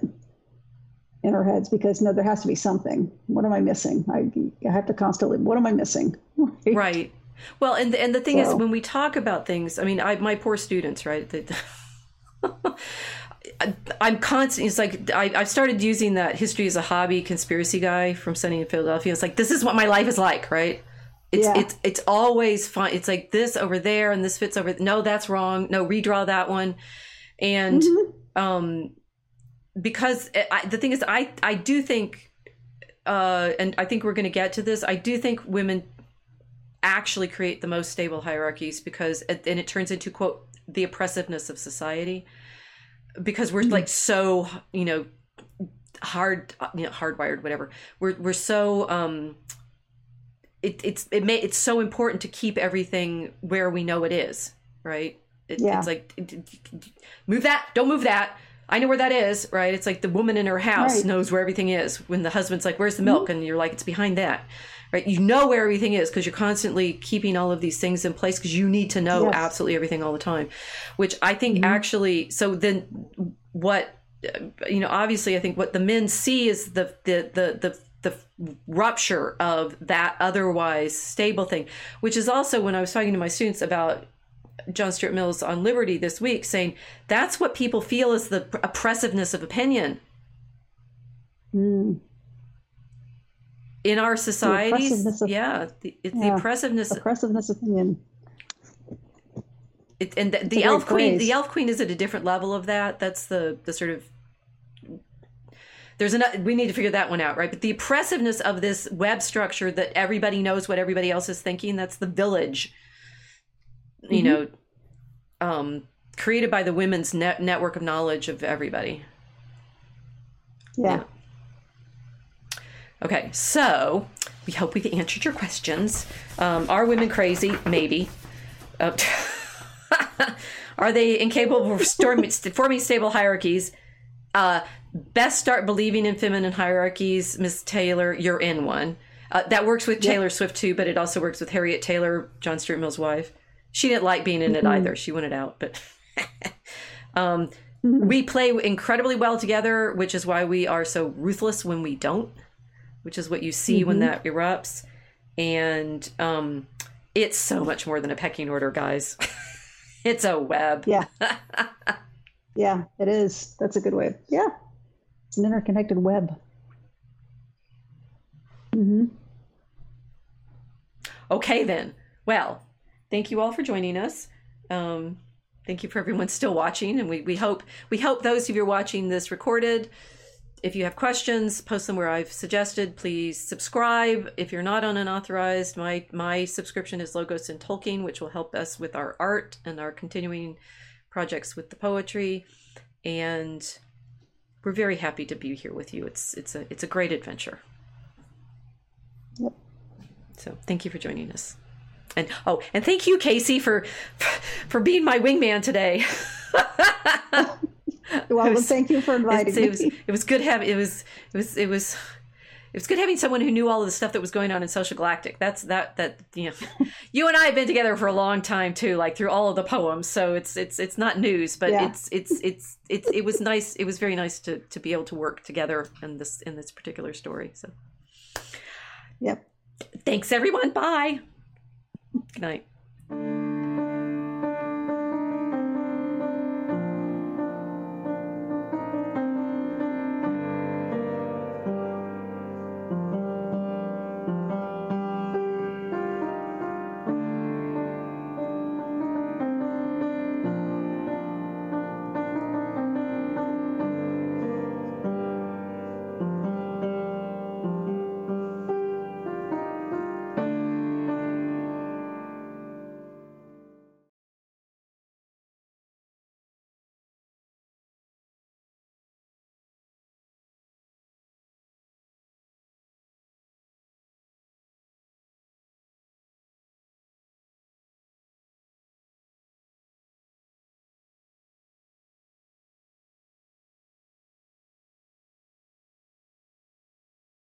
in our heads because no, there has to be something. What am I missing? I, I have to constantly. What am I missing? right. right. Well, and and the thing so. is, when we talk about things, I mean, I my poor students, right? They, I'm constant. It's like I, have started using that history as a hobby conspiracy guy from Sunny in Philadelphia. It's like this is what my life is like, right? It's yeah. it's it's always fun. It's like this over there and this fits over. No, that's wrong. No, redraw that one. And mm-hmm. um, because I, the thing is, I I do think, uh, and I think we're going to get to this. I do think women actually create the most stable hierarchies because, and it turns into quote the oppressiveness of society because we're mm-hmm. like so you know hard you know hardwired whatever we're we're so um it, it's it may it's so important to keep everything where we know it is right it, yeah. it's like move that don't move that I know where that is, right? It's like the woman in her house right. knows where everything is. When the husband's like, "Where's the milk?" Mm-hmm. and you're like, "It's behind that." Right? You know where everything is because you're constantly keeping all of these things in place because you need to know yes. absolutely everything all the time. Which I think mm-hmm. actually so then what you know, obviously I think what the men see is the the the the the rupture of that otherwise stable thing, which is also when I was talking to my students about John Stuart Mill's on Liberty this week, saying that's what people feel is the oppressiveness of opinion. Mm. In our societies, yeah, the, it's yeah, the oppressiveness. Oppressiveness of opinion. It, and the, the elf queen, the elf queen is at a different level of that. That's the the sort of there's an we need to figure that one out, right? But the oppressiveness of this web structure that everybody knows what everybody else is thinking, that's the village. You Mhm. know, um created by the women's net- network of knowledge of everybody. Yeah. Okay, so we hope we've answered your questions. Um, are women crazy? Maybe. Uh, are they incapable of storm- forming stable hierarchies? Uh, best start believing in feminine hierarchies, Miss Taylor. You're in one. Uh, that works with Taylor Swift too, but it also works with Harriet Taylor, John Stuart Mill's wife. She didn't like being in it either. She wanted out, but um, we play incredibly well together, which is why we are so ruthless when we don't which is what you see when that erupts. And um, it's so much more than a pecking order, guys. it's a web. Yeah. yeah, it is. That's a good way. Yeah. It's an interconnected web. hmm Okay, then. Well, thank you all for joining us. Um, thank you for everyone still watching, and we, we hope we hope those of you watching this recorded. If you have questions, post them where I've suggested. Please subscribe. If you're not on unauthorized, my my subscription is Logos and Tolkien, which will help us with our art and our continuing projects with the poetry. And we're very happy to be here with you. It's it's a it's a great adventure. Yep. So thank you for joining us. And oh, and thank you, Casey, for for being my wingman today. Well, It was- thank you for inviting It's- it was me. it was good having it was it was it was it was good having someone who knew all of the stuff that was going on in Social Galactic. That's that that you know, you and I have been together for a long time too, like through all of the poems. So it's it's it's not news, but Yeah. it's it's it's it's it was nice. It was very nice to to be able to work together in this in this particular story. So Yep. thanks everyone. Bye. Good night.